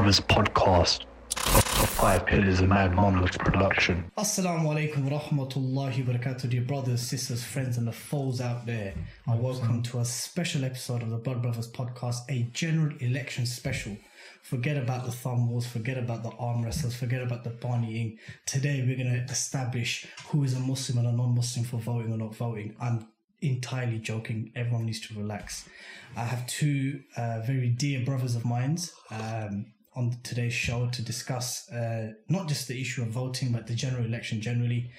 Brothers podcast, Five Pillars of Mad Monolith production. Assalamu alaikum wa rahmatullahi wa barakatuh, dear brothers, sisters, friends, and the foes out there. And welcome to a special episode of the Blood Brothers podcast, a general election special. Forget about the thumb wars, forget about the arm wrestles, forget about the bunnying. Today, we're going to establish who is a Muslim and a non Muslim for voting or not voting. I'm entirely joking. Everyone needs to relax. I have two uh, very dear brothers of mine um, on today's show to discuss uh, not just the issue of voting, but the general election generally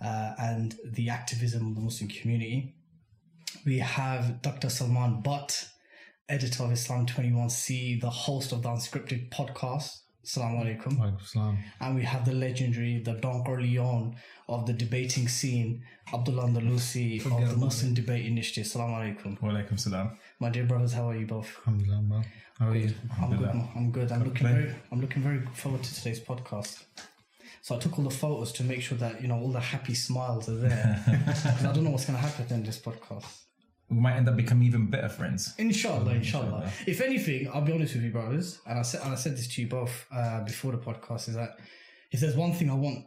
uh, and the activism of the Muslim community. We have Dr. Salman Butt, editor of Islam 21C, the host of the Unscripted podcast. Assalamu alaikum. And we have the legendary, the Don Corleone of the debating scene, Abdullah Andalusi of the Muslim Debate Initiative. Assalamu alaikum. Walaikum salam. My dear brothers, how are you both? Alhamdulillah. How are you? I'm good. man. I'm good. I'm looking very. I'm looking very forward to today's podcast. So I took all the photos to make sure that you know all the happy smiles are there. I don't know what's going to happen in this podcast. we might end up becoming even better friends. Inshallah, inshallah. If anything, I'll be honest with you, brothers, and I said and I said this to you both uh, before the podcast is that if there's one thing I want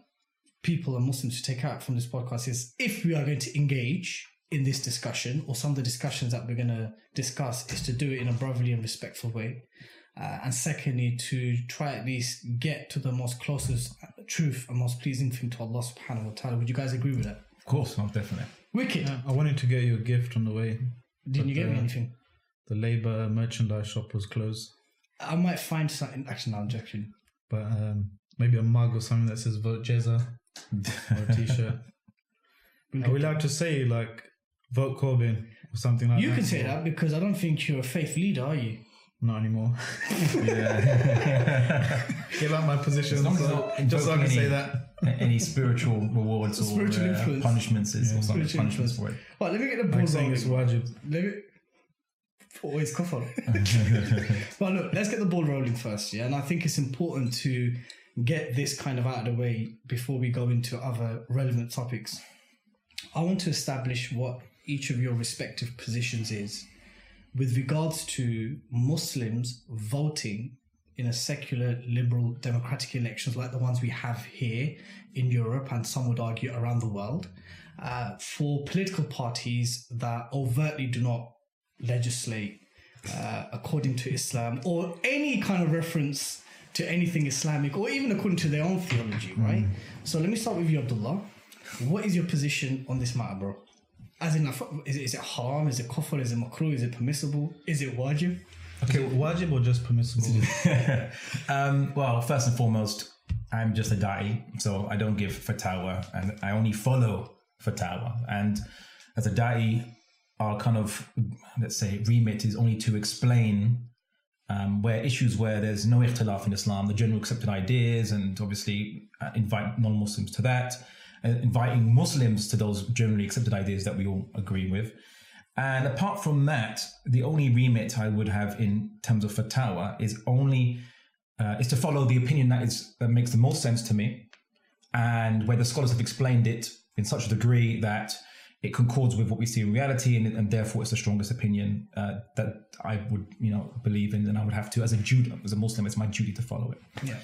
people and Muslims to take out from this podcast is if we are going to engage in this discussion or some of the discussions that we're going to discuss is to do it in a brotherly and respectful way. Uh, and secondly, to try at least get to the most closest truth and most pleasing thing to Allah subhanahu wa ta'ala. Would you guys agree with that? Of course, no, definitely. Wicked. I wanted to get you a gift on the way. Didn't you but, get me uh, anything? The Labour merchandise shop was closed, I might find something. Actually, no, I'm joking. but um, maybe a mug or something that says Vote Jezza or a t-shirt. Are we allowed to say like Vote Corbyn or something like You that? You can say that because I don't think you're a faith leader, are you? Not anymore. Yeah. Give up my position. As long as so- not just so I can invoking say any- that. Any spiritual rewards or Spiritual uh, punishments is or something, Spiritual punishments for it. Right, let me get the ball Like saying rolling. it's wajib. Let me. Always kufr. well, look, let's get the ball rolling first, yeah. And I think it's important to get this kind of out of the way before we go into other relevant topics. I want to establish what each of your respective positions is with regards to Muslims voting in a secular, liberal, democratic elections like the ones we have here in Europe and some would argue around the world, uh, for political parties that overtly do not legislate uh, according to Islam or any kind of reference to anything Islamic or even according to their own theology, right? So let me start with you, Abdullah. What is your position on this matter, bro? As in, is it, is it haram? Is it kufr? Is it makruh? Is it permissible? Is it wajib? Okay, wajib or just permissible? Um, well, first and foremost, I'm just a da'i, so I don't give fatwa, and I only follow fatwa. And as a da'i, our kind of let's say remit is only to explain um, where issues where there's no ikhtilaf in Islam, the general accepted ideas, and obviously uh, invite non-Muslims to that, inviting Muslims to those generally accepted ideas that we all agree with. And apart from that, the only remit I would have in terms of fatwa is only uh, is to follow the opinion that is that makes the most sense to me, and where the scholars have explained it in such a degree that it concords with what we see in reality, and, and therefore it's the strongest opinion uh, that I would you know believe in, and I would have to as a Jude as a Muslim, it's my duty to follow it. Yeah.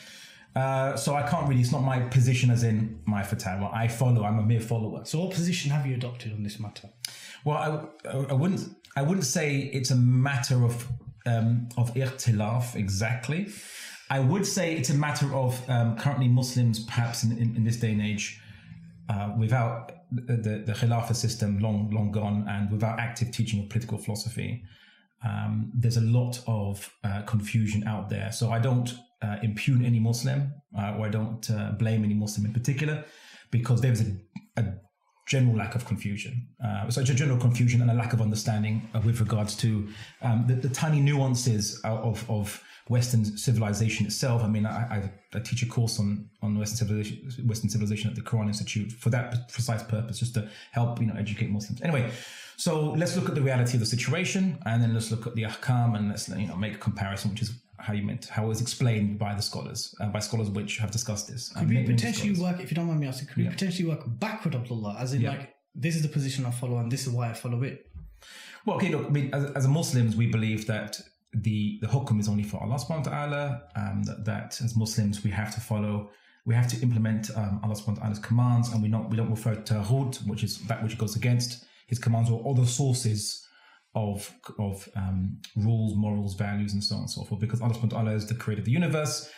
Uh, so I can't really. It's not my position as in my fatwa. I follow. I'm a mere follower. So, what position have you adopted on this matter? Well, I, I wouldn't. I wouldn't say it's a matter of um, of ikhtilaf exactly. I would say it's a matter of um, currently Muslims, perhaps in, in, in this day and age, uh, without the, the, the Khilafah system long long gone, and without active teaching of political philosophy, um, there's a lot of uh, confusion out there. So I don't uh, impugn any Muslim, uh, or I don't uh, blame any Muslim in particular, because there's a, a general lack of confusion. Uh, so it's a general confusion and a lack of understanding uh, with regards to um, the, the tiny nuances of, of Western civilization itself. I mean, I, I, I teach a course on, on Western civilization, Western civilization at the Quran Institute for that precise purpose, just to help you know educate Muslims. Anyway, so let's look at the reality of the situation, and then let's look at the ahkam, and let's you know make a comparison, which is how you meant how it was explained by the scholars, uh, by scholars which have discussed this. Could we potentially work, if you don't mind me asking, could we potentially work backward, Abdullah? As in, Yeah. like, this is the position I follow and this is why I follow it. Well, okay, look, I mean, as, as Muslims, we believe that the the hukum is only for Allah subhanahu wa ta'ala, um, that, that as Muslims we have to follow, we have to implement um, Allah subhanahu wa ta'ala's commands, and we not we don't refer to Hud, which is that which goes against his commands or other sources of of um, rules, morals, values, and so on and so forth. Because Allah subhanahu wa ta'ala is the creator of the universe.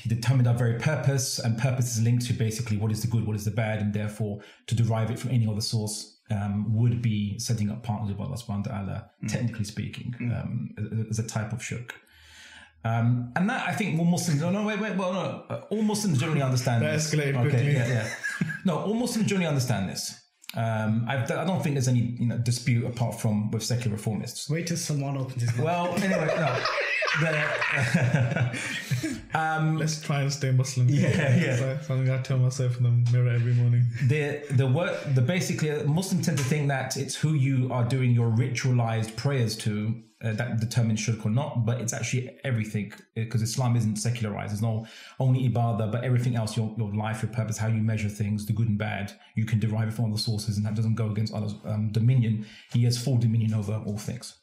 He determined our very purpose, and purpose is linked to basically what is the good, what is the bad, and therefore to derive it from any other source um, would be setting up partners with Allah subhanahu wa ta'ala, technically speaking, um, as a type of shirk. Um, and that I think more Muslims. No, no, wait, wait. Well, no, uh, all Muslims generally understand. That this. quickly. Yeah, yeah. no, all Muslims generally understand this. Um, I, I don't think there's any you know, dispute apart from with secular reformists. Wait till someone opens his mouth. Well, anyway, no. The, um, Let's try and stay Muslim. Yeah, yeah. It's like something I tell myself in the mirror every morning. the the word the basically Muslims tend to think that it's who you are doing your ritualized prayers to uh, that determines shirk or not, but it's actually everything because Islam isn't secularized. It's not only ibadah, but everything else, your, your life, your purpose, how you measure things, the good and bad, you can derive it from other sources, and that doesn't go against Allah's um, dominion. He has full dominion over all things.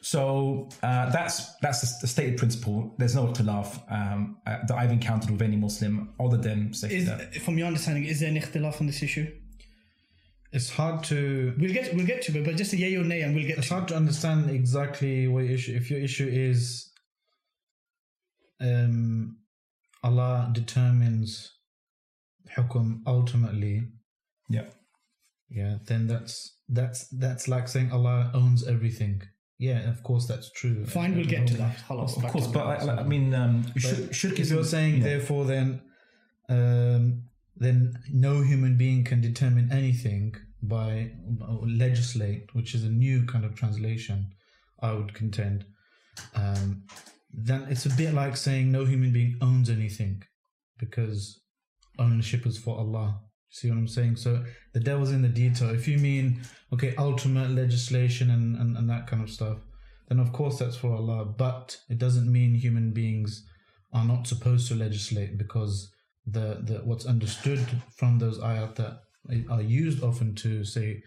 So uh, that's that's the, stated principle. There's no ikhtilaf um, uh, that I've encountered with any Muslim other than Is, from your understanding, is there an ikhtilaf on this issue? It's hard to We'll get we'll get to it, but just a yay or nay, and we'll get it's to hard to understand exactly what your issue. If your issue is, um, Allah determines hukum ultimately, yeah. yeah, then that's that's that's like saying Allah owns everything. Yeah, of course that's true. Fine, we'll get to that. Halas, Of course, but. I, I mean, um, shirk, But shirk if is you're saying yeah. therefore then um, then no human being can determine anything by legislate which is a new kind of translation i would contend. Um, then it's a bit like saying no human being owns anything because ownership is for allah. See what i'm saying? So the devil's in the detail. If you mean okay ultimate legislation and, and, and that kind of stuff then of course that's for allah. But it doesn't mean human beings are not supposed to legislate because the, the what's understood from those ayat that are used often to say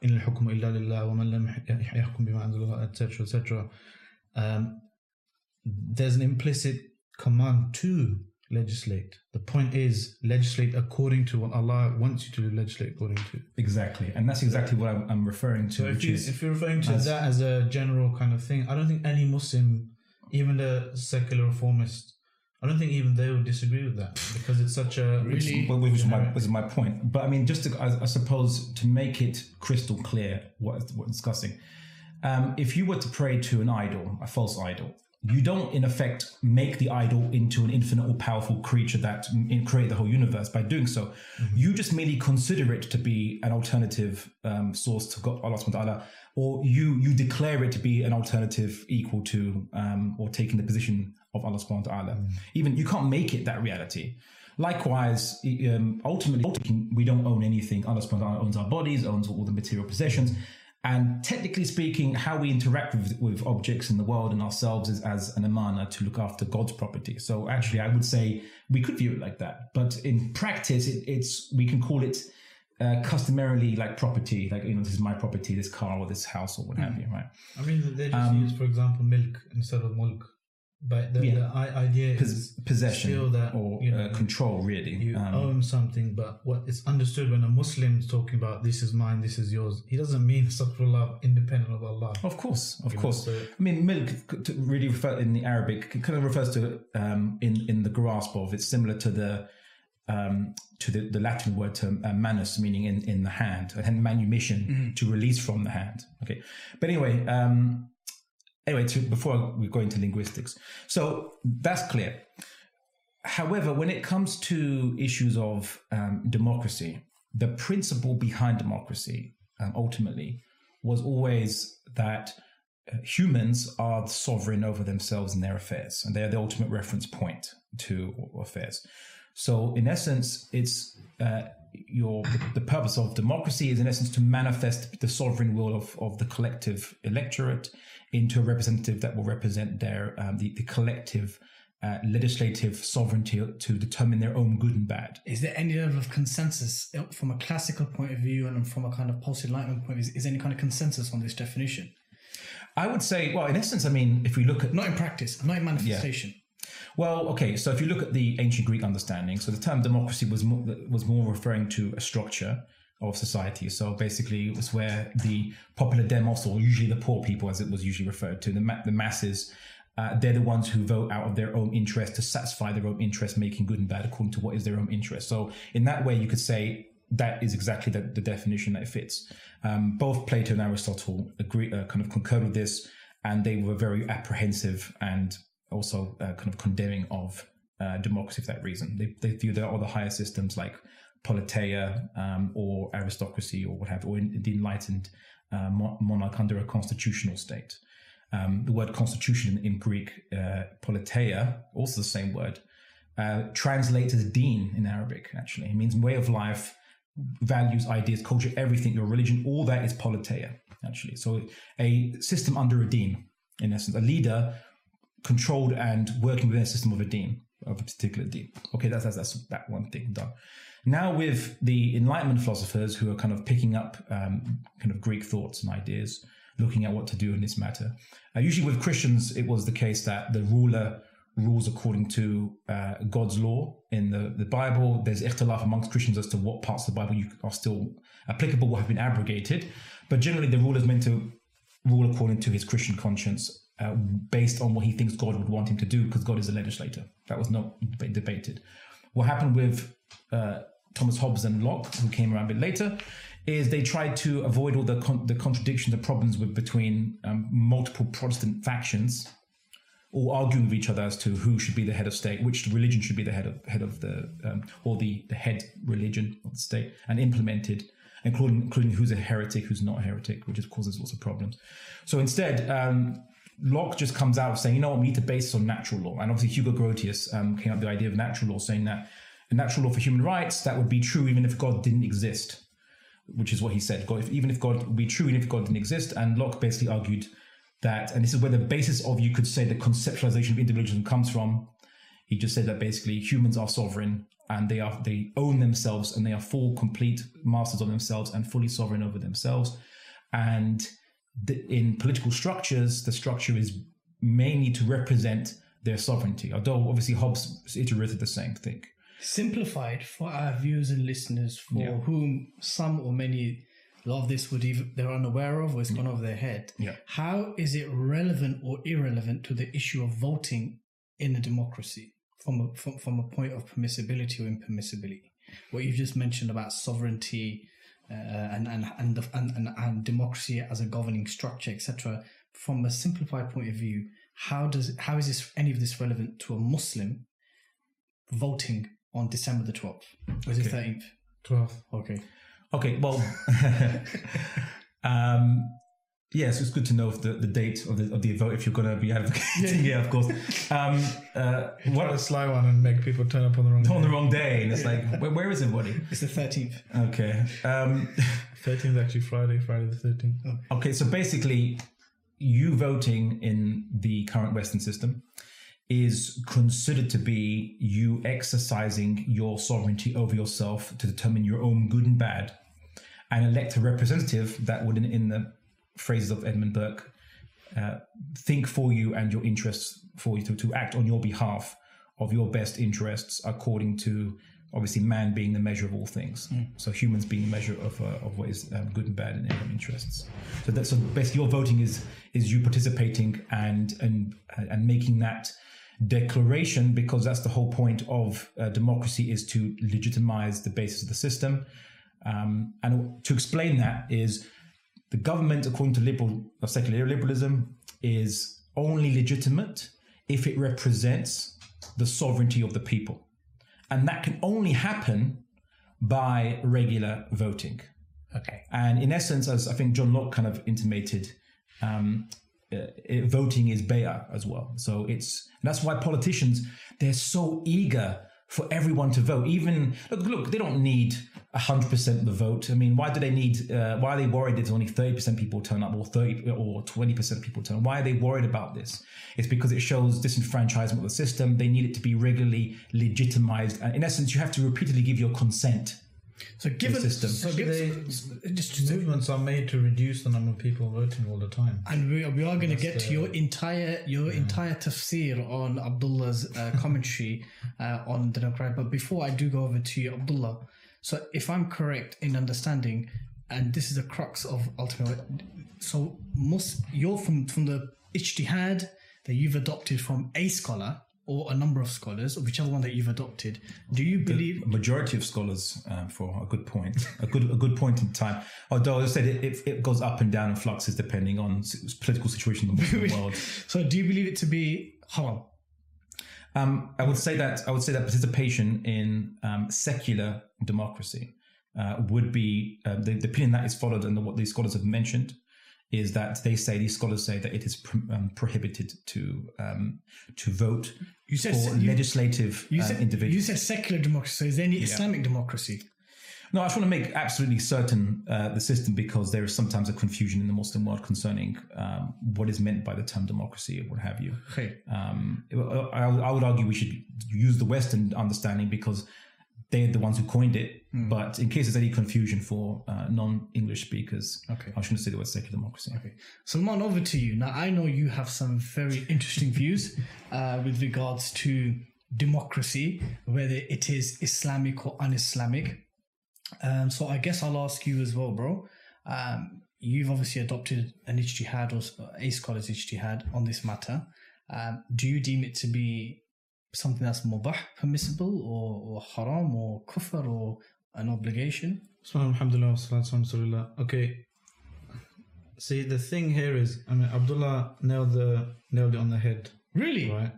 in al-hukm illa lillah wa man lam yahkum bima anzalallah etc etc um, there's an implicit command to legislate. The point is legislate according to what Allah wants you to legislate according to. Exactly, and that's exactly what I'm, I'm referring to, so if, you, if you're referring to as- that as a general kind of thing, I don't think any Muslim, even the secular reformist, I don't think even they would disagree with that because it's such a Really? Which is my, which is my point. But I mean, just to, I, I suppose to make it crystal clear what what we're discussing, um, if you were to pray to an idol, a false idol, you don't in effect make the idol into an infinite or powerful creature that create the whole universe by doing so. You just merely consider it to be an alternative um, source to God, Allah subhanahu wa ta'ala, or you you declare it to be an alternative equal to um, or taking the position of Allah subhanahu wa ta'ala. Even you can't make it that reality. Likewise, um, ultimately, we don't own anything. Allah subhanahu wa ta'ala owns our bodies, owns all the material possessions. And technically speaking, how we interact with, with objects in the world and ourselves is as an amana to look after God's property. So actually, I would say we could view it like that. But in practice, it, it's we can call it uh, customarily like property, like you know, this is my property, this car or this house or what have you, right? I mean, they just Um, use, for example, milk instead of mulk. But the, Yeah. the i- idea Pos- is possession still that or you know uh, control, really. you Um, own something. But what is understood when a Muslim is talking about this is mine, this is yours, he doesn't mean astaghfirullah independent of Allah. Of course, of You know, course. so- I mean, milk to really refer in the Arabic it kind of refers to um, in in the grasp of. It's similar to the um, to the, the Latin word term uh, manus, meaning in in the hand, and manumission to release from the hand. Okay, but anyway, um, anyway, to, before we go into linguistics, so that's clear. However, when it comes to issues of um, democracy, the principle behind democracy um, ultimately was always that uh, humans are sovereign over themselves and their affairs, and they're the ultimate reference point to affairs. So, in essence, it's uh, your the purpose of democracy is in essence to manifest the sovereign will of, of the collective electorate into a representative that will represent their um, the, the collective uh, legislative sovereignty to determine their own good and bad. Is there any level of consensus uh, from a classical point of view and from a kind of post enlightenment point of view? Is there any kind of consensus on this definition? I would say, well, in essence, I mean, if we look at Not in practice, not in manifestation. Well, okay. So if you look at the ancient Greek understanding, so the term democracy was more, was more referring to a structure of society. So basically, it was where the popular demos, or usually the poor people, as it was usually referred to, the ma- the masses. Uh, they're the ones who vote out of their own interest to satisfy their own interest, making good and bad according to what is their own interest. So, in that way, you could say that is exactly the, the definition that it fits. Um, both Plato and Aristotle agree, uh, kind of concurred with this, and they were very apprehensive and also uh, kind of condemning of uh, democracy for that reason. They, they view there are other higher systems like politeia um, or aristocracy or what have or in, the enlightened uh, monarch under a constitutional state. Um, the word constitution in Greek, uh, politeia, also the same word, uh, translates as deen in Arabic, actually. It means way of life, values, ideas, culture, everything, your religion, all that is politeia, actually. So a system under a deen, in essence, a leader controlled and working within a system of a deen, of a particular deen. Okay, that's, that's, that's that one thing done. Now with the Enlightenment philosophers who are kind of picking up um, kind of Greek thoughts and ideas, looking at what to do in this matter. Uh, usually with Christians, it was the case that the ruler rules according to uh, God's law in the, the Bible. There's ikhtilaf amongst Christians as to what parts of the Bible you are still applicable, what have been abrogated. But generally, the ruler is meant to rule according to his Christian conscience, uh, based on what he thinks God would want him to do, because God is a legislator. That was not debated. What happened with uh, Thomas Hobbes and Locke, who came around a bit later, is they tried to avoid all the con- the contradictions, the problems with between um, multiple Protestant factions, all arguing with each other as to who should be the head of state, which religion should be the head of head of the um, or the the head religion of the state, and implemented, including including who's a heretic, who's not a heretic, which causes lots of problems. So instead. Um, Locke just comes out saying, you know what, we need to base this on natural law. And obviously, Hugo Grotius um, came up with the idea of natural law, saying that a natural law for human rights, that would be true even if God didn't exist which is what he said. God, if, even if God would be true, even if God didn't exist, and Locke basically argued that, and this is where the basis of you could say the conceptualization of individualism comes from. He just said that basically humans are sovereign and they are they own themselves and they are full, complete masters of themselves and fully sovereign over themselves. And the, in political structures, the structure is mainly to represent their sovereignty. Although obviously Hobbes iterated the same thing simplified for our viewers and listeners for Yeah. whom some or many a lot of this would even they're unaware of or it's gone over their head. Yeah. How is it relevant or irrelevant to the issue of voting in a democracy from a from, from a point of permissibility or impermissibility? What you've just mentioned about sovereignty and, and, and, the, and, and democracy as a governing structure, etc. From a simplified point of view, how does how is this any of this relevant to a Muslim voting on December the twelfth? Or is it thirteenth? 12. Okay. Okay, well, um, yes, it's good to know the, the date of the, of the vote if you're going to be advocating. Yeah, of course. Um, uh, What a sly one and make people turn up on the wrong day. on the wrong day, and it's like, where, where is everybody? It's the thirteenth. Okay, um, 13th is actually Friday, Friday the 13th. okay. So basically, you voting in the current Western system is considered to be you exercising your sovereignty over yourself to determine your own good and bad, and elect a representative that would, in, in the phrases of Edmund Burke, uh, think for you and your interests for you to, to act on your behalf of your best interests according to obviously man being the measure of all things. So humans being the measure of, uh, of what is um, good and bad in their interests. So that so basically your voting is is you participating and and and making that declaration because that's the whole point of uh, democracy is to legitimize the basis of the system. Um, and to explain that is the government, according to liberal or secular liberalism, is only legitimate if it represents the sovereignty of the people. And that can only happen by regular voting. Okay. And in essence, as I think John Locke kind of intimated, um, uh, voting is bayah as well. So it's that's why politicians they're so eager for everyone to vote. Even look, look, they don't need hundred percent of the vote. I mean, why do they need? Uh, why are they worried that only thirty percent people turn up, or thirty or twenty percent people turn? up? Why are they worried about this? It's because it shows disenfranchisement of the system. They need it to be regularly legitimized. And in essence, you have to repeatedly give your consent So given system. so Actually, given, just, just Movements are made to reduce the number of people voting all the time. and we, we are going to get to the- your entire your entire tafsir on Abdullah's uh, commentary uh, on the Democrat. But before I do go over to you, Abdullah, so if I'm correct in understanding, and this is the crux of ultimate, so most you're from from the ijtihad that you've adopted from a scholar or a number of scholars, whichever one that you've adopted. Do you believe? a majority of scholars um, for a good point, a good a good point in time. Although I said it, it, it goes up and down in fluxes depending on political situation in the world. So do you believe it to be haram? Um, I would say that I would say that participation in um, secular democracy uh, would be uh, the, the opinion that is followed, and what these scholars have mentioned is that they say these scholars say that it is pro- um, prohibited to um, to vote You said for you- legislative You uh, said, individuals. you said secular democracy. So is there any Islamic democracy? No, I just want to make absolutely certain uh, the system because there is sometimes a confusion in the Muslim world concerning um, what is meant by the term democracy or what have you. Okay. Um, I, I would argue we should use the Western understanding because they're the ones who coined it. Hmm. But in case there's any confusion for uh, non-English speakers, Okay. I shouldn't say the word secular democracy. Okay. Salman, over to you. Now, I know you have some very interesting views uh, with regards to democracy, whether it is Islamic or un-Islamic. Um, so I guess I'll ask you as well, bro. Um, you've obviously adopted an ijtihad or a scholar's ijtihad on this matter. Um, do you deem it to be something that's mubah, permissible, or, or haram, or kufr, or an obligation? Subhanallah, alhamdulillah, wassalatu wassalamu ala rasulillah. Okay. See, the thing here is, I mean, Abdullah nailed the nailed it on the head, Really? right?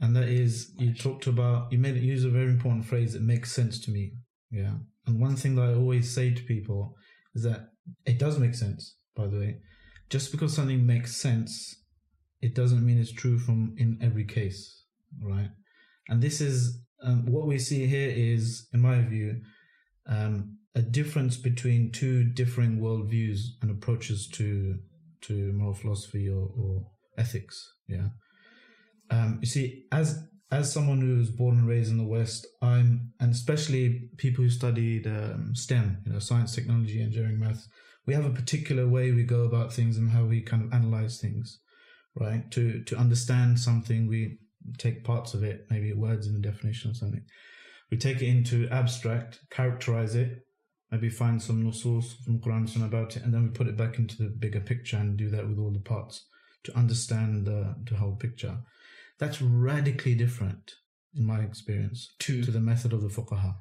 And that is, you talked about, you made use of a very important phrase. that makes sense to me. Yeah. And one thing that I always say to people is that it does make sense. By the way, just because something makes sense, it doesn't mean it's true from in every case, right? And this is um, what we see here is, in my view, um, a difference between two differing worldviews and approaches to to moral philosophy or, or ethics. Yeah. Um, you see, as as someone who was born and raised in the West, I'm, and especially people who studied um, STEM, you know, science, technology, engineering, maths, we have a particular way we go about things and how we kind of analyze things, right? To to understand something, we take parts of it, maybe words in a definition or something. We take it into abstract, characterize it, maybe find some nusus from Quran and Sunnah about it, and then we put it back into the bigger picture and do that with all the parts to understand the, the whole picture. That's radically different, in my experience, To- to the method of the fuqaha,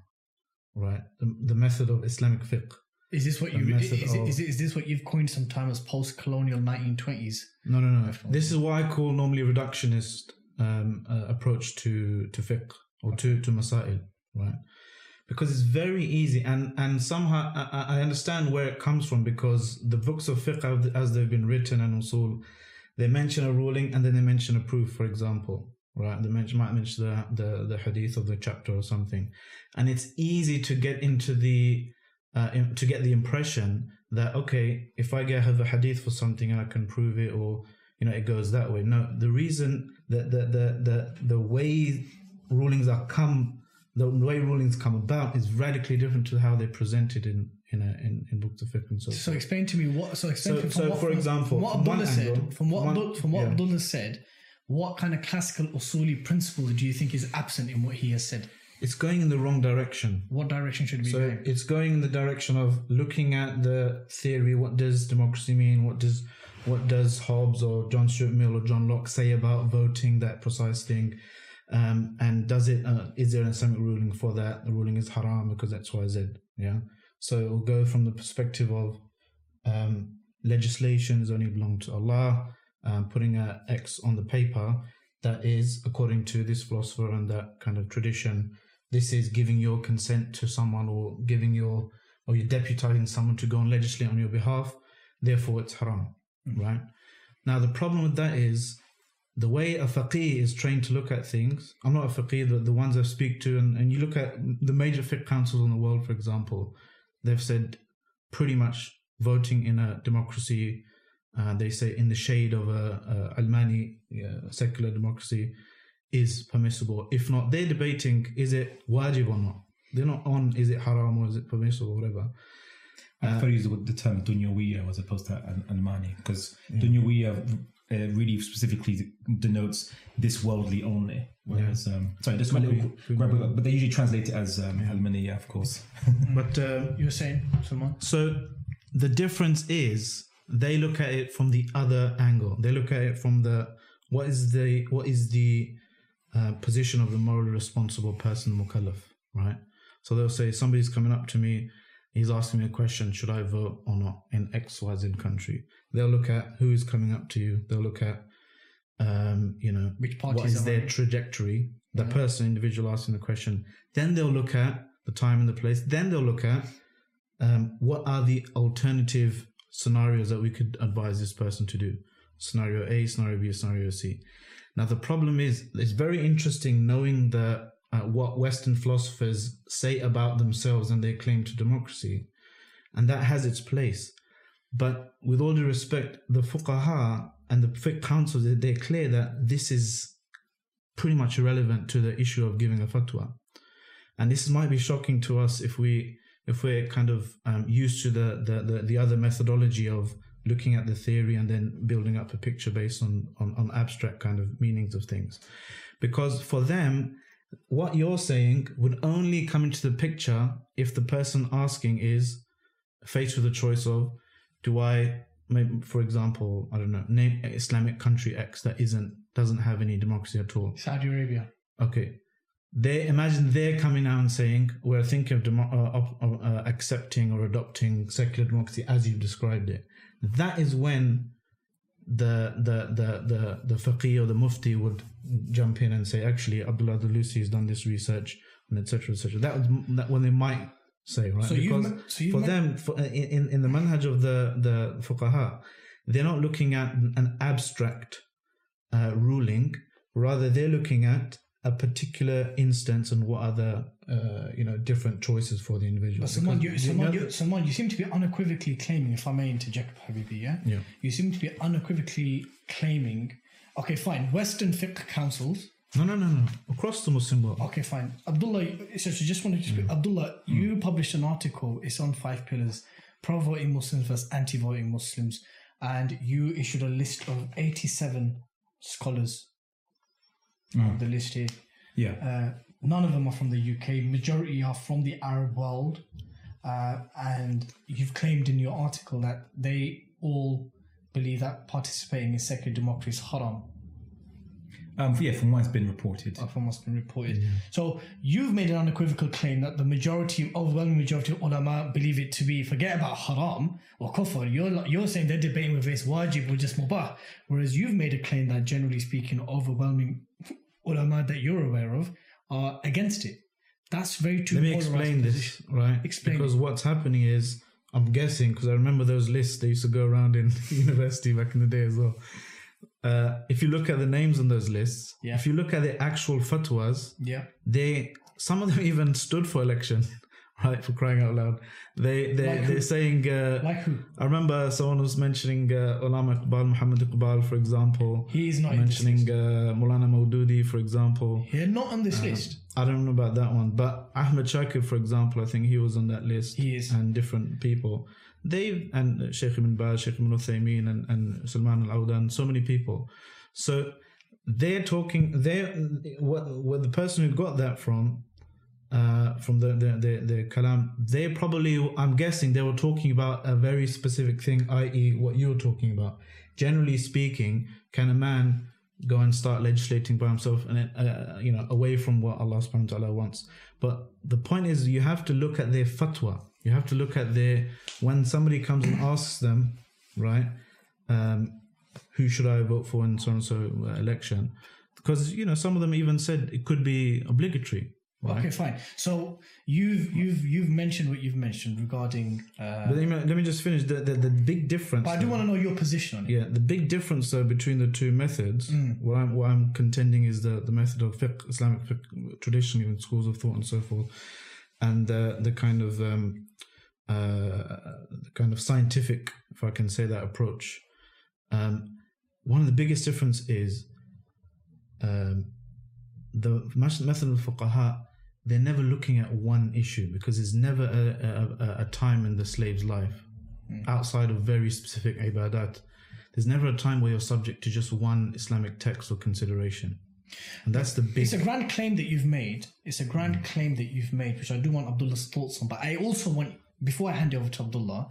right? The, the method of Islamic fiqh. Is this what The you is, is, of- is, is this what you've coined sometime as post-colonial 1920s? No, no, no. This is what I call normally reductionist um, uh, approach to to fiqh or to to masail, right? Because it's very easy, and and somehow I, I understand where it comes from because the books of fiqh as they've been written and usul, they mention a ruling and then they mention a proof, for example, right? They mention, might mention the, the the hadith of the chapter or something, and it's easy to get into the uh, to get the impression that okay, if I get have a hadith for something and I can prove it, or you know, it goes that way. No, the reason that the the the the way rulings are come, the way rulings come about is radically different to how they're presented in in a, in, in books of fiqh and so. So explain to me what. So explain So- to me from so what, for example, from what from Abdullah said, angle- from what one- from what yeah. Abdullah said, what kind of classical usuli principle do you think is absent in what he has said? it's going in the wrong direction. What direction should we So go? it's going in the direction of looking at the theory. What does democracy mean? What does what does Hobbes or John Stuart Mill or John Locke say about voting? That precise thing, um, and does it? Uh, is there an Islamic ruling for that? The ruling is haram because X Y Z. Yeah. So it will go from the perspective of um, legislations only belong to Allah. Um, putting X on the paper that is according to this philosopher and that kind of tradition this is giving your consent to someone or giving your or you're deputizing someone to go and legislate on your behalf therefore it's haram right now the problem with that is the way a faqih is trained to look at things i'm not a faqih but the ones i speak to and, and you look at the major fiqh councils in the world for example they've said pretty much voting in a democracy uh, they say in the shade of a, a almani uh, secular democracy is permissible. If not, they're debating is it wajib or not. they're not on is it haram or is it permissible or whatever. I prefer to use the, the term dunyawiya as opposed to an- almani because dunyawiya uh, really specifically denotes this worldly only. Whereas, um, sorry, this one, but they usually translate it as um, almaniya, of course. But uh, You were saying, someone? So the difference is they look at it from the other angle. They look at it from the what is the what is the uh, position of the morally responsible person, mukallaf, right? So they'll say somebody's coming up to me, he's asking me a question: Should I vote or not in X Y Z country? They'll look at who is coming up to you. They'll look at um, you know Which what parties is their on? trajectory, the person, individual asking the question. Then they'll look at the time and the place. Then they'll look at um, what are the alternative scenarios that we could advise this person to do. Scenario A, scenario B, scenario C. Now the problem is, it's very interesting knowing the uh, what Western philosophers say about themselves and their claim to democracy, and that has its place. But with all due respect, the fuqaha and the fiqh councils, they- they're clear that this is pretty much irrelevant to the issue of giving a fatwa. And this might be shocking to us if we if we're kind of um, used to the, the, the, the other methodology of looking at the theory and then building up a picture based on, on, on abstract kind of meanings of things. Because for them, what you're saying would only come into the picture if the person asking is faced with a choice of do I maybe for example, I don't know, name Islamic country X that isn't doesn't have any democracy at all. Saudi Arabia. Okay. They imagine they're coming out and saying we're thinking of demo- uh, of, uh, accepting or adopting secular democracy as you've described it. That is when the the the the the faqih or the mufti would jump in and say, actually, Abdullah Andalusi has done this research and etc. etc. That was that when they might say right So because ma- so you've for them for, in in- in the manhaj of the the fuqaha, they're not looking at an abstract uh, ruling. Rather, they're looking at a particular instance and what other uh, you know different choices for the individual. But someone, you, someone, you, someone, you seem to be unequivocally claiming, if I may interject, Habibi, yeah? Yeah. You seem to be unequivocally claiming, okay, fine, Western fiqh councils, no, no, no, no. Across the Muslim world. okay, fine. Abdullah, so just wanted to speak, Abdullah, you published an article, it's on five pillars, pro-voting Muslims versus anti-voting Muslims, and you issued a list of 87 scholars on the list here. Yeah. Uh, none of them are from the UK. Majority are from the Arab world, uh, and you've claimed in your article that they all believe that participating in secular democracy is haram, Um, yeah, from what has been reported. uh, from what's been reported. So you've made an unequivocal claim that the majority, overwhelming majority of ulama believe it to be. Forget about haram or kufr. You're you're saying they're debating whether it's wajib or just mubah, whereas you've made a claim that generally speaking, overwhelming ulama that you're aware of are against it. That's very two Let me explain this, right? Explain Because what's happening is, I'm guessing, because I remember those lists they used to go around in university back in the day as well. Uh, if you look at the names on those lists, Yeah. if you look at the actual fatwas, Yeah. they some of them even stood for election, right? For crying out loud, they they Like they're saying. Uh, Like who? I remember someone was mentioning uh, Allama Iqbal, Muhammad Iqbal, for example. He is not mentioning uh, Maulana Maududi, for example. They're not on Uh, this list. I don't know about that one, but Ahmed Shakir, for example, I think he was on that list. He is. and different people. They and Sheikh Ibn Baz, Sheikh Ibn Uthaymeen, and, and Salman Al Audah, so many people. So they're talking. They what what the person who got that from. Uh, from the, the the the kalam, they probably I'm guessing they were talking about a very specific thing, i.e., what you're talking about. Generally speaking, can a man go and start legislating by himself and uh, you know away from what Allah subhanahu wa ta'ala wants? But the point is you have to look at their fatwa. You have to look at their when somebody comes and asks them right um, who should I vote for in so and so election? Because you know some of them even said it could be obligatory right Okay, fine. So you've you've you've mentioned what you've mentioned regarding. Uh, but let me, let me just finish the, the, the big difference but I do though- want to know your position on it. Yeah, the big difference though between the two methods, Mm. what I'm what I'm contending is the, the method of fiqh, Islamic fiqh, traditionally in schools of thought and so forth, and the the kind of um, uh, the kind of scientific, if I can say that approach. Um, one of the biggest difference is um, the method of fuqaha they're never looking at one issue because there's never a, a, a- time in the slave's life mm. outside of very specific ibadat. There's never a time where you're subject to just one Islamic text or consideration. And that's the big. It's a grand claim that you've made. It's a grand mm. claim that you've made, which I do want Abdullah's thoughts on. But I also want, before I hand it over to Abdullah,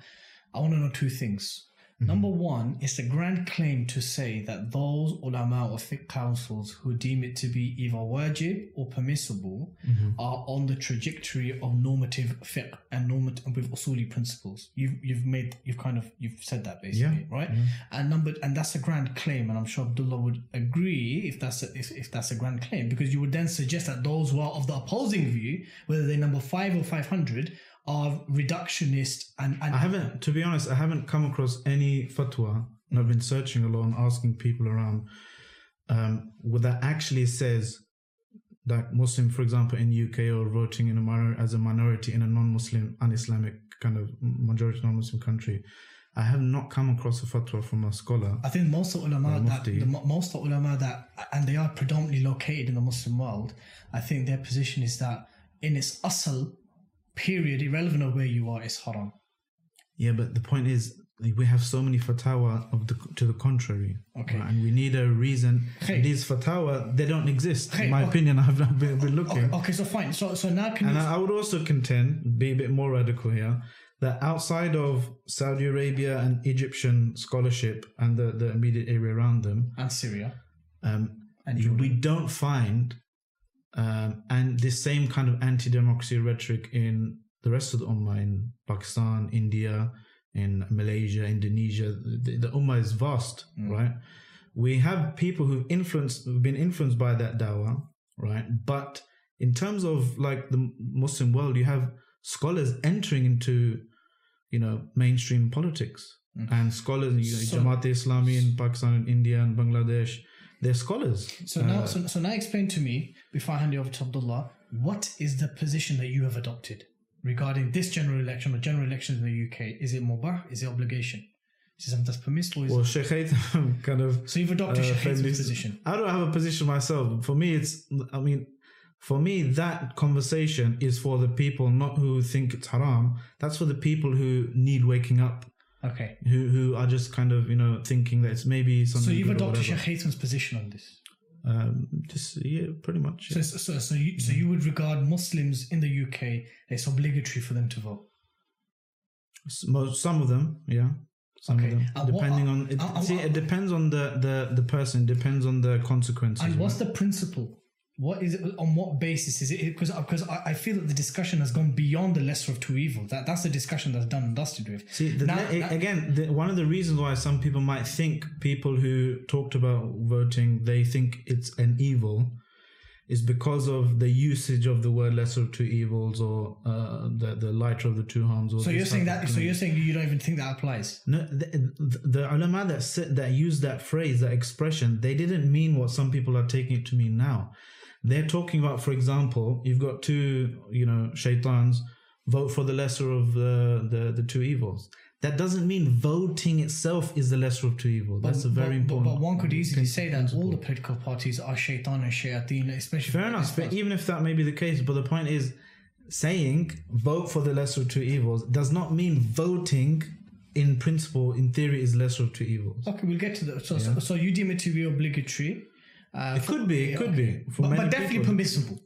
I want to know two things. Mm-hmm. Number one, it's a grand claim to say that those ulama or fiqh councils who deem it to be either wajib or permissible mm-hmm. are on the trajectory of normative fiqh and normative with usuli principles. You've you've made you've kind of you've said that basically, right? And number and that's a grand claim, and I'm sure Abdullah would agree if that's a, if, if that's a grand claim because you would then suggest that those who are of the opposing view, whether they're number five or five hundred, are reductionist and, and I haven't, to be honest, I haven't come across any fatwa, and I've been searching a lot and asking people around, um, where that actually says that Muslim, for example, in UK or voting in a minor, as a minority in a non-Muslim, un-Islamic kind of majority non-Muslim country. I have not come across a fatwa from a scholar. I think most of ulama that the, most of ulama that and they are predominantly located in the Muslim world. I think their position is that in its asal period, irrelevant of where you are, is haram. Yeah, but the point is, we have so many fatwa of the to the contrary. Okay. right? And we need a reason. Okay. These fatwa, they don't exist. Okay, In my okay. opinion, I've not been, been looking. Okay, okay, so fine. So so now can And you, I I would also contend, be a bit more radical here, that outside of Saudi Arabia and Egyptian scholarship and the, the immediate area around them, and Syria um, and you- we don't find um, and this same kind of anti-democracy rhetoric in the rest of the ummah in Pakistan, India, in Malaysia, Indonesia. The, the ummah is vast, mm. right? We have people who've influenced, who've been influenced by that dawah, right? But in terms of like the Muslim world, you have scholars entering into, you know, mainstream politics. Mm. And scholars, you know, So- Jamaat Islami in Pakistan and India and Bangladesh, they're scholars. So now, uh, so, so now explain to me before I hand you over to Abdullah, what is the position that you have adopted regarding this general election or general elections in the UK? Is it mubah? Is it obligation? Is it something that's permissible? Or is Well, it... Sheikh Haytham kind of. So you've adopted uh, Sheikh Haytham's position. I don't have a position myself. For me, it's. I mean, for me, that conversation is for the people not who think it's haram. That's for the people who need waking up, Okay. who who are just kind of you know thinking that it's maybe something. So you've adopted Sheikh. Haytham's position on this. Um, just yeah, pretty much. So, so, so, so you, so you would regard Muslims in the UK it's obligatory for them to vote. Some of them, yeah. Some Okay. of them, what- depending on it. uh, uh, see, uh, it depends on the the the person. Depends on the consequences. And what's right? the principle? What is it? On what basis is it? Because because I, I feel that the discussion has gone beyond the lesser of two evils. That that's the discussion that's done and dusted with. See, the, Now- a- now- again, the, one of the reasons why some people might think people who talked about voting they think it's an evil is because of the usage of the word lesser of two evils or uh, the the lighter of the two harms. Or So you're saying that? So you're saying you don't even think that applies? No, the, the, the ulama that said, that used that phrase, that expression, they didn't mean what some people are taking it to mean now. They're talking about, for example, you've got two, you know, shaitans vote for the lesser of the, the, the two evils. That doesn't mean voting itself is the lesser of two evils. That's a very but, important. But, but one could easily say that all the political parties are shaitan and shayateen, especially Fair enough. But even if that may be the case, but the point is, saying vote for the lesser of two evils does not mean voting in principle, in theory, is lesser of two evils. Okay, we'll get to that. So, so, so you deem it to be obligatory. Uh, It could be, it could be. For but, many but definitely people. permissible.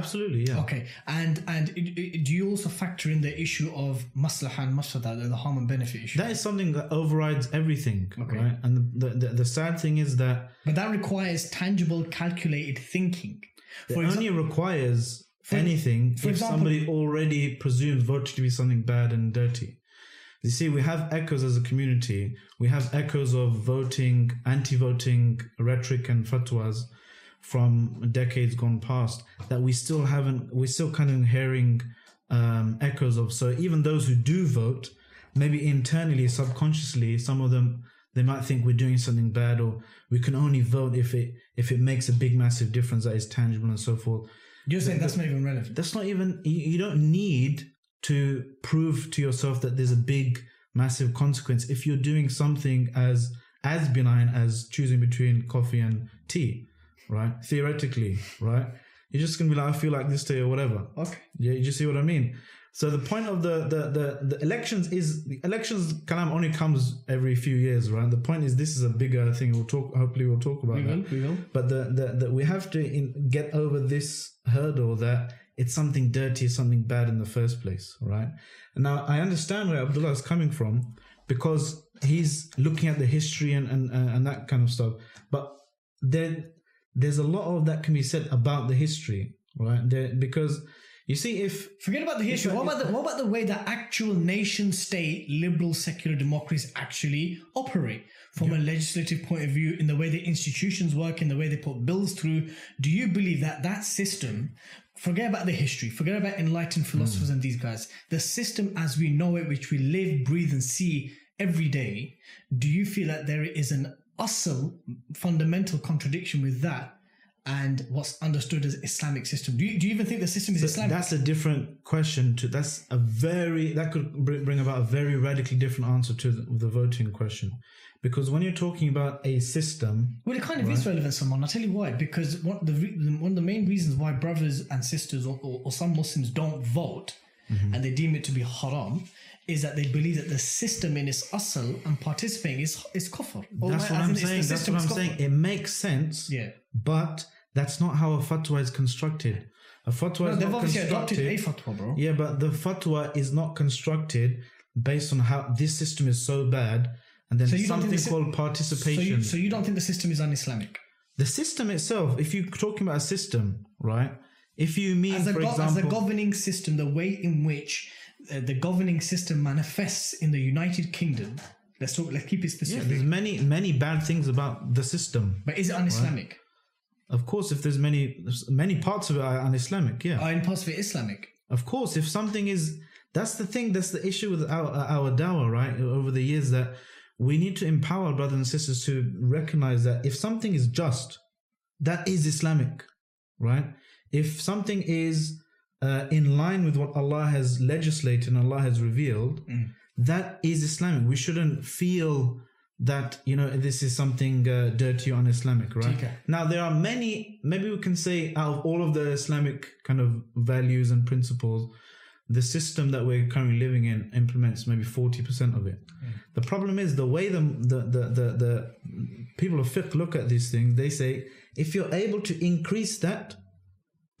Absolutely, yeah. Okay, and and do you also factor in the issue of maslaha and mafsada, the harm and benefit issue? That is something that overrides everything, Okay. right? And the, the the sad thing is that but that requires tangible, calculated thinking. it For only requires anything for if example- somebody already presumes voting to be something bad and dirty. You see, we have echoes as a community. We have echoes of voting, anti-voting rhetoric and fatwas from decades gone past that we still haven't. We're still kind of hearing um, echoes of. So even those who do vote, maybe internally, subconsciously, some of them they might think we're doing something bad, or we can only vote if it if it makes a big, massive difference that is tangible and so forth. you're saying that's not even relevant. That's not even. You, you don't need to prove to yourself that there's a big, massive consequence if you're doing something as as benign as choosing between coffee and tea, right? Theoretically, right? You're just gonna be like, I feel like this day or whatever. Okay. Yeah, you just see what I mean. So the point of the the the, the elections is the elections kalam only comes every few years, right? The point is this is a bigger thing. We'll talk. Hopefully, we'll talk about We that. will. We will. But the, the, the we have to in, get over this hurdle that it's something dirty, something bad in the first place, right? And now I understand where Abdullah is coming from because he's looking at the history and and, and that kind of stuff. But there, there's a lot of that can be said about the history, right? There, because you see, if Forget about the history. What about the what about the way that actual nation state liberal secular democracies actually operate from a legislative point of view in the way the institutions work, in the way they put bills through? Do you believe that that system? Forget about the history. Forget about enlightened hmm. philosophers and these guys. The system as we know it, which we live, breathe, and see every day. Do you feel that there is an asl fundamental contradiction with that? And what's understood as Islamic system? Do you, do you even think the system is Islamic? that's a different question to that's a very that could br- bring about a very radically different answer to the, the voting question because when you're talking about a system Well, it kind of is relevant, someone. I'll tell you why. Because one of the, re- one of the main reasons why brothers and sisters or, or, or some Muslims don't vote Mm-hmm. and they deem it to be haram is that they believe that the system in its asl and participating is is kufr. That's what i'm saying that's what i'm saying it makes sense Yeah. but that's not how a fatwa is constructed a fatwa No, is they've obviously adopted a fatwa, bro. yeah but the fatwa is not constructed based on how this system is so bad and then So you don't think something the called So participation you, so you don't think the system is un-Islamic? the system itself if you're talking about a system right if you mean As a, for go- example as a governing system, the way in which uh, the governing system manifests in the United Kingdom, let's talk. Let's keep it specific. Yeah, there's many many bad things about the system. but is it un-Islamic? Of course, if there's many many parts of it are un-Islamic, yeah. Or in parts of it Islamic? of course, if something is that's the thing. That's the issue with our our dawah, right? Over the years, that we need to empower brothers and sisters to recognize that if something is just, that is Islamic, right? If something is uh, in line with what Allah has legislated and Allah has revealed, that is Islamic. We shouldn't feel that you know this is something uh, dirty or un-Islamic, right? Okay. Now there are many. Maybe we can say out of all of the Islamic kind of values and principles, the system that we're currently living in implements maybe forty percent of it. Mm. The problem is the way the the, the the the people of fiqh look at these things. They say if you're able to increase that,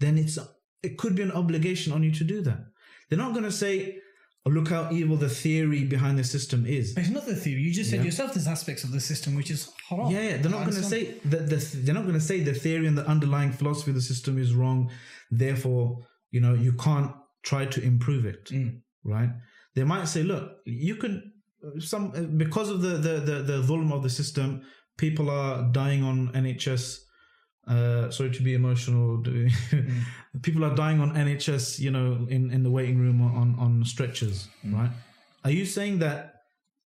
then it's it could be an obligation on you to do that. They're not going to say, oh, "Look how evil the theory behind the system is." It's not the theory. You just said yourself there's aspects of the system which is haram. Yeah, yeah. They're not going to say that the, they're not going to say the theory and the underlying philosophy of the system is wrong. Therefore, you know, you can't try to improve it, mm. right? They might say, look, you can some because of the the the, the volume of the system, people are dying on NHS. Uh, sorry to be emotional. doing- mm. people are dying on NHS, you know, in, in the waiting room on on stretchers, mm. right? Are you saying that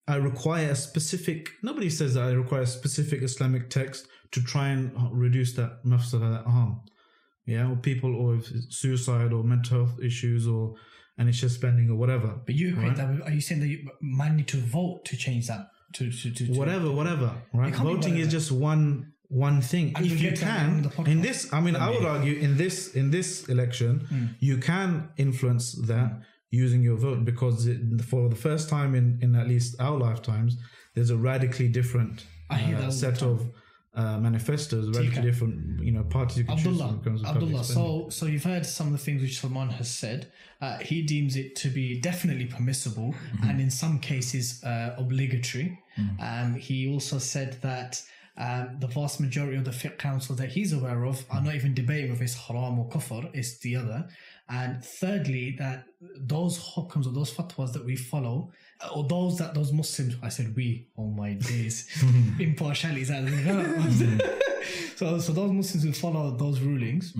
I require a specific. Nobody says that I require a specific Islamic text to try and reduce that mafsada, that harm. Yeah, or people, or if it's suicide, or mental health issues, or NHS spending, or whatever. But you equate Right. that are you saying that you man need to vote to change that? To, to, to, to whatever, whatever. Right? Voting is just one one thing. And if you get to that in can, in this, I mean, I would argue in this in this election, Hmm. you can influence that using your vote because it, for the first time in in at least our lifetimes, there's a radically different uh, set of uh, manifestos, radically Okay. different, you know, parties you can choose Abdullah, when it comes to Abdullah. So, so you've heard some of the things which Salman has said. Uh, he deems it to be definitely permissible Mm-hmm. and in some cases uh, obligatory. Um, he also said that um, the vast majority of the fiqh council that he's aware of are not even debating if it's haram or kufr. It's the other. And thirdly, that those hukams or those fatwas that we follow, or those that those Muslims, I said we, oh my days, impartiality is out so, so those Muslims who follow those rulings,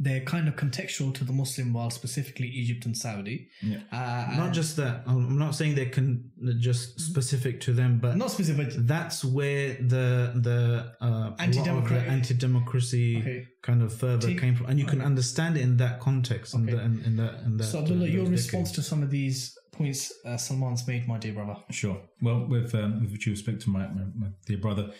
they're kind of contextual to the Muslim world, specifically Egypt and Saudi. Uh, not just that. I'm not saying they can just specific to them, but not specific. that's where the the uh, a lot the Anti-democratic- anti-democracy Okay. kind of further Take- came from, and you can understand it in that context, in, Okay. the, in, in that in that. So, Abdullah, uh, your those response decades. to some of these points uh, Salman's made, my dear brother. Sure. Well, with um, with due respect to my, my, my dear brother,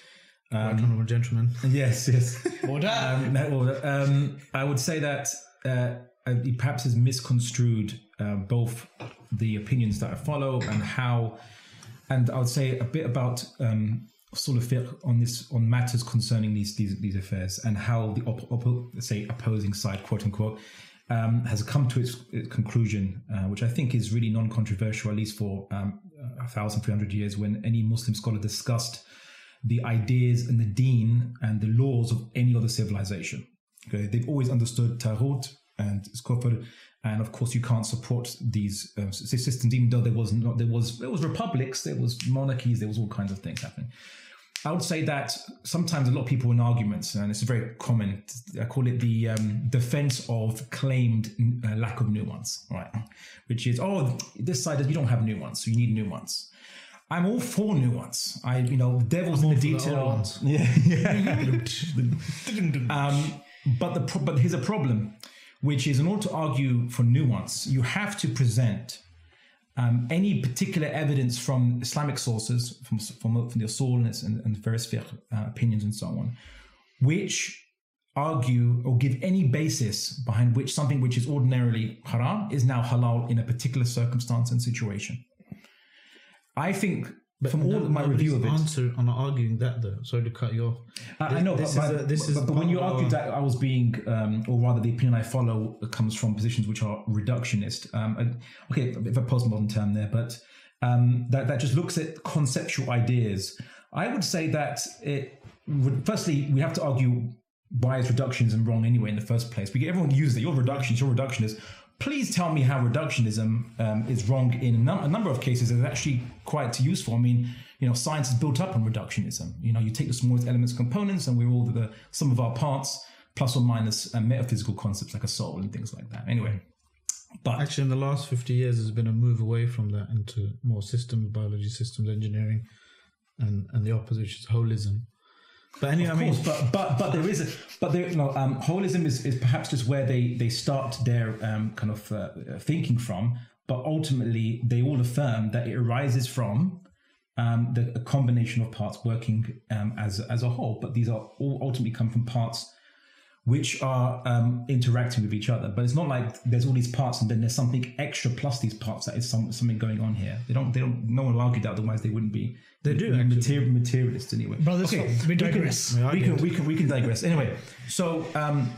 Right honourable gentleman. Yes, yes. Order. um, that order. Um, I would say that uh, uh, he perhaps has misconstrued uh, both the opinions that I follow and how, and I would say a bit about um, sort of on this on matters concerning these these, these affairs and how the op- op- say opposing side, quote unquote, um, has come to its, its conclusion, uh, which I think is really non-controversial, at least for um, a thousand three hundred years, when any Muslim scholar discussed the ideas and the deen and the laws of any other civilization. Okay, they've always understood tarot and kufr, and of course you can't support these uh, systems, even though there was not there was there was republics, there was monarchies, there was all kinds of things happening. I would say that sometimes a lot of people in arguments, and it's very common. I call it the um, defense of claimed uh, lack of nuance, right? Which is, oh, this side is you don't have nuance, so you need nuance. I'm all for nuance. I, you know, the devil's in the detail. Yeah, yeah. um, but the pro- but here's a problem, which is in order to argue for nuance, you have to present um, any particular evidence from Islamic sources, from from, from the Usul and, and various fiqh, uh, opinions and so on, which argue or give any basis behind which something which is ordinarily haram is now halal in a particular circumstance and situation. I think from all of my review of it, answer not arguing that though. Sorry to cut you off. I, I know, this but, is but, a- this but- is but when you argued that I was being, um, or rather, the opinion I follow comes from positions which are reductionist. Um, okay, a bit of a postmodern term there, but um, that that just looks at conceptual ideas. I would say that it. would- Firstly, we have to argue why is reductionism wrong anyway in the first place. We everyone uses it. You're reductionist. You're reductionist. Please tell me how reductionism um, is wrong in a, num- a number of cases. It's actually quite useful. I mean, you know, science is built up on reductionism. You know, you take the smallest elements, components, and we're all the, the sum of our parts, plus or minus uh, metaphysical concepts like a soul and things like that. Anyway, but Actually, in the last 50 years, there's been a move away from that into more systems, biology, systems engineering, and, and the opposite, which is holism. But anyway, Of I mean, but but but there is a but there no um, holism is, is perhaps just where they they start their um, kind of uh, thinking from, but ultimately they all affirm that it arises from um, the a combination of parts working um, as as a whole. But these are all ultimately come from parts which are um, interacting with each other. But it's not like there's all these parts and then there's something extra plus these parts that is some, something going on here. They don't. They don't. No one will argue that. Otherwise, they wouldn't be. They do. Material, materialist anyway. Brothers, we we can- digress. We we can we can we can digress anyway so um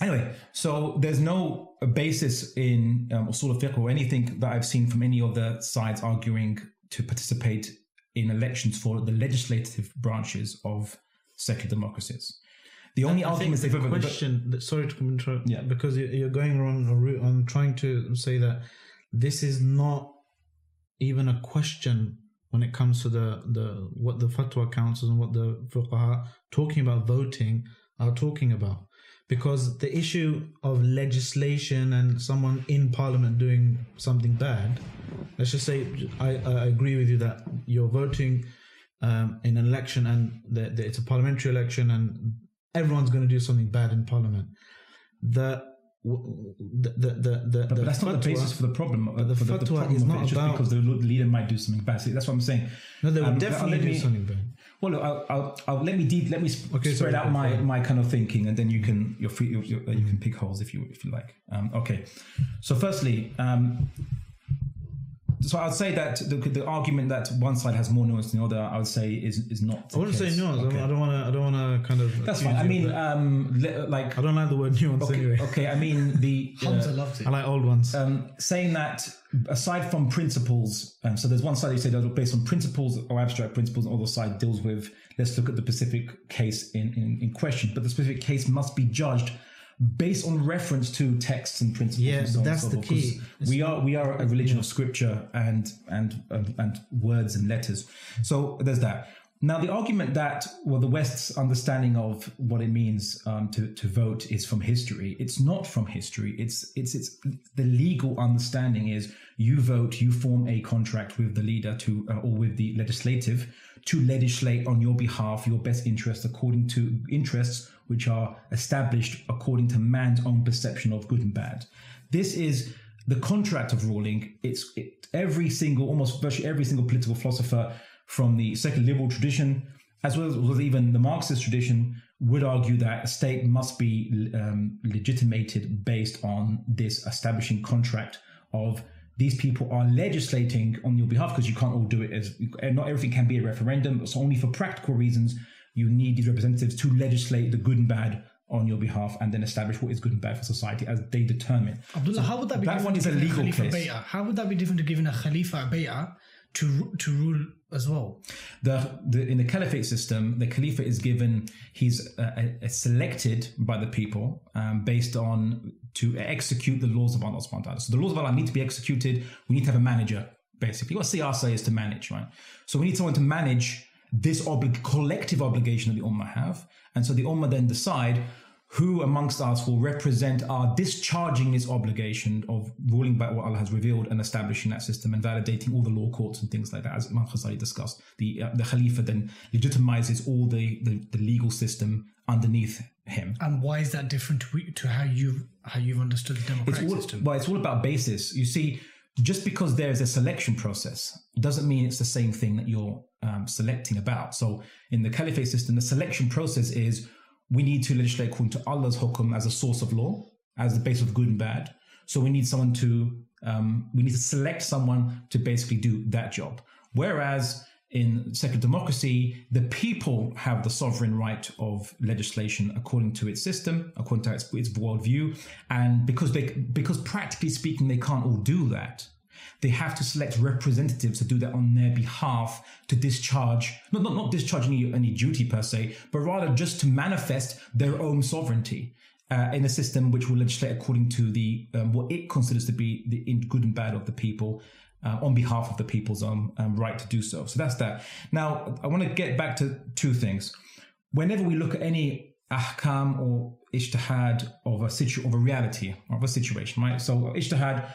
anyway so there's no basis in um, usul or anything that i've seen from any of the sides arguing to participate in elections for the legislative branches of secular democracies the only I arguments the they've ever question. that- sorry to interrupt. Yeah. because you- you're going on a route on trying to say that this is not even a question when it comes to the the what the fatwa councils and what the fuqaha talking about voting are talking about. Because the issue of legislation and someone in parliament doing something bad, let's just say I, I agree with you that you're voting um, in an election and the, the, it's a parliamentary election and everyone's going to do something bad in parliament. The the the the, the, but, the that's not the basis for the problem. uh, the fatwa problem is not just about- because the leader might do something bad. See, that's what I'm saying. No, they will Um, definitely do me- something bad. Well, look, I'll, I'll, I'll let me deep, let me sp- Okay, spread out my, my kind of thinking, and then you can you're free you, you, you Mm-hmm. can pick holes if you if you like. Um, okay, so firstly, um, so I'd say that the, the argument that one side has more nuance than the other, I would say is is not. I wouldn't say nuance. Okay. I don't want to. I don't want to kind of. That's fine. I mean, um, le- like I don't like the word nuance okay, anyway. okay. I mean the uh, Hamza loved it. I like old ones. um, saying that aside from principles, um, so there's one side you say that based on principles or abstract principles, and the other side deals with let's look at the specific case in, in, in question. But the specific case must be judged based on reference to texts and principles. Yeah, and so that's so the key. We are we are a religion of scripture and and and, and words and letters. So there's that. Now, the argument that, well, the West's understanding of what it means um, to, to vote is from history. It's not from history. It's, it's, it's the legal understanding is you vote, you form a contract with the leader to, uh, or with the legislative to legislate on your behalf, your best interests according to interests which are established according to man's own perception of good and bad. This is the contract of ruling. It's it, every single, almost virtually every single political philosopher from the secular liberal tradition as well as, well as even the Marxist tradition, would argue that a state must be um, legitimated based on this establishing contract of these people are legislating on your behalf because you can't all do it as not everything can be a referendum. So only for practical reasons you need these representatives to legislate the good and bad on your behalf and then establish what is good and bad for society as they determine. Abdullah, how would that be that different one is to a giving legal Khalifa case. Bay'ah? How would that be different to giving a Khalifa a Bay'ah to, to rule as well? The, the in the caliphate system, the caliph is given he's uh, uh, selected by the people um, based on to execute the laws of Allah subhanahu wa ta'ala. So the laws of Allah need to be executed. We need to have a manager, basically. What siyasa is to manage, right? So we need someone to manage this obli- collective obligation that the ummah have, and so the ummah then decide who amongst us will represent our discharging this obligation of ruling by what Allah has revealed and establishing that system and validating all the law courts and things like that, as Imam Ghazali discussed. The uh, the Khalifa then legitimizes all the, the, the legal system underneath him. And why is that different to, to how you've how you've understood the It's democratic all, system? well, it's all about basis. You see, just because there's a selection process doesn't mean it's the same thing that you're um, selecting about. So in the caliphate system, the selection process is we need to legislate according to Allah's hukum as a source of law, as the base of good and bad. So we need someone to um, we need to select someone to basically do that job. Whereas in secular democracy, the people have the sovereign right of legislation according to its system, according to its, its worldview, and because they because practically speaking they can't all do that, they have to select representatives to do that on their behalf to discharge not not, not discharge any, any duty per se, but rather just to manifest their own sovereignty. Uh, in a system which will legislate according to the um, what it considers to be the good and bad of the people, uh, on behalf of the people's um, um, right to do so. So that's that. Now, I want to get back to two things. Whenever we look at any ahkam or ijtihad of a situ of a reality of a situation, right? So ijtihad,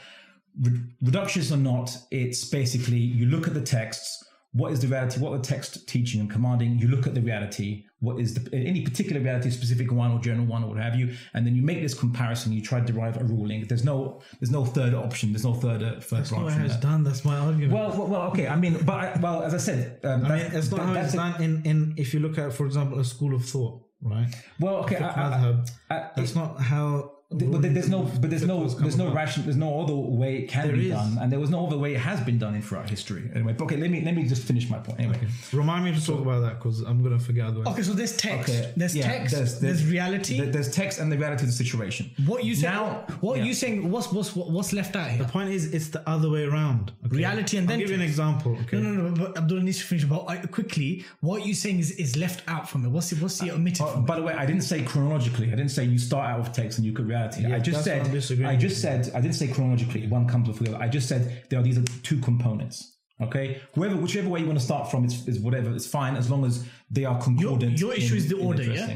re- reductions or not, it's basically you look at the texts. What is the reality? What are the text teaching and commanding? You look at the reality. What is the any particular reality, specific one or general one or what have you, and then you make this comparison. You try to derive a ruling. There's no there's no third option. There's no third uh, third That's not how it's that. done. That's my argument. Well, well, well, okay. I mean, but I, well, as I said, um, I mean, it's not that- how it's a- done in, in if you look at, for example, a school of thought, right? Well, okay. I, I, Madhab, I- that's not how. But there's no, but there's no, there's no rational, there's no other way it can There be is. done, and there was no other way it has been done in throughout history. Anyway, but okay, let me let me just finish my point. Anyway, Remind me to talk about that because I'm gonna forget otherwise. Okay, so there's text, okay, there's yeah, text, there's, reality. there- there's text and the reality of the situation. what you saying? now? what yeah. you saying? What's what's what's left out here? The point is, it's the other way around. okay? Reality and I'll then give you an example. Okay. No, no, no. But Abdullah needs to finish. But I, quickly, what you saying is, is left out from it. What's the, what's the omitted Uh, from by the way, I didn't say chronologically. I didn't say you start out with text and you could reality. I just I'm said I just said I didn't say chronologically. One comes before the other. I just said there are these are two components. Okay, whoever whichever way you want to start from is, is whatever. It's fine as long as they are concordant. your issue in- is the order, yeah?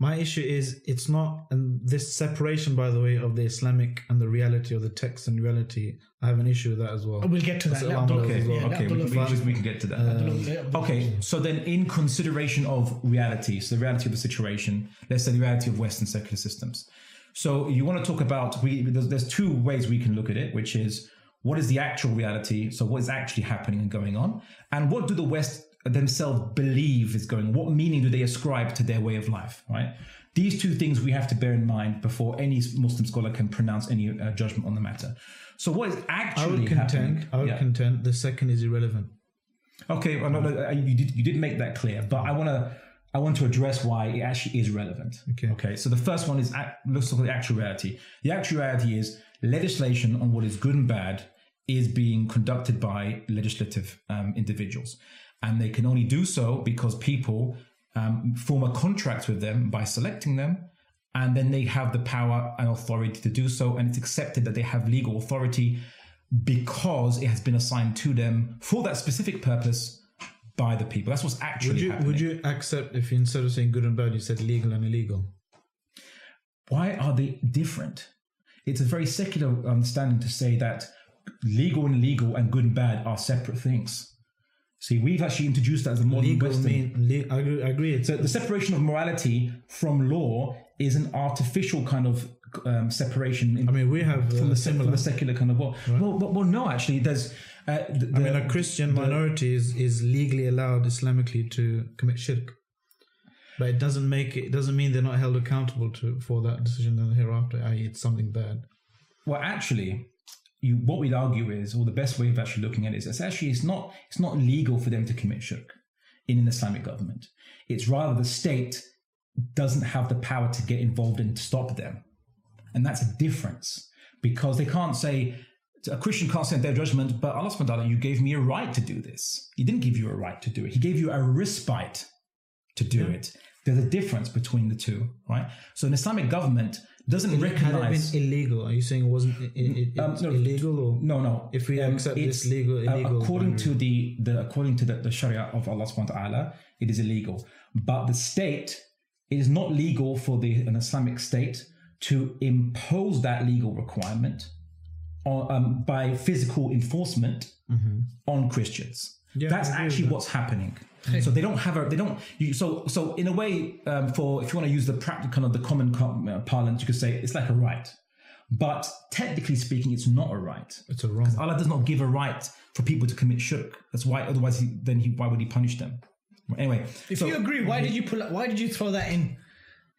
My issue is it's not, and this separation, by the way, of the Islamic and the reality of the text and reality. I have an issue with that as well. We'll get to that. That's Let Islam Abdullah- does Okay, well. yeah, okay, we, Abdullah we, finish. we can get to that. Uh, Abdullah- Okay, so then in consideration of reality, so the reality of the situation, let's say the reality of Western secular systems. So you want to talk about, we, there's, there's two ways we can look at it, which is what is the actual reality? So what is actually happening and going on? And what do the West themselves believe is going? What meaning do they ascribe to their way of life, right? These two things we have to bear in mind before any Muslim scholar can pronounce any uh, judgment on the matter. So what is I actually would contend. happening? I would Yeah. contend the second is irrelevant. Okay, well, no, no, uh, you did you did make that clear, but I want to I want to address why it actually is relevant. Okay. Okay. So the first one is let's look at the actuality. The actuality is legislation on what is good and bad is being conducted by legislative um, individuals, and they can only do so because people um, form a contract with them by selecting them. And then they have the power and authority to do so, and it's accepted that they have legal authority because it has been assigned to them for that specific purpose by the people. That's what's actually Would you happening. would you accept if instead of saying good and bad, you said legal and illegal? Why are they different? It's a very secular understanding to say that legal and illegal and good and bad are separate things. See, we've actually introduced that as a modern Legal Western. mean le- I agree. I agree. It's So the separation of morality from law is an artificial kind of um, separation. In, I mean, we have from, uh, the, similar. from the secular kind of world. Well, well, well, no, actually, there's. Uh, the, I mean, a Christian minority is, is legally allowed Islamically to commit shirk, but it doesn't make it, it doesn't mean they're not held accountable to for that decision in the hereafter. I.e., it's something bad. Well, actually, you what we'd argue is, or the best way of actually looking at it is, it's actually it's not it's not legal for them to commit shirk in an Islamic government. It's rather the state doesn't have the power to get involved and stop them, and that's a difference because they can't say a Christian can't in their judgment, but Allah subhanahu wa ta'ala, you gave me a right to do this. He didn't give you a right to do it. He gave you a respite to do it. There's a difference between the two, right? So an Islamic government doesn't Had it recognize. been illegal? Are you saying it wasn't i- i- it, Um, no, illegal or No, no. If we Um, accept it's, this legal uh, according boundary. to the, the according to the, the Sharia of Allah Subhanahu wa Taala, it is illegal. But the state, it is not legal for the an Islamic state to impose that legal requirement on, um, by physical enforcement on Christians. Mm-hmm. Yeah, That's I agree with actually that. what's happening. So they don't have a they don't you, so so in a way um, for if you want to use the practical kind of the common com- uh, parlance you could say it's like a right, but technically speaking it's not a right. it's a wrong. Allah does not give a right for people to commit shirk. That's why otherwise he, then he why would he punish them? Anyway, If so- you agree, why did you pull? Why did you throw that in?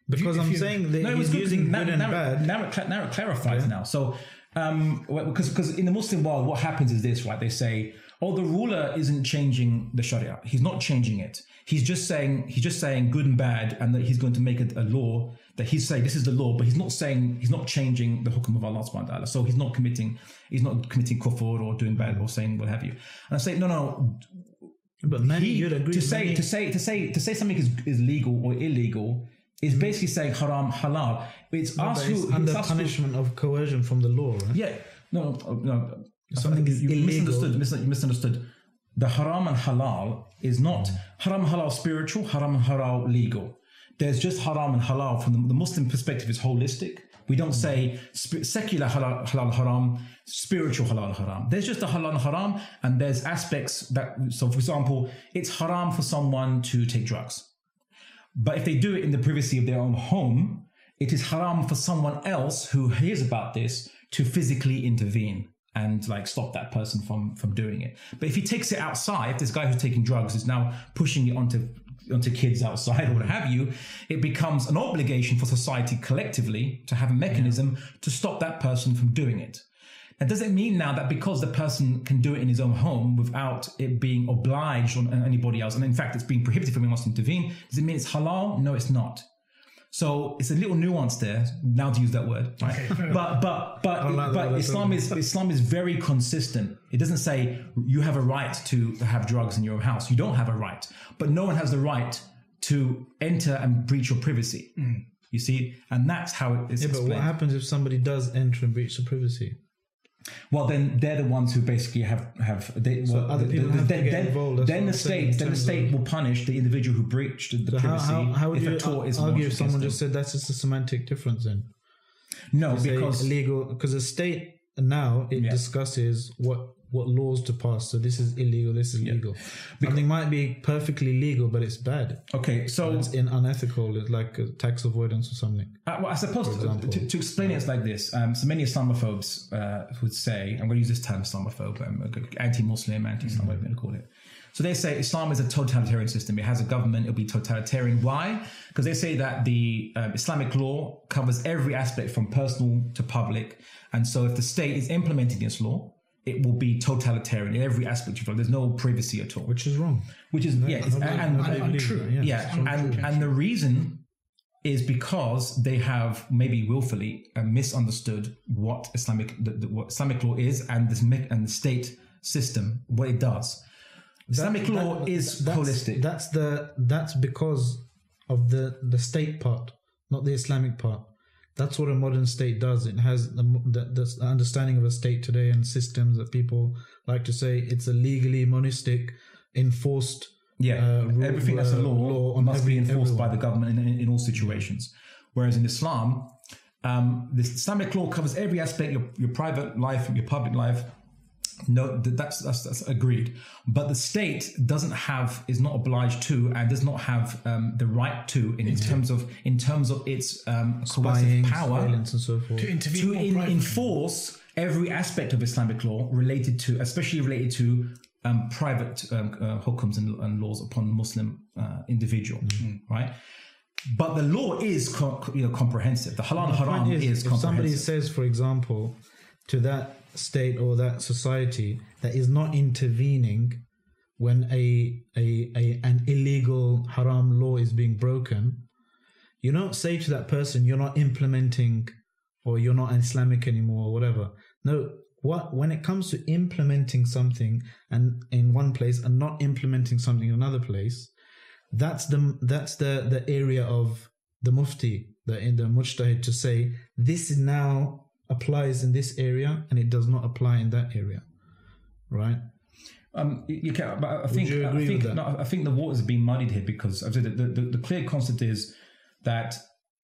Because if I'm you- saying that no, it was he's using now, good and now, bad. Now it, cla- now it clarifies now. So, um, because because in the Muslim world, what happens is this, right? They say, "Oh, the ruler isn't changing the Sharia. He's not changing it. He's just saying he's just saying good and bad, and that he's going to make a, a law that he's saying this is the law, but he's not saying he's not changing the hukum of Allah subhanahu wa taala. So he's not committing he's not committing kufr or doing bad or saying what have you. And I say, no, no, But many, he- you'd agree. to say many- to say to say to say something is, is legal or illegal is basically saying haram halal. It's but us it's who under us who- punishment of coercion from the law, right? yeah, no, no, no. Something is you illegal. misunderstood. You misunderstood. The haram and halal is not mm. haram and halal spiritual, haram and halal legal. There's just haram and halal from the, the Muslim perspective is holistic. We don't mm. say sp- secular halal, halal haram, spiritual halal haram. There's just a halal and haram, and there's aspects that. So, for example, it's haram for someone to take drugs. But if they do it in the privacy of their own home, it is haram for someone else who hears about this to physically intervene and like stop that person from from doing it. But if he takes it outside, if this guy who's taking drugs is now pushing it onto onto kids outside or what have you, it becomes an obligation for society collectively to have a mechanism to stop that person from doing it. That does it mean now that because the person can do it in his own home without it being obliged on anybody else, and in fact it's being prohibited for anyone else to intervene, does it mean it's halal? No, it's not. So it's a little nuance there. Now to use that word, right? but but but like but Islam is Islam is very consistent. It doesn't say you have a right to have drugs in your house. You don't have a right, but no one has the right to enter and breach your privacy. Hmm. You see, and that's how it is Yeah, but what happens if somebody does enter and breach the privacy? Well, then they're the ones who basically have have. They, well, other people have to then, get then, involved, that's then the I'm saying, in state, then the state will punish the individual who breached the So privacy. how, how would if you a tort is argue if someone just said that's just a semantic difference then? no, because legal because the state now it Yeah. discusses what what laws to pass. So this is illegal. This is legal. Something might be perfectly legal, but it's bad. okay, so It's in unethical. It's like tax avoidance or something. Uh, well, I suppose to, to, to explain it, it's like this. Um, so many Islamophobes uh, would say, I'm going to use this term Islamophobe, um, anti-Muslim, anti-Islam, whatever you want to call it. So they say Islam is a totalitarian system. It has a government. It'll be totalitarian. Why? Because they say that the um, Islamic law covers every aspect from personal to public. And so if the state is implementing this law, it will be totalitarian in every aspect of life. There's no privacy at all. Which is wrong. Which is, yeah, it's, and, and- untrue. Yeah. yeah, wrong. and and the reason is because they have maybe willfully uh, misunderstood what Islamic what Islamic law is and this and the state system what it does. Islamic law That- is that's, holistic. That's the that's because of the the state part, not the Islamic part. That's what a modern state does. It has the, the, the understanding of a state today and systems that people like to say it's a legally monistic, enforced. yeah, uh, rule- everything that's a uh, law, law must be every- enforced by the government in, in, in all situations. Whereas in Islam, um, the Islamic law covers every aspect your your private life, your public life, No, that's, that's that's agreed. But the state doesn't have is not obliged to and does not have um, the right to in, in terms of in terms of its um, coercive power and so forth. to intervene to in, enforce every aspect of Islamic law related to, especially related to um, private um, uh, hukums and, and laws upon Muslim uh, individual, right? But the law is co- you know comprehensive. The halal and The haram point is, if somebody says, for example, to that state or that society that is not intervening when a, a, a an illegal haram law is being broken, you don't say to that person, "You're not implementing," or "You're not Islamic anymore," or whatever. No, what when it comes to implementing something and in one place and not implementing something in another place, that's the that's the the area of the mufti, the in the mujtahid to say this is now applies in this area and it does not apply in that area, right? Um, you can, but I think I think with that? no, I think the waters been muddied here because I've said the, the, the clear concept is that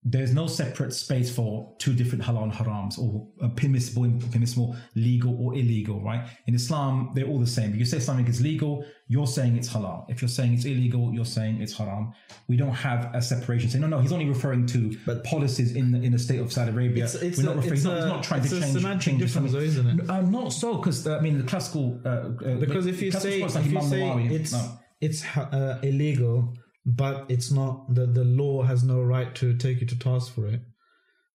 there's no separate space for two different halal and harams or uh, permissible, permissible, legal or illegal, right? In Islam, they're all the same. If you say something is legal, you're saying it's halal. If you're saying it's illegal, you're saying it's haram. We don't have a separation. Say, no, no, he's only referring to but policies in the, in the state of Saudi Arabia. It's- it's We're a- not referring, it's he's, not, he's not trying to a change, change difference, though, isn't it? Um, not so, because uh, I mean, the classical. Uh, uh, Because if you say if you say it's no. it's uh, illegal, but it's not the the law has no right to take you to task for it,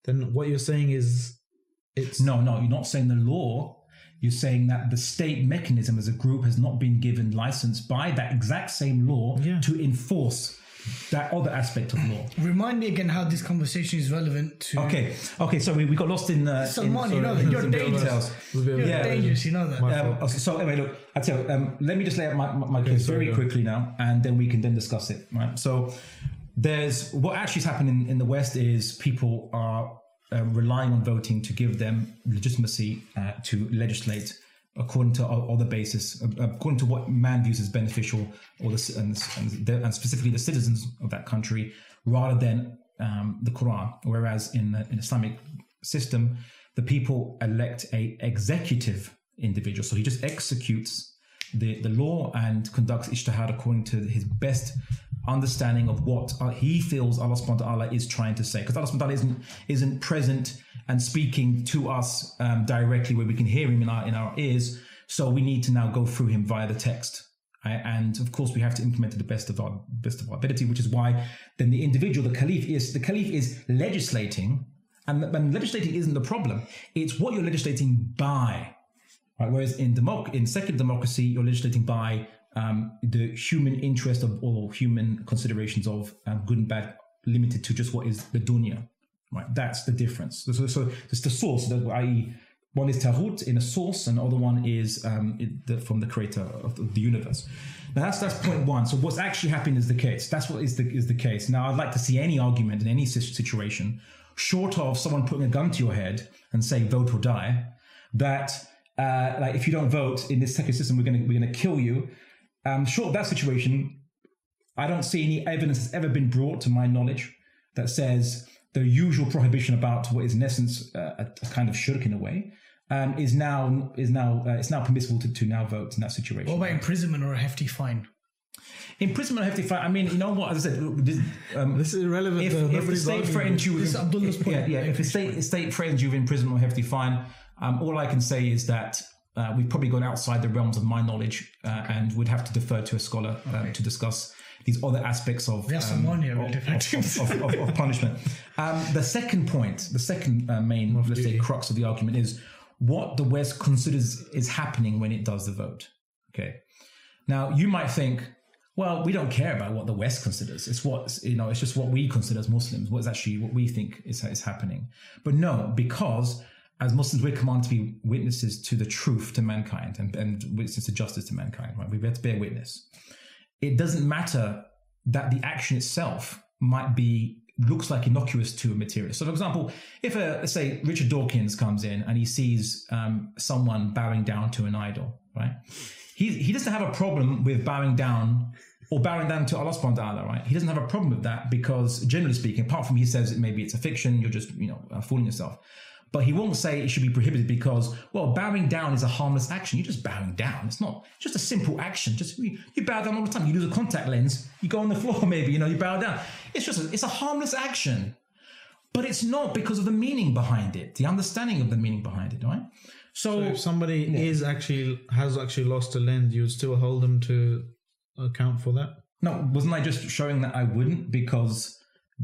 then what you're saying is it's No, no, you're not saying the law. You're saying that the state mechanism as a group has not been given license by that exact same law Yeah. to enforce that other aspect of law. Remind me again how this conversation is relevant to. Okay, okay. So we, we got lost in. Uh, in Salman, you know sorry, that you're in the dangerous. details. You're Yeah. dangerous, you know that. Um, fault. so anyway, look, I tell you, um, let me just lay out my, my, my case sorry, very go. quickly now, and then we can then discuss it. Right. So there's what actually is happening in, in the West is people are uh, relying on voting to give them legitimacy uh, to legislate according to other basis, uh, according to what man views as beneficial, or the, and, and, and specifically the citizens of that country, rather than um, the Quran. Whereas in the in Islamic system, the people elect a executive individual, so he just executes the, the law and conducts ijtihad according to his best understanding of what uh, he feels Allah subhanahu wa ta'ala is trying to say. Because Allah subhanahu wa ta'ala isn't, isn't present and speaking to us um, directly where we can hear him in our, in our ears. So we need to now go through him via the text. right? And of course, we have to implement to the best of our best of our ability, which is why then the individual, the caliph is the caliph is legislating, and, and legislating isn't the problem. It's what you're legislating by. Right? Whereas in democ- in secular democracy, you're legislating by um, the human interest of or human considerations of um, good and bad, limited to just what is the dunya. Right? That's the difference. So, so it's the source. I.e., one is taghut in a source, and the other one is um, the, from the creator of the, the universe. Now that's that's point one. So what's actually happening is the case. That's what is the is the case. Now I'd like to see any argument in any situation, short of someone putting a gun to your head and saying vote or die, that uh, like if you don't vote in this second system, we're gonna we're gonna kill you. Um, short of that situation, I don't see any evidence that's ever been brought to my knowledge that says the usual prohibition about what is in essence uh, a, a kind of shirk in a way um, is now is now uh, it's now permissible to, to now vote in that situation. What about imprisonment or a hefty fine? Imprisonment or hefty fine. I mean, you know what? As I said, this, um, This is irrelevant. if, though. if the state arguing threatens you with This is Abdullah's point. yeah, yeah, if the state state threatens you with imprisonment or hefty fine, um, all I can say is that uh, we've probably gone outside the realms of my knowledge, uh, and would have to defer to a scholar um, to discuss these other aspects of um, of, of, of, of, of punishment. Um, the second point, the second uh, main, let's say, crux of the argument is what the West considers is happening when it does the vote. Okay. Now you might think, well, we don't care about what the West considers. It's what you know. It's just what we consider as Muslims. What's actually what we think is is happening. But no, because as Muslims, we're commanded to be witnesses to the truth to mankind and, and witnesses to justice to mankind. Right? We have to bear witness. It doesn't matter that the action itself might be looks like innocuous to a material. So, for example, if a say Richard Dawkins comes in and he sees um, someone bowing down to an idol, right? He he doesn't have a problem with bowing down or bowing down to Allah subhanahu wa ta'ala, right? He doesn't have a problem with that because generally speaking, apart from he says that maybe it's a fiction, you're just, you know, uh, fooling yourself. But he won't say it should be prohibited because, well, bowing down is a harmless action. You're just bowing down. It's not it's just a simple action. Just you, you bow down all the time. You lose a contact lens. You go on the floor, maybe. You know, you bow down. It's just a, it's a harmless action, but it's not because of the meaning behind it, the understanding of the meaning behind it, right? So, if somebody is actually has actually lost a lens, you would still hold them to account for that. no, wasn't I just showing that I wouldn't because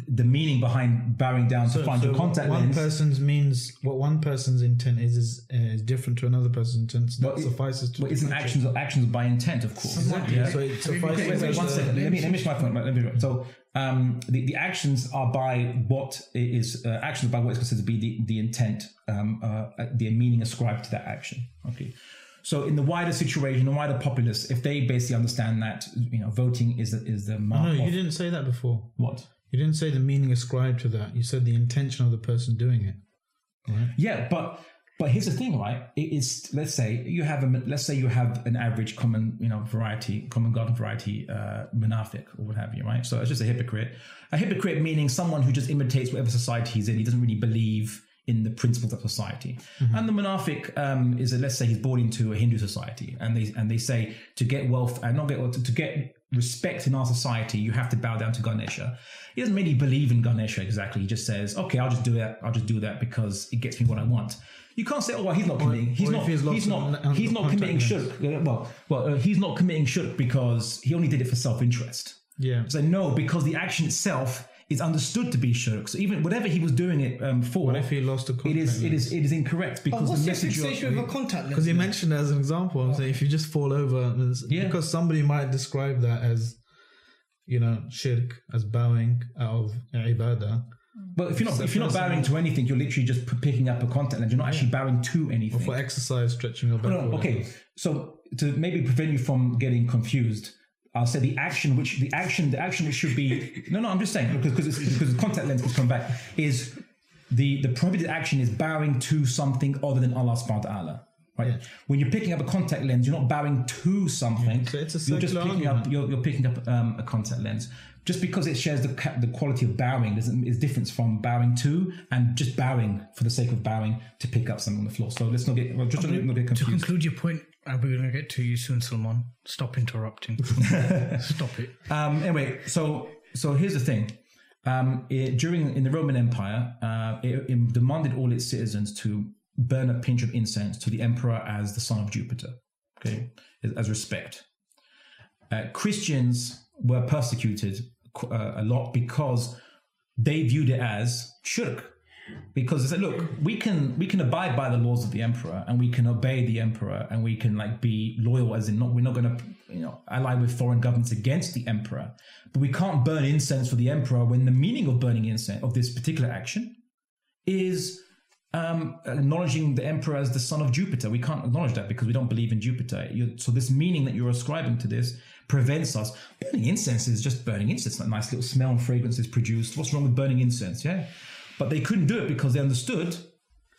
the meaning behind bowing down to find your contact one lens? person's means what one person's intent is is, uh, is different to another person's intent. So that it- suffices to. Well, isn't differentiate. actions actions by intent, of course. Exactly. Yeah. So it suffices. wait, Wait, one Uh, second. Let me, let me finish my point. Let me, so, um, the, the actions are by what is uh, actions by what is considered to be the, the intent, um, uh, the meaning ascribed to that action. Okay. So, in the wider situation, the wider populace, if they basically understand that you know voting is the, is the mark No, of you didn't say that before. what? You didn't say the meaning ascribed to that. You said the intention of the person doing it. Yeah, but but here's the thing, right? It is let's say you have a let's say you have an average common you know variety, common garden variety uh, munafiq or what have you, right? So it's just a hypocrite. A hypocrite meaning someone who just imitates whatever society he's in. He doesn't really believe in the principles of society. And the munafiq um, is a, let's say he's born into a Hindu society, and they and they say to get wealth and not get wealth, to, to get respect in our society, you have to bow down to Ganesha. He doesn't really believe in Ganesha exactly. He just says, okay, I'll just do that. I'll just do that because it gets me what I want. You can't say, oh, well, he's not committing. He's or if not. he's He's, not. he's not committing lens. shirk. Uh, Well, well, uh, he's not committing shirk because he only did it for self-interest. Yeah. So no, because the action itself is understood to be shirk. So even whatever he was doing it um, for, What if he lost a contact is. It lens? is. It is incorrect But because what's the the message. you're- fixation with a contact lens? Because he mentioned it as an example. I'm saying if you just fall over, Yeah. because somebody might describe that as, you know, shirk, as bowing out of ibadah, But if you're not, if you're not bowing to anything, you're literally just picking up a contact lens. You're not actually bowing to anything. for exercise, stretching your back. No, no, okay. So to maybe prevent you from getting confused, I'll say the action which the action the action which should be no no I'm just saying because because, it's, because the contact lens could come back is the the prohibited action is bowing to something other than Allah subhanahu wa ta'ala. Right. When you're picking up a contact lens, you're not bowing to something. So it's a you're just circular picking up you're, you're picking up um, a contact lens. Just because it shares the the quality of bowing doesn't is different from bowing to and just bowing for the sake of bowing to pick up something on the floor. So let's not get well, just not, not get to conclude your point, we're going to get to you soon, Salman. Stop interrupting. Stop it. Um, anyway, so so here's the thing. Um, it, during in the Roman Empire, uh, it, it demanded all its citizens to burn a pinch of incense to the emperor as the son of Jupiter, okay, as, respect. Uh, Christians were persecuted uh, a lot because they viewed it as shirk. Because they said, look, we can we can abide by the laws of the emperor and we can obey the emperor and we can like be loyal as in not we're not going to you know ally with foreign governments against the emperor, but we can't burn incense for the emperor when the meaning of burning incense of this particular action is um, acknowledging the emperor as the son of Jupiter. We can't acknowledge that because we don't believe in Jupiter. you so this meaning that you're ascribing to this prevents us. Burning incense is just burning incense. A nice little smell and fragrance is produced. What's wrong with burning incense? Yeah, but they couldn't do it because they understood.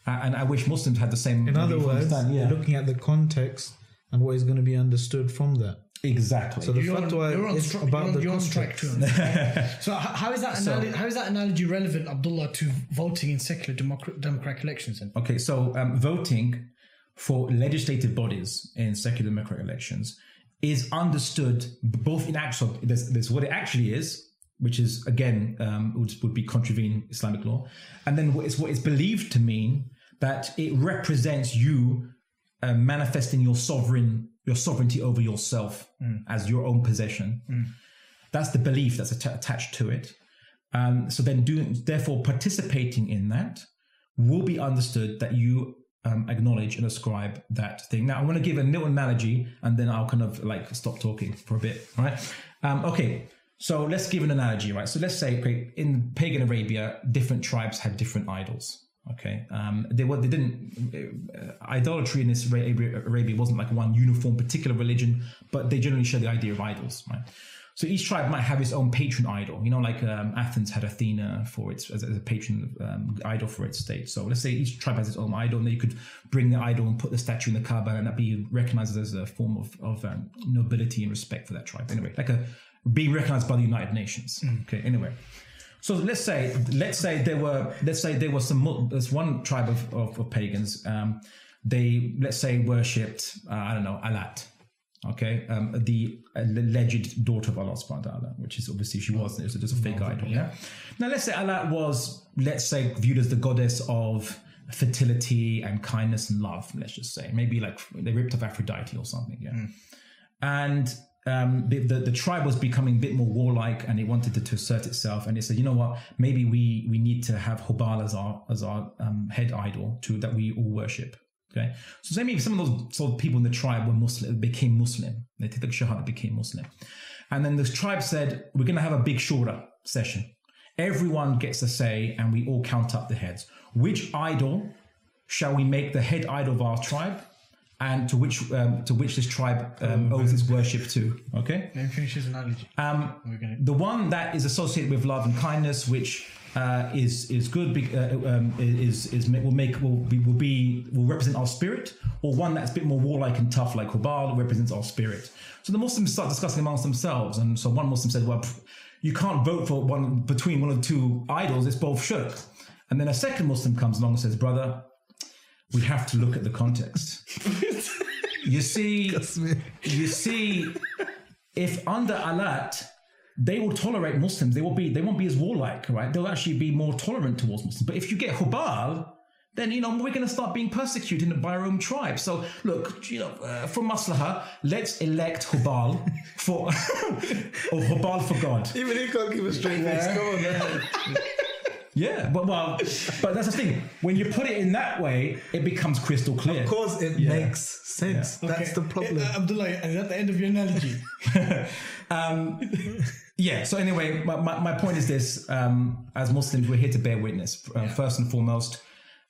uh, And I wish Muslims had the same. In other words, yeah. looking at the context and what is going to be understood from that. Exactly. So the You're on, fatwa you're on, is stri- about you're on, the you're on context. strike too. so how is that analogy, how is that analogy relevant, Abdullah, to voting in secular democ- democratic elections? Then Okay, so um, voting for legislative bodies in secular democratic elections is understood both in actual there's, there's what it actually is, which is again um, would, would be contravening Islamic law, and then what it's what it's believed to mean that it represents you uh, manifesting your sovereign your sovereignty over yourself as your own possession. That's the belief that's atta- attached to it. Um, so then, doing therefore participating in that will be understood that you um, acknowledge and ascribe that thing. Now, I want to give a little analogy, and then I'll kind of like stop talking for a bit. Right? Um, okay. So let's give an analogy, right? So let's say, okay, in pagan Arabia, different tribes had different idols. Okay, um, they were they didn't uh, idolatry in this Arabia, Arabia wasn't like one uniform particular religion, but they generally share the idea of idols, right? So each tribe might have its own patron idol. You know, like um, Athens had Athena for its as, as a patron um, idol for its state. So let's say each tribe has its own idol, and then you could bring the idol and put the statue in the Kaaba, and that be recognized as a form of, of um, nobility and respect for that tribe. Anyway, like a being recognized by the United Nations. Okay. Anyway, So let's say let's say there were let's say there was some there's one tribe of, of, of pagans. Um, they let's say worshipped uh, I don't know Alat, okay, um, the alleged daughter of Allah Subhanahu wa Taala, which is obviously she was it was just a fake idol. Yeah. Now let's say Alat was let's say viewed as the goddess of fertility and kindness and love. Let's just say maybe like they ripped off Aphrodite or something. Yeah and um, the, the tribe was becoming a bit more warlike, and it wanted to, to assert itself. And they said, you know what? Maybe we we need to have Hubal as our as our um, head idol to that we all worship. Okay, so maybe some of those sort of people in the tribe were Muslim, became Muslim. They took the shahada, became Muslim, and then the tribe said, we're going to have a big shura session. Everyone gets a say, and we all count up the heads. Which idol shall we make the head idol of our tribe? And to which um, to which this tribe um, owes its worship to? Okay, Let me finish this analogy. um, gonna. the one that is associated with love and kindness, which uh, is is good, be- uh, um, is is will make will be will be will represent our spirit, or one that's a bit more warlike and tough, like Hubal, represents our spirit. So the Muslims start discussing amongst themselves, and so one Muslim said, "Well, pff, you can't vote for one between one of the two idols; it's both shirk." And then a second Muslim comes along and says, "Brother, we have to look at the context." you see, you see, if under Allat, they will tolerate Muslims. They will be. They won't be as warlike, right? They'll actually be more tolerant towards Muslims. But if you get Hubal, then you know we're going to start being persecuted by our own tribe. So look, you know, uh, for maslaha, let's elect Hubal for or Hubal for God. Even he can't keep a straight face. Come on. Yeah, but well, but that's the thing. When you put it in that way, it becomes crystal clear. Of course, it makes sense. That's the problem. Uh, Abdullah, is that the end of your analogy? um, yeah. So anyway, my, my, my point is this: um, as Muslims, we're here to bear witness. Uh, First and foremost,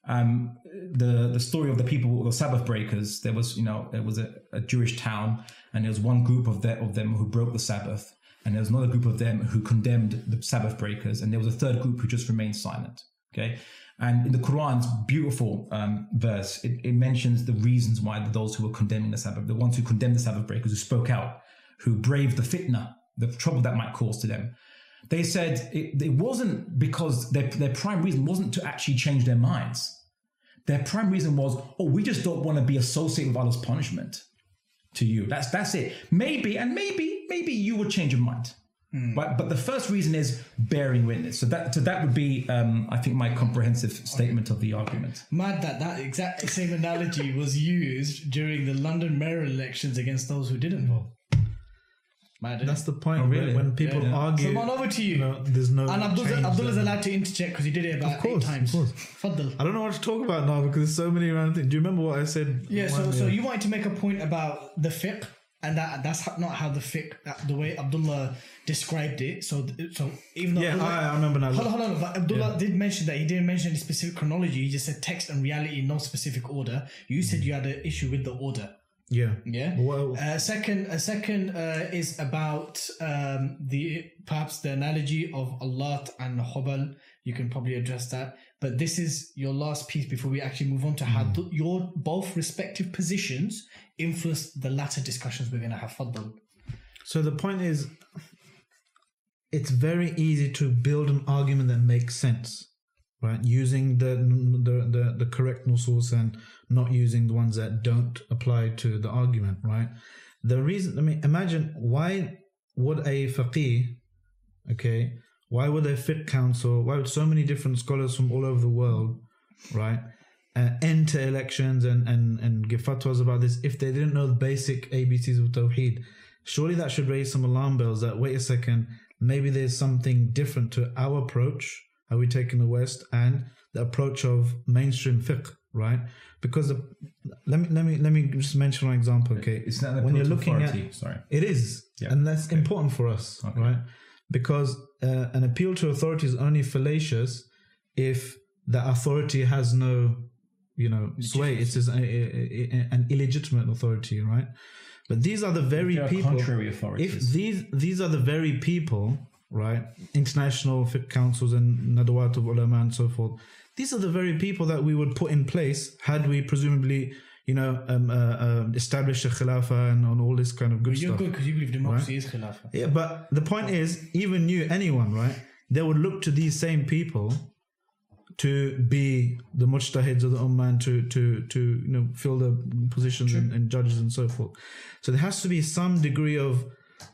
um, the the story of the people, the Sabbath breakers. There was, you know, there was a, a Jewish town, and there was one group of the, of them who broke the Sabbath, and there was another group of them who condemned the Sabbath breakers, and there was a third group who just remained silent. Okay. And in the Quran's beautiful um, verse, it, it mentions the reasons why those who were condemning the Sabbath, the ones who condemned the Sabbath breakers, who spoke out, who braved the fitna, the trouble that might cause to them. They said it, it wasn't because their, their prime reason wasn't to actually change their minds. Their prime reason was, oh, we just don't want to be associated with Allah's punishment to you. That's that's it. Maybe and maybe maybe you would change your mind. But but the first reason is bearing witness. So that so that would be um, I think my comprehensive statement of the argument. Mad that that exact same analogy was used during the London mayor elections against those who didn't vote. Mad. That's the point. Oh, really? When people Yeah. argue, Salman, over to you. know, there's no. and Abdullah, change Abdullah's allowed to interject because he did it about Of course, eight times. of course. Faddal. I don't know what to talk about now because there's so many random things. Do you remember what I said? Yeah, so so you wanted to make a point about the fiqh, and that that's not how the fiqh, that, the way Abdullah described it. So so even though Yeah, Abdullah, I, I remember now. Hold on, hold on. But Abdullah did mention that he didn't mention any specific chronology. He just said text and reality in no specific order. You said you had an issue with the order. Yeah. Yeah. Well, Uh, second, a second uh, is about um, the perhaps the analogy of Allat and Hubal. You can probably address that. But this is your last piece before we actually move on to how th- your both respective positions influence the latter discussions we're going to have. Faddal. So the point is, it's very easy to build an argument that makes sense, right? Using the the the, the correct source and not using the ones that don't apply to the argument, right? The reason, I mean, imagine why would a faqih, okay, why would a fiqh council, why would so many different scholars from all over the world, right, uh, enter elections and, and, and give fatwas about this if they didn't know the basic ABCs of Tawheed? Surely that should raise some alarm bells that, wait a second, maybe there's something different to our approach, how we take in the West, and the approach of mainstream fiqh, right? Because the, let me let me let me just mention one example, okay? It's not when you're looking authority. at Sorry. it is, Yeah, and that's important for us, Okay. right? Because uh, an appeal to authority is only fallacious if the authority has no, you know, sway. It's a, a- a- an illegitimate authority, right? But these are the very are people. contrary authorities. If these these are the very people, right? International councils and nadawat of ulama and so forth. These are the very people that we would put in place had we presumably, you know, um, uh, uh, established a khilafah and on all this kind of good You're stuff. good because you believe democracy is khilafah. Yeah, but the point is, even you, anyone, right? they would look to these same people to be the mujtahids of the ummah and to to to you know fill the positions and, and judges and so forth. So there has to be some degree of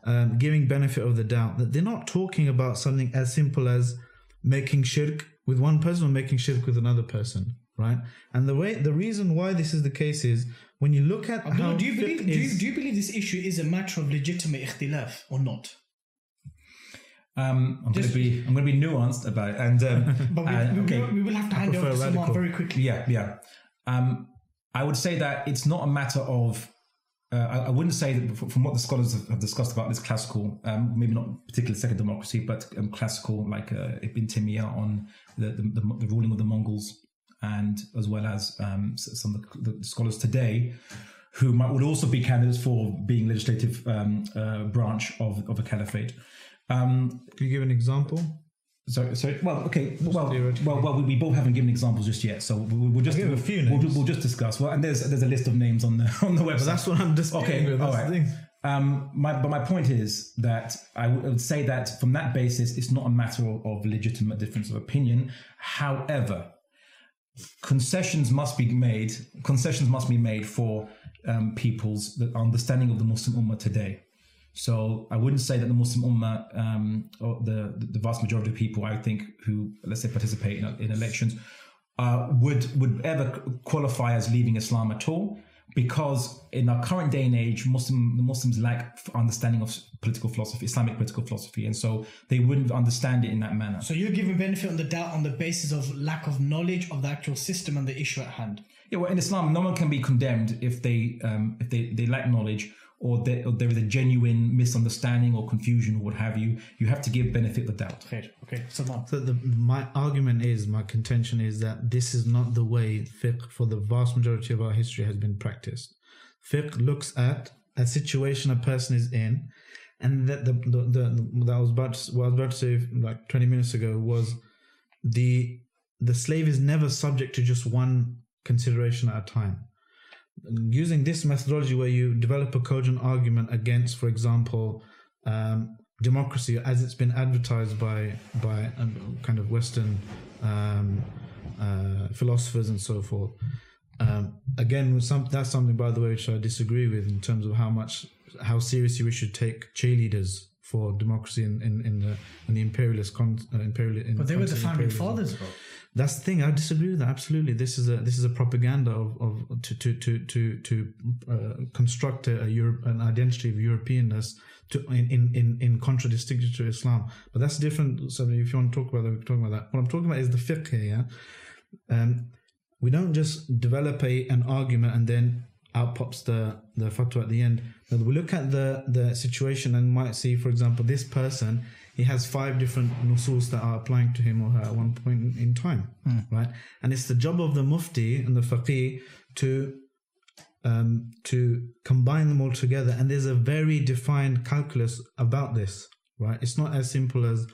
um, giving benefit of the doubt that they're not talking about something as simple as making shirk with one person or making shirk with another person, right? And the way the reason why this is the case is when you look at Abdullah, how do you believe do you, do you believe this issue is a matter of legitimate ikhtilaf or not? Um, I'm going to be I'm going to be nuanced about it. And um, But we, uh, we, okay, will, we will have to hand over to radical. very quickly. yeah, yeah. Um, I would say that it's not a matter of. Uh, I, I wouldn't say that from what the scholars have, have discussed about this classical, um, maybe not particularly second democracy, but um, classical like uh, Ibn Taymiyyah on the, the, the, the ruling of the Mongols, and as well as um, some of the, the scholars today, who might would also be candidates for being legislative um, uh, branch of, of a caliphate. Um, Can you give an example? so, so well, okay, well, well, well, we, both haven't given examples just yet, so we, we'll just I'll give a few We'll, we'll just discuss. Well, and there's there's a list of names on the on the website. But that's what I'm disputing Okay, with. All thing. Um, my, but my point is that I would- say that from that basis, it's not a matter of, of legitimate difference of opinion. However, concessions must be made. Concessions must be made for um, people's understanding of the Muslim Ummah today. So I wouldn't say that the Muslim Ummah, um, or the the vast majority of people, I think, who let's say participate in, in elections, uh, would would ever qualify as leaving Islam at all, because in our current day and age, Muslim the Muslims lack understanding of political philosophy, Islamic political philosophy, and so they wouldn't understand it in that manner. So you're giving benefit on the doubt on the basis of lack of knowledge of the actual system and the issue at hand. Yeah, well, in Islam, no one can be condemned if they um, if they, they lack knowledge or, they, or there is a genuine misunderstanding or confusion or what have you. You have to give benefit of the doubt. Khair. Okay, Salman. So the, my argument is, my contention is that this is not the way fiqh for the vast majority of our history has been practiced. Fiqh looks at a situation a person is in, and that the, the, the that I was about to, what I was about to say like twenty minutes ago was the the slave is never subject to just one consideration at a time. Using this methodology where you develop a cogent argument against, for example, um, democracy as it's been advertised by by um, kind of Western um, uh, philosophers and so forth. Um, again, some, that's something, by the way, which I disagree with in terms of how much how seriously we should take cheerleaders for democracy in, in, in the in the imperialist con, uh, imperial. In But they were the founding fathers. That's the thing. I disagree with that. Absolutely, this is a this is a propaganda of, of to to to to to uh, construct a, a Europe, an identity of Europeanness to in, in in in contradistinction to Islam. But that's different. So if you want to talk about that, we can talk about that. What I'm talking about is the fiqh here. Yeah? Um, we don't just develop a an argument and then out pops the the fatwa at the end. No, we look at the the situation and might see, for example, this person he has five different nusus that are applying to him or her at one point in- time, right? And it's the job of the mufti and the faqih to um, to combine them all together. And there's a very defined calculus about this, right? It's not as simple as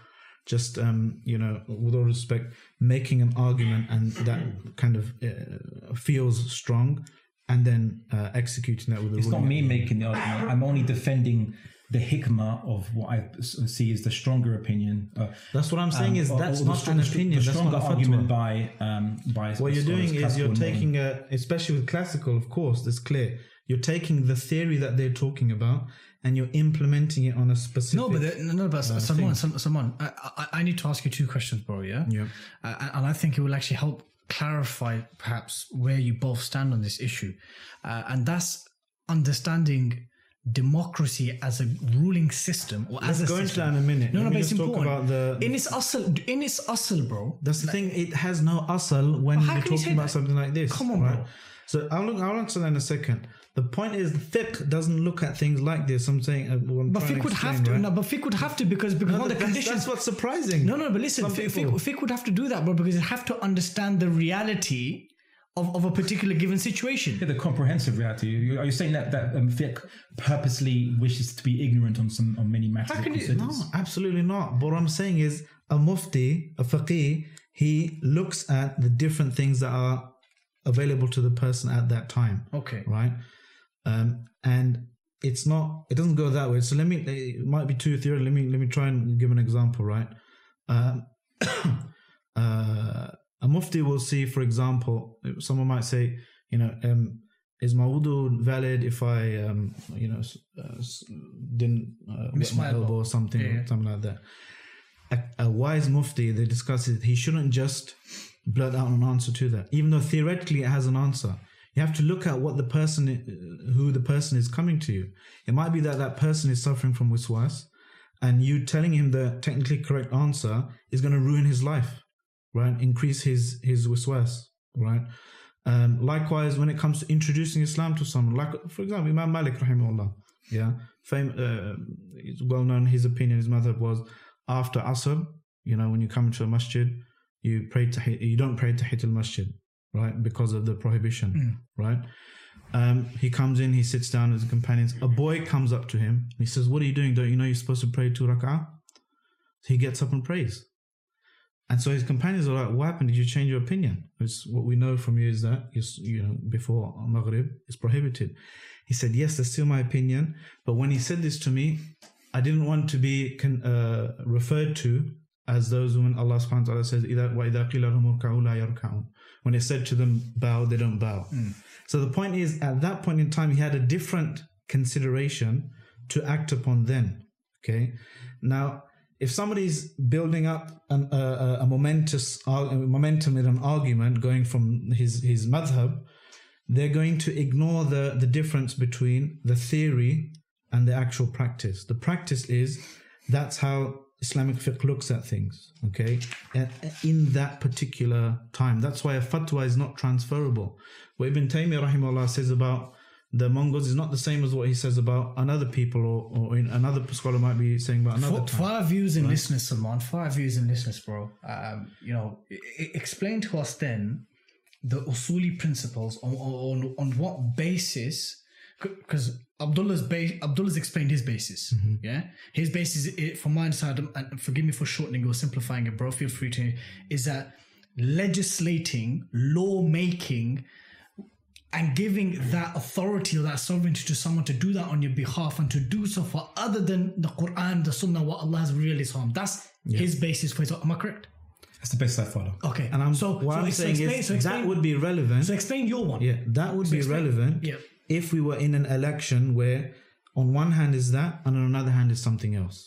just um, you know, with all respect, making an argument and that kind of uh, feels strong, and then uh, executing that with It's not me making the argument. I'm only defending the hikmah of what I see as the stronger opinion. Uh, That's what I'm saying. is that's or the not strong- an opinion. The That's stronger not a argument fatwa. by um, by What you're doing is you're and modern. taking a, especially with classical, of course, that's clear. You're taking the theory that they're talking about and you're implementing it on a specific. No, but the, no, no, but someone, Salman, Salman I, I, I need to ask you two questions, bro. Yeah. Yeah. Uh, and I think it will actually help clarify perhaps where you both stand on this issue, uh, and that's understanding democracy as a ruling system or as Let's a go into that in a minute. No, Let no, but it's important. about the- in its asl, in its asl, bro. That's the thing. It has no asal when you're can you talking about that? something like this. Come on, right? bro. So I'll look, I'll answer that in a second. The point is, fiqh doesn't look at things like this. I'm saying, uh, I'm But fiqh would have to. right? No, but fiqh would have to because because No, one of the that's, conditions. that's what's surprising. No, no, but listen, fiqh, fiqh, fiqh would have to do that, bro, because it have to understand the reality of, of a particular given situation. Yeah, the comprehensive reality. Are you saying that that um, fiqh purposely wishes to be ignorant on some on many matters? How can you- No, absolutely not. But what I'm saying is, a mufti, a faqih, he looks at the different things that are available to the person at that time. Okay. right? Um, and it's not. It doesn't go that way. So let me. It might be too theoretical. Let me let me try and give an example, right? Um, uh, a mufti will see, for example, someone might say, you know, um, is my wudu valid if I, um, you know, uh, didn't uh, Miss my elbow. elbow or something, Yeah, yeah. something like that. A, a wise mufti, they discuss it. He shouldn't just blurt out an answer to that, even though theoretically it has an answer. You have to look at what the person, who the person is coming to you. It might be that that person is suffering from wiswas, and you telling him the technically correct answer is going to ruin his life, right? Increase his his wiswas, right? Um, likewise, when it comes to introducing Islam to someone, like for example, Imam Malik, rahimahullah, yeah, fame, uh, it's well known. His opinion, his method was after Asr, you know, when you come into a masjid, you pray tahit, you don't pray tahit al masjid, right? Because of the prohibition, right? Um, he comes in, he sits down with his companions. A boy comes up to him he says, What are you doing? Don't you know you're supposed to pray two rak'ah? So he gets up and prays. And so his companions are like, What happened? Did you change your opinion? Because what we know from you is that, is, you know, before Maghrib is prohibited. He said, Yes, that's still my opinion. But when he said this to me, I didn't want to be con- uh, referred to as those when Allah subhanahu wa ta'ala says, إِذَا وَإِذَا قِيلَ لَهُمُ ارْكَعُوا لَا يَرْكَعُونَ When it said to them, bow, they don't bow. So the point is, at that point in time, he had a different consideration to act upon then. Okay. Now, if somebody's building up an, a, momentous momentum in an argument going from his, his madhab, they're going to ignore the, the difference between the theory and the actual practice. The practice is that's how Islamic fiqh looks at things, okay, in that particular time. That's why a fatwa is not transferable. What Ibn Taymiyyah rahimahullah says about the Mongols is not the same as what he says about another people or, or in another scholar might be saying about another For, for our viewers and listeners, Salman, for our viewers and listeners, bro, um, you know, explain to us then the usuli principles on on, on what basis, because Abdullah's ba- Abdullah's explained his basis. Yeah, his basis, it, from my side, and forgive me for shortening or simplifying it, bro. Feel free to. Is that legislating, law making, and giving that authority or that sovereignty to someone to do that on your behalf and to do so for other than the Quran, the Sunnah, what Allah has really on. That's his basis for his. Am I correct? That's the best I follow. Okay. and I'm so what so I'm ex- saying explain, is so explain, that would be relevant. so explain your one. Yeah, that would be explain- relevant yeah. if we were in an election where on one hand is that and on another hand is something else.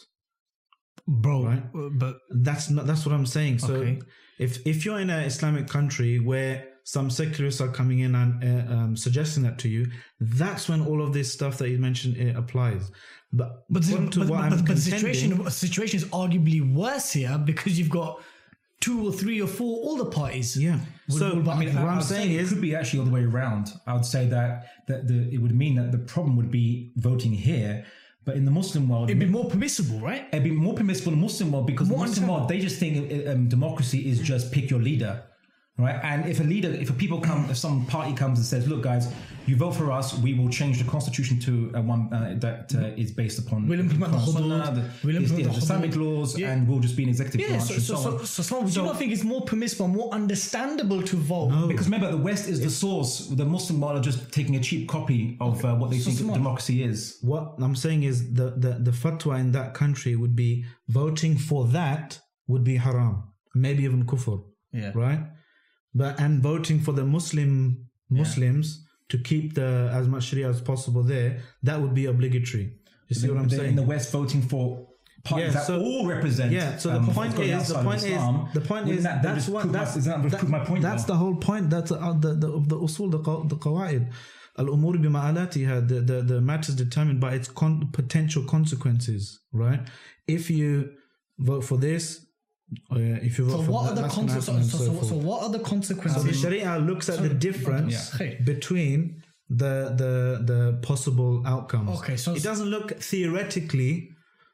bro. Right. uh, But That's not that's what I'm saying. So Okay. if if you're in an Islamic country where some secularists are coming in and uh, um, suggesting that to you, that's when all of this stuff that you mentioned uh, applies. But but the, according but, what but, I'm but the situation situation is arguably worse here because you've got two or three or four all the parties. yeah. So what I mean, I'm I'd say saying it is could be actually all the way around. I would say that that the it would mean that the problem would be voting here, but in the Muslim world, It'd be more permissible, right? it'd be more permissible in the Muslim world because More Muslim world they just think uh, um, democracy is just pick your leader, right? And if a leader, if a people come, if some party comes and says, "Look, guys, you vote for us, we will change the constitution to uh, one uh, that uh, is based upon We'll implement the Quran, hudud, we'll implement yeah, the Islamic laws, Yeah. and we'll just be an executive Yeah, branch so and so, so, so, on." so, so, do you not think it's more permissible, more understandable to vote? Because remember, the West is the source. The Muslim world are just taking a cheap copy of uh, what they think smart. democracy is. what I'm saying is the, the, the fatwa in that country would be voting for that would be haram, maybe even kufr, Yeah. right? But and voting for the Muslim Muslims to keep the as much Sharia as possible there, that would be obligatory. You see what I'm saying? in the West voting for parties Yeah, that all represent. yeah. So the um, point is, the point Islam. is, the point is, that- that that's what my- that's does that that- my point. That's though? the whole point. That's uh, the the the usul, the the qawaid. Al-umur bima'alatiha, the, the, the matters determined by its con- potential consequences, right? If you vote for this, or if you vote So for what that, are the consequences? So, so, so so what are the consequences? So the Sharia looks at the difference Yeah. between the the the possible outcomes. Okay, so- it doesn't look theoretically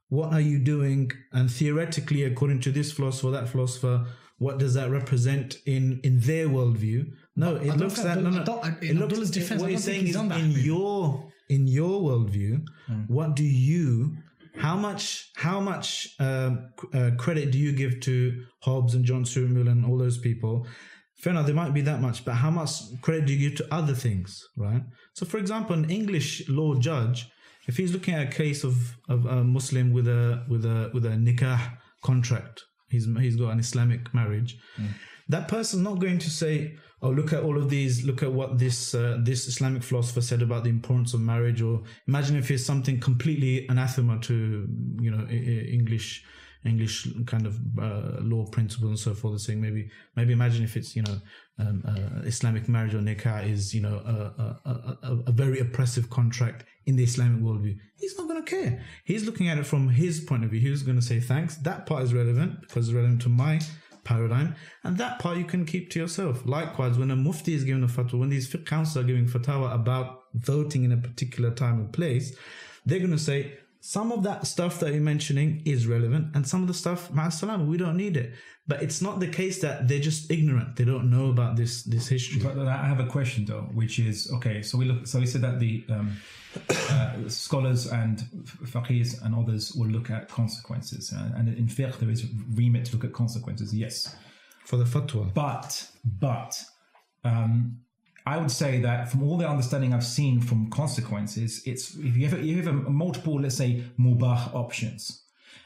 what are you doing, and theoretically, according to this philosopher, that philosopher, what does that represent in in their worldview? No, it looks think at no, Abdul- no. I don't- It looks Abdullah's defense, What I he's saying he's is in your in your worldview, Hmm. what do you? How much how much um, c- uh, credit do you give to Hobbes and John Stuart and all those people? Fair enough, there might be that much, but how much credit do you give to other things, right? So, for example, an English law judge, if he's looking at a case of, of a Muslim with a with a with a nikah contract, he's he's got an Islamic marriage. That person's not going to say, "Oh, look at all of these. Look at what this uh, this Islamic philosopher said about the importance of marriage." Or imagine if it's something completely anathema to you know English English kind of uh, law principles and so forth. Saying maybe maybe imagine if it's you know um, uh, Islamic marriage or nikah is you know a, a, a, a very oppressive contract in the Islamic worldview. He's not going to care. He's looking at it from his point of view. He's going to say thanks. That part is relevant because it's relevant to my paradigm, and that part you can keep to yourself. Likewise, when a mufti is giving a fatwa, when these fiqh councils are giving fatwa about voting in a particular time and place, they're going to say some of that stuff that you're mentioning is relevant, and some of the stuff, ma'asalam, we don't need it. But it's not the case that they're just ignorant; they don't know about this this history. But I have a question though, which is okay. So we look. So we said that the um, uh, scholars and faqihs and others will look at consequences, uh, and in fiqh there is remit to look at consequences. Yes, for the fatwa. but but um, I would say that from all the understanding I've seen from consequences, it's if you have you have a multiple, let's say mubah options,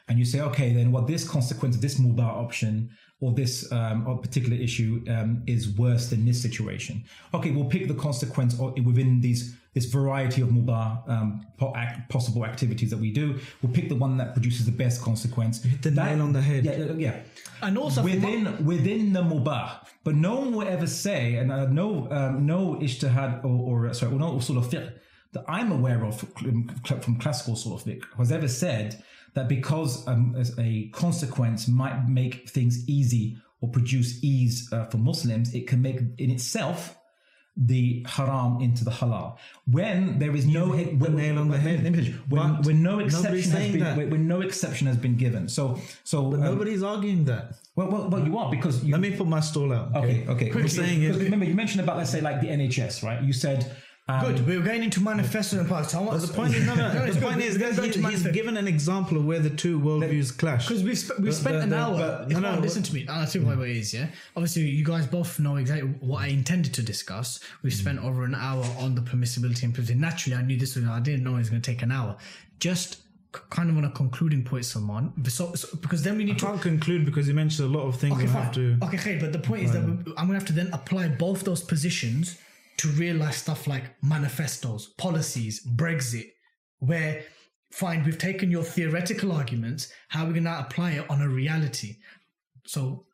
and you say, okay, then what this consequence, of this mubah option, or this um, particular issue um, is worse than this situation. Okay, we'll pick the consequence within these this variety of mubah um, po- act, possible activities that we do. We'll pick the one that produces the best consequence. hit the That- nail on the head. Yeah, yeah, yeah And also, from within within the mubah. But no one will ever say, and uh, no um, no ijtihad or, or sorry, or no sort of fiqh that I'm aware of from from classical sort of fiqh has ever said that because um, a consequence might make things easy or produce ease uh, for Muslims, it can make in itself the haram into the halal when there is no hit the nail on the head. finish. when, when no exception has been when, when no exception has been given so so um, Nobody's arguing that. well, well, well, you are because you. Let me put my stall out. okay, okay. I'm saying Because it. remember, you mentioned about let's say like the NHS, right? You said. Um, good, we were going into manifesto and parts. I want The point is, no, no, the point is that going he- to he's given an example of where the two worldviews clash. Because we've, sp- we've spent the- an hour. no, no, listen to me. I'll tell you why it is, yeah? Obviously, you guys both know exactly what I intended to discuss. We've spent over an hour on the permissibility and privilege. Naturally, I knew this was, I didn't know it was going to take an hour. Just kind of on a concluding point, Salman. So, so, because then we need I to. can't conclude because you mentioned a lot of things. Okay, fine. have to. Okay, but the point is that we- I'm going to have to then apply both those positions to realize stuff like manifestos, policies, Brexit, where, fine, we've taken your theoretical arguments, how are we going to apply it on a reality? So,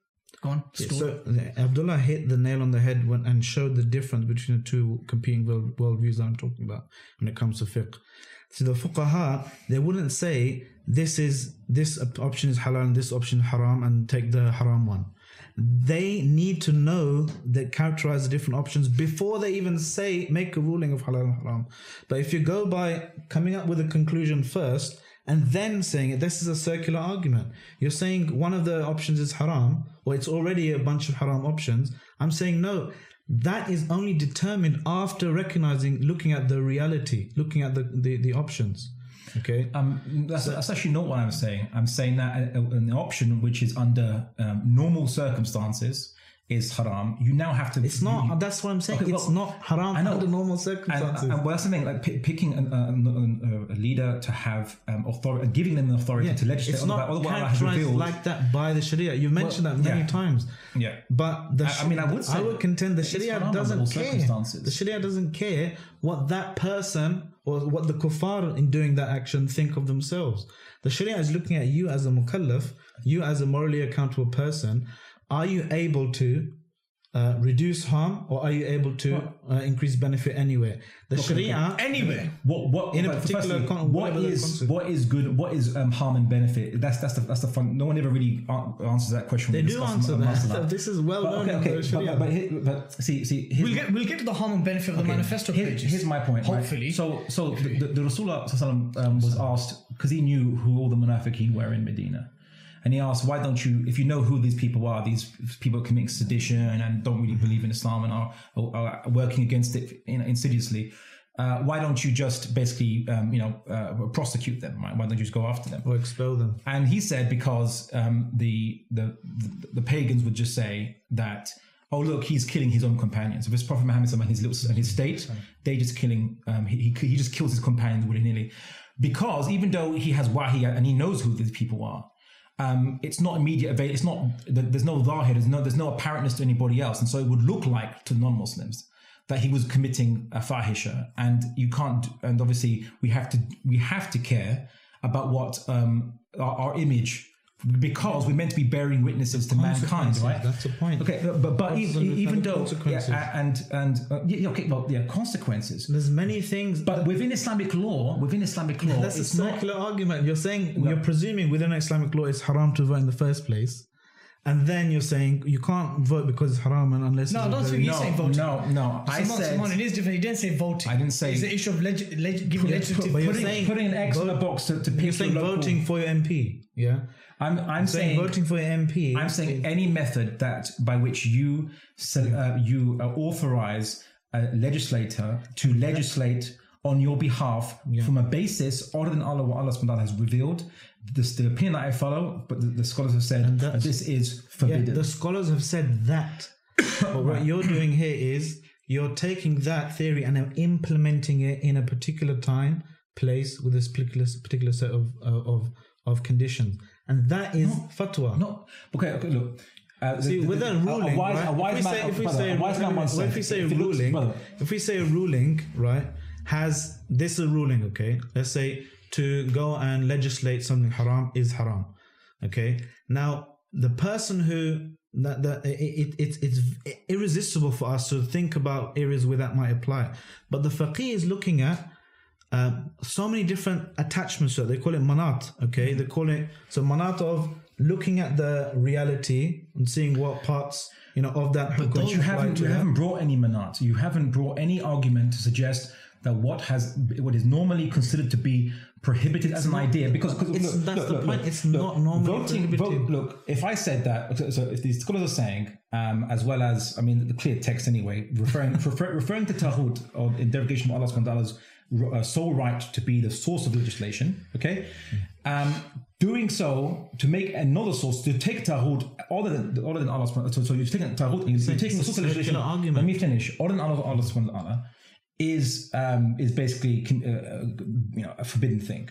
go on. Stuart. So uh, Abdullah hit the nail on the head when, and showed the difference between the two competing world, worldviews that I'm talking about when it comes to fiqh. So the fuqaha, they wouldn't say this is this option is halal and this option haram and take the haram one. They need to know that characterize the different options before they even say make a ruling of halal and haram. But if you go by coming up with a conclusion first and then saying it, this is a circular argument. You're saying one of the options is haram, or it's already a bunch of haram options. I'm saying no. That is only determined after recognizing, looking at the reality, looking at the, the, the options. Okay. Um, that's, that's actually not what I'm saying. I'm saying that a- a- an option which is under um, normal circumstances is haram. You now have to. It's not. That's what I'm saying. Okay, it's well, not haram I know. under normal circumstances. and well, that's something like p- picking an, uh, a leader to have um, authority, giving them the authority to legislate. it's on not what Allah has characterized revealed. like that by the Sharia. You mentioned that many yeah. times. Yeah. But the I- I mean, I would say I would contend the Sharia doesn't care. The Sharia doesn't care what that person or what the kuffar in doing that action think of themselves. The Sharia is looking at you as a mukallaf, you as a morally accountable person. Are you able to uh, reduce harm or are you able to uh, increase benefit anywhere? The Sharia anyway, What what In a particular firstly, con- what whatever the is concept. what is good? What is um, harm and benefit? That's that's the that's the fun. No one ever really an- answers that question. they do answer ma- that. This is well But, known okay, in okay, the Sharia. but, but, here- but see see. We'll get we'll get to the harm and benefit of the manifesto here- pages. Here's my point. right? Hopefully, So so the, the, the Rasulullah sallallahu um, was asked because he knew who all the munafiqeen were in Medina. And he asked, why don't you, if you know who these people are, these people committing sedition and don't really believe in Islam and are, are working against it you know, insidiously, uh, why don't you just basically, um, you know, uh, prosecute them? Right? Why don't you just go after them? or expel them. And he said because um, the, the the the pagans would just say that, oh look, he's killing his own companions. If it's Prophet Muhammad and his little and his state, they just killing. Um, he, he he just kills his companions willy nilly, because even though he has wahi and he knows who these people are, um, it's not immediate avail. It's not there's no zahir. There's no there's no apparentness to anybody else, and so it would look like to non-Muslims that he was committing a fahisha, and you can't. And obviously, we have to we have to care about what um, our, our image because we're meant to be bearing witnesses to mankind, right? That's the point. Okay, but but e- even though consequences. yeah, and and uh, yeah, yeah, okay, well, yeah, consequences. There's many things. But within Islamic law, within Islamic law, that's a it's not. circular argument. You're saying you're presuming within Islamic law it's haram to vote in the first place, and then you're saying you can't vote because it's haram and unless No, I don't think you No, say voting. no, no. I Simon, said Simon, it is different. You didn't say voting. I didn't say- It's the issue of leg- leg- giving Yeah, legislative. but you're putting- saying- putting an X on a vote- box to, to You're saying local. voting for your MP. Yeah, I'm I'm saying, saying voting for MP. I'm saying any method that by which you uh, you uh, authorize a legislator to legislate on your behalf from a basis other than Allah what Allah subhanahu wa ta'ala has revealed. This the opinion that I follow, but the, the scholars have said that this is yeah, forbidden. the scholars have said that, but what you're doing here is you're taking that theory and implementing it in a particular time, place with this particular particular set of uh, of of conditions, and that is fatwa. no, okay, okay, look. Uh, See, the- with the- a ruling, a wise, right? a wise if we man, say, if we brother, say, wise man once said, if we say if it looks- ruling, if we say a ruling, right, has this is a ruling, okay? Let's say to go and legislate something haram is haram, okay? Now the person who that that it, it, it's it's irresistible for us to think about areas where that might apply, but the faqih is looking at um, so many different attachments to it. They call it manat. Okay, they call it so manat of looking at the reality and seeing what parts you know of that. But going you haven't to you that. haven't brought any manat. You haven't brought any argument to suggest that what has what is normally considered to be prohibited as an idea because, because it's- look, that's look, the look, point. look, It's look, not normally voting. prohibited. Vote, look, if I said that, so, so if these scholars are saying, um, as well as I mean the clear text anyway, referring refer, referring to tahud or in derogation of Allah subhanahu wa ta'ala's uh, sole right to be the source of legislation. Okay, um, doing so to make another source to take tahud other than other than Allah subhanahu so, so you're taking tahud and you're taking the source of legislation. argument. Let me finish. Other than Allah, Allah subhanahu wa ta'ala is um, is basically uh, you know a forbidden thing.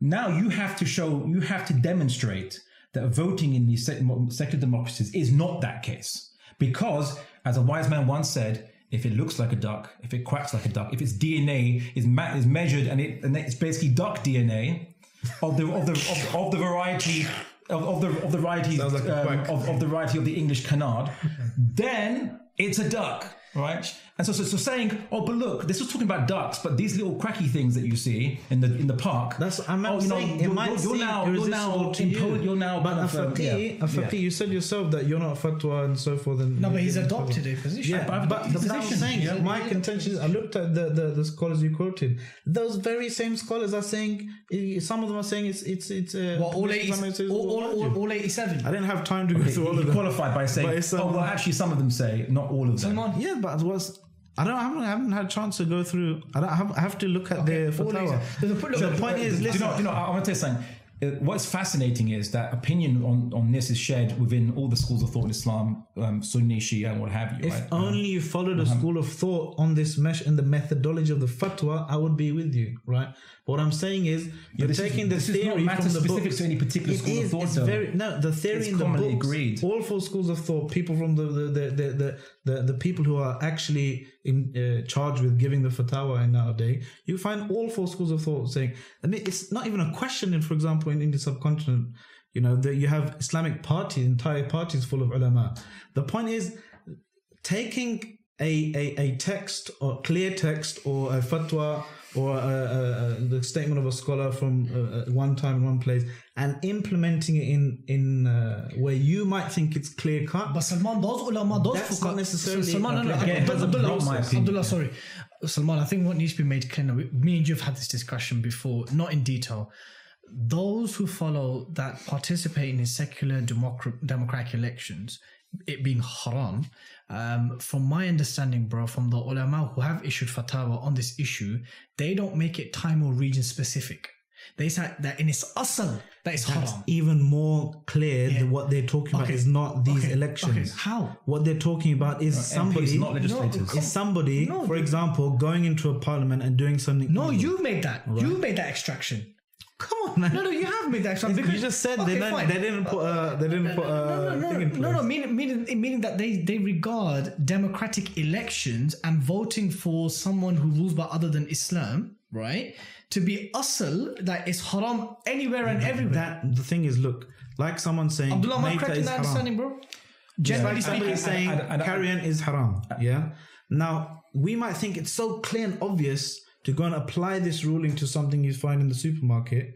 Now you have to show, you have to demonstrate that voting in these secular democracies is not that case. Because, as a wise man once said, if it looks like a duck, if it quacks like a duck, if its DNA is ma- is measured and it and it's basically duck DNA of the of the of, of the variety of, of the of the variety like um, of, of the variety of the English canard, then it's a duck, right? And so, so, so saying, oh, but look, this was talking about ducks, but these little cracky things that you see in the in the park. That's I'm oh, not you know, saying it you're, might you're, seem now you're now to impo- you. you're now but kind a of, um, yeah. a faqih, you said yourself that you're not a fatwa and so forth. And No, but he's adopted a position. Yeah, But I've but adopted the a I'm position, saying yeah. my contention is I looked at the, the, the scholars you quoted. Those very same scholars are saying eh, some of them are saying it's it's it's uh, What, all, 80, some all, all, all, all 87? I didn't have time to go through all of them. qualified by saying, But oh, um, well, actually, some of them say, not all of them. Salman, Yeah, but it was I don't I haven't, I haven't had a chance to go through. I don't I have, I have to look at the all fatwa. a the point is, Do you listen. know, do you know, I want to tell you something. Uh, What's fascinating is that opinion on, on this is shared within all the schools of thought in Islam, um, Sunni, Shia, and what have you. If right? only you followed Uh-huh. a school of thought on this mesh and the methodology of the fatwa, I would be with you, right? But what I'm saying is, you're this is- taking the this is not theory from the specific books. to any particular It school of thought, It's though. very no. The theory It's in the agreed. all four schools of thought, people from the the the the the, the, the people who are actually in uh, charge with giving the fatwa in nowadays, you find all four schools of thought saying. I mean, it's not even a question. In, for example, in, in the subcontinent, you know, that you have Islamic parties, entire parties full of ulama. The point is taking a, a, a text or clear text or a fatwa or a, a, a, the statement of a scholar from one time in one place and implementing it in in uh, where you might think it's clear cut But Salman, those ulama, those That's fuqaha- not necessarily- Salman, no, no, Again, Abdullah, Abdullah, opinion. Abdullah, sorry. Salman, I think what needs to be made clear me and you have had this discussion before, not in detail. Those who follow that participate in secular democratic elections, it being haram, um, from my understanding, bro, from the ulama who have issued fatwa on this issue, they don't make it time or region specific. They say that in its asal, that is that's haram. even more clear Yeah. that what they're talking about is not these Okay. elections Okay. How? what they're talking about is somebody MPs, not legislators. is somebody for example going into a parliament and doing something No, evil. you made that. You made that extraction. Come on, man. No, no, you have made that example. you just said Okay, they, didn't, fine. they didn't put a they didn't put a no, uh, no, thing in no, place. no, no, meaning, meaning, meaning that they, they regard democratic elections and voting for someone who rules by other than Islam, right, to be asl that is haram anywhere and everywhere. That the thing is, look, like someone saying, Abdullah, am I Maita correct in that understanding, bro? Generally Like somebody speaking, saying I- I- I- carrion is haram. Yeah. Now we might think it's so clear and obvious to go and apply this ruling to something you find in the supermarket,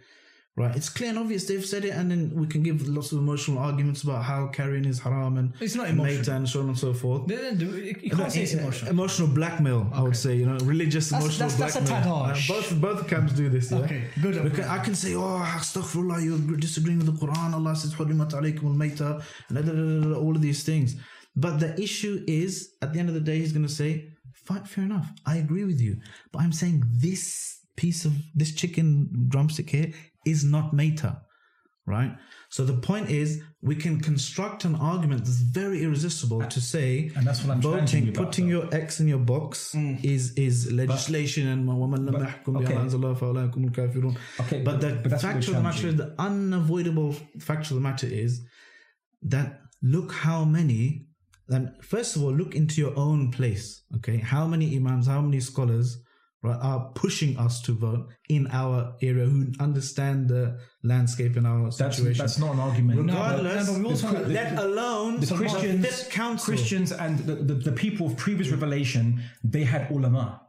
right? It's clear and obvious they've said it, and then we can give lots of emotional arguments about how carrying is haram and it's not emotional and so on and so forth. You can't no, say it's emotional. Emotional blackmail, okay. I would say. You know, religious that's, emotional that's, blackmail. That's a tad harsh. Uh, both both camps do this. Yeah? Okay, good. Because I can say, oh, astaghfirullah, you're disagreeing with the Quran. Allah says, hurimat alaykum al mayta, and all of these things. But the issue is, at the end of the day, he's going to say, fine, fair enough. I agree with you. But I'm saying this piece of this chicken drumstick here is not mayta, right? So the point is, we can construct an argument that's very irresistible to say and that's what I'm voting, putting your X in your box mm. is is legislation but, and okay. okay, but, the fact of the matter is the unavoidable fact of the matter is that look how many and first of all, look into your own place. Okay, how many imams, how many scholars, right, are pushing us to vote in our area who understand the landscape in our That's, situation. that's not an argument. Regardless, no, but also have- let alone the Christians. Christians and the, the, the people of previous revelation, they had ulama.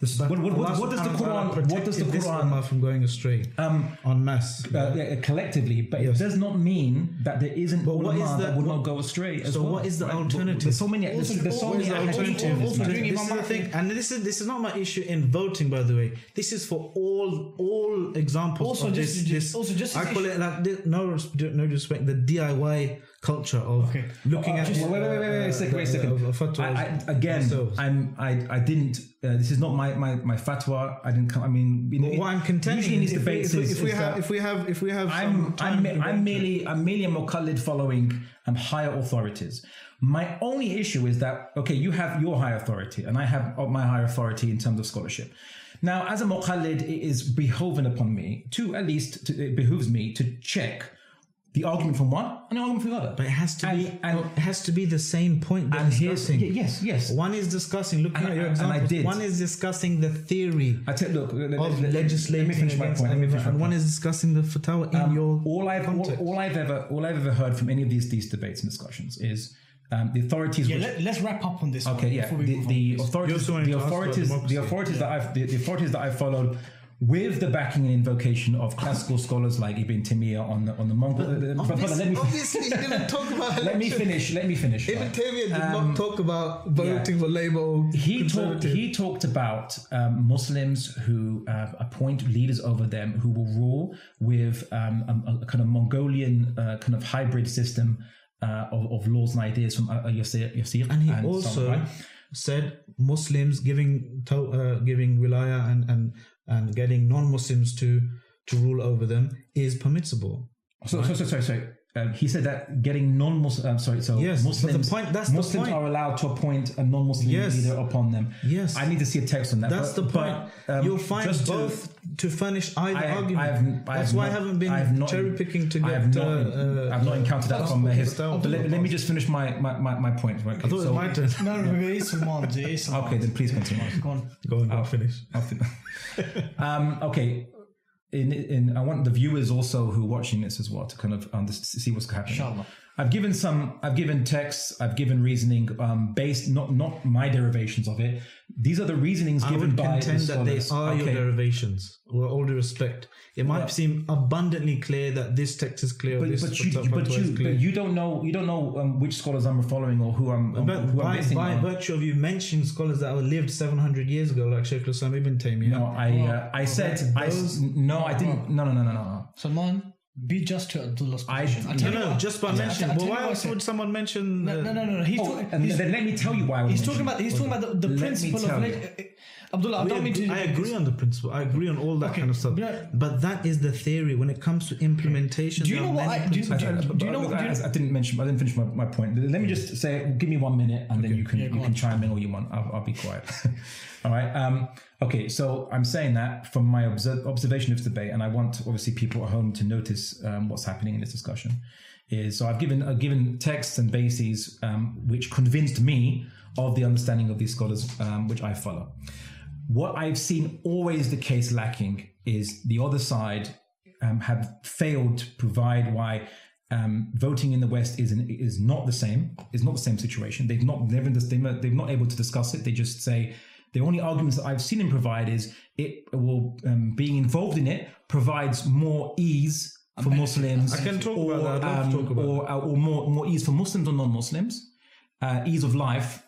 This- what, what, what, Allah what does the subhanahu wa ta'ala Quran? What does the Quran? ummah from going astray? Um, en masse. uh, yeah, collectively, but Yes. it does not mean that there isn't But what ulama is the- that would what- not go astray. As so well, what is the right? alternative? There's so many. There's, there's so many the alternatives. alternative? This Also is doing this Imam is the thing, and this is this is not my issue in voting, by the way. This is for all all examples Also of just- this. just- this also just I call issue- it like this, no res- no disrespect the DIY culture of Okay. looking at Wait, wait, wait, wait, wait, wait, a second, wait second. of- of I, I, again, themselves. I'm, I, I didn't. Uh, this is not my, my, my fatwa. I didn't come. I mean, you know, But what I'm contending in these is if we, debates if is, if we is have that if we have if we have I'm, I'm, I'm merely, I'm merely a muqallid following um, higher authorities. My only issue is that okay, you have your high authority, and I have uh, my higher authority in terms of scholarship. Now, as a muqallid, it is behoven upon me to at least to, it behooves me to check the argument from one and the argument from the other. But it has to And- be and- it has to be the same point they're and here's discussing. y- yes, yes. One is discussing, looking And at your I- and I examples. did. One is discussing the theory I tell look, let, let- of let- legislating Let me finish my point. Let me finish my and one point. is discussing the fatwa in Um, your all I've all, all I've ever all I've ever heard from any of these these debates and discussions is um, the authorities. Yeah, which, let, let's wrap up on this. okay, one yeah, before we the, move the on, please. authorities, also wanted the to ask about authorities, the democracy. authorities that I've the, the authorities that I've followed. With the backing and invocation of classical scholars like Ibn Taymiyyah on the on the Mongol, uh, but- but let me obviously, he didn't talk about let me finish. Let me finish. Ibn right? Taymiyyah did Um, not talk about voting yeah. for Labour he talked he talked about um, Muslims who uh, appoint leaders over them who will rule with um, a, a kind of Mongolian uh, kind of hybrid system uh, of, of laws and ideas from uh, Yasir, Yasir and he so on, also right? said Muslims giving to, uh, giving wilaya and, and and getting non-Muslims to to rule over them is permissible. So, so, so, sorry, sorry. Um, he said that getting non-Muslim, um, sorry, so Yes, but the Muslims, point- that's the point. are allowed to appoint a non-Muslim Yes. leader upon them. Yes. I need to see a text on that. That's but- the point. but, um, You'll find just to- both to, furnish either I- argument. I have- I That's have why not- I haven't been I have not- cherry picking to I get. have not, uh, uh, I've not encountered that uh, from uh, his. But let, let me just finish my my, my, my point. Right? I thought it was my turn. No, no, it is Salman's. It is Okay, then please continue. Go on. Go on, go finish. I'll finish. um, okay. In, in, I want the viewers also who are watching this as well to kind of um, see what's happening. Inshallah. I've given some. I've given texts. I've given reasoning um, based not not my derivations of it. These are the reasonings I given would by contend the that they scholars. are your derivations. With all due respect, it might Yeah. seem abundantly clear that this text is clear. But, this but you, fatwa but is you, clear. but you don't know. You don't know um, which scholars I'm following or who I'm. Um, But who I'm by, on. virtue of you mentioning scholars that were lived 700 years ago, like Sheikh Islam Ibn Taymiyyah, No, I uh, I said I s- no, I didn't. No, no, no, no, no, no. Salman, be just to Abdullah's I- position. I'll no, tell no, what- just by I'll- mentioning. I'll Well, tell you why else would someone mention? No, no, no, no. He's, Oh, talking, and he's, then let me tell you why I was he's talking about. He's talking about the, the principle of. tell leg- you. Abdullah, I don't mean agree- to. I agree on the principle. I agree on all that Okay, kind of stuff. but- But that is the theory. When it comes to implementation, Do you know are what I- do you- principles. do- do you know- I, do I didn't mention. I didn't finish my, my point. Let me just say. Give me one minute, and then you can Yeah, you go can chime in all you want. I'll, I'll be quiet. all right. Um, okay. So I'm saying that from my obser- observation of this debate, and I want obviously people at home to notice um, what's happening in this discussion. Is so I've given I've given texts and bases um, which convinced me of the understanding of these scholars, um, which I follow. What I've seen always the case lacking is the other side um, have failed to provide why um, voting in the West is an, is not the same. Is not the same situation. They've not they've they've not able to discuss it. They just say the only arguments that I've seen him provide is it will um, being involved in it provides more ease for Muslims. I can talk or, about that. Um, talk about or, uh, or more more ease for Muslims or non-Muslims, uh, ease of life,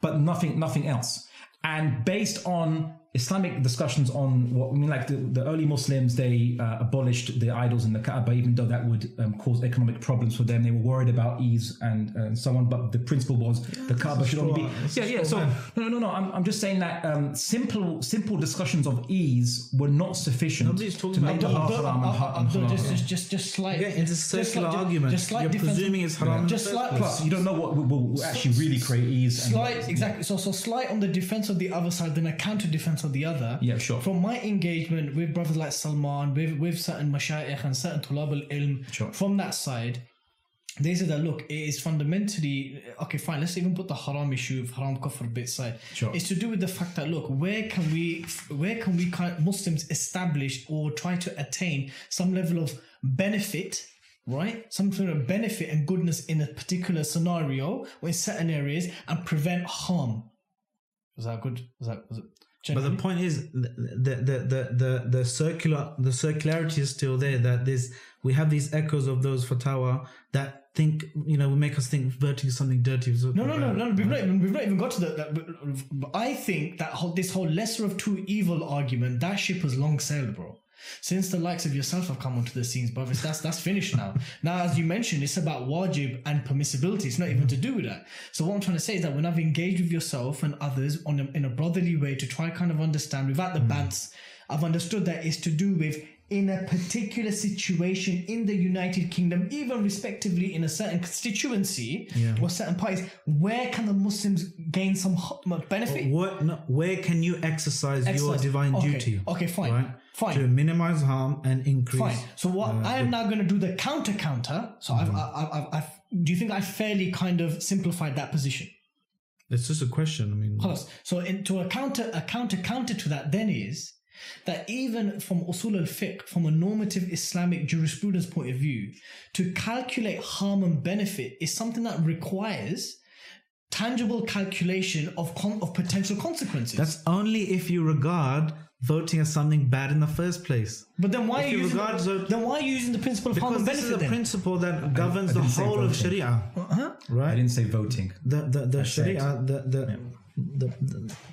but nothing nothing else. And based on Islamic discussions on what I mean, like the, the early Muslims, they uh, abolished the idols in the Kaaba, even though that would um, cause economic problems for them. They were worried about ease and, and so on. But the principle was the Kaaba should only be. straw- Yeah, yeah. So man. no, no, no, no. I'm, I'm just saying that um, simple simple discussions of ease were not sufficient Nobody's talking to make the about half Abdullah, haram and ha- and just, just, just, just slight. Again, it's a just circular slight- argument. Just slight You're difference- presuming it's haram in the Just first slight plus. you don't know what will, will actually really create ease. And Slight, exactly. So, so slight on the defense of the other side, then a counter defense of the other. Yeah, sure. From my engagement with brothers like Salman, with with certain mashayikh and certain tulab al ilm, Sure. from that side, they said that look, it is fundamentally okay. Fine, let's even put the haram issue of haram kufr bit aside. Sure. It's to do with the fact that look, where can we, where can we Muslims establish or try to attain some level of benefit right? Some sort of benefit and goodness in a particular scenario or in certain areas and prevent harm. Was that good? Was that was it? But the point is, the the the the the, circular the circularity is still there. That there's we have these echoes of those fatwa that think you know will make us think voting is something dirty. no, no, no, no. We've not even we've not even got to that. that but- but I think that whole, this whole lesser of two evil argument that ship has long sailed, bro. Since the likes of yourself have come onto the scenes, brothers, that's that's finished now. now, as you mentioned, it's about wajib and permissibility. It's not even to do with that. So what I'm trying to say is that when I've engaged with yourself and others on a, in a brotherly way to try kind of understand without the hmm. bants, I've understood that it's to do with in a particular situation in the United Kingdom, even respectively in a certain constituency or certain parties, where can the Muslims gain some benefit? What? No, where can you exercise, your divine Okay, duty? okay, fine, Right? fine. To minimize harm and increase. Fine. So what uh, I am now going to do the counter counter. So I've, I've, I've, I've, do you think I fairly kind of simplified that position? It's just a question. I mean, so into a counter, a counter counter to that then is that even from usul al fiqh, from a normative Islamic jurisprudence point of view, to calculate harm and benefit is something that requires tangible calculation of con- of potential consequences. that's only if you regard voting as something bad in the first place. but then why are if you you using, regard so- then why are you using the principle of harm Because and this is benefit a then? principle that governs I the whole of. Sharia, Uh-huh. I didn't say voting. the the, the said- Sharia, the the, the, the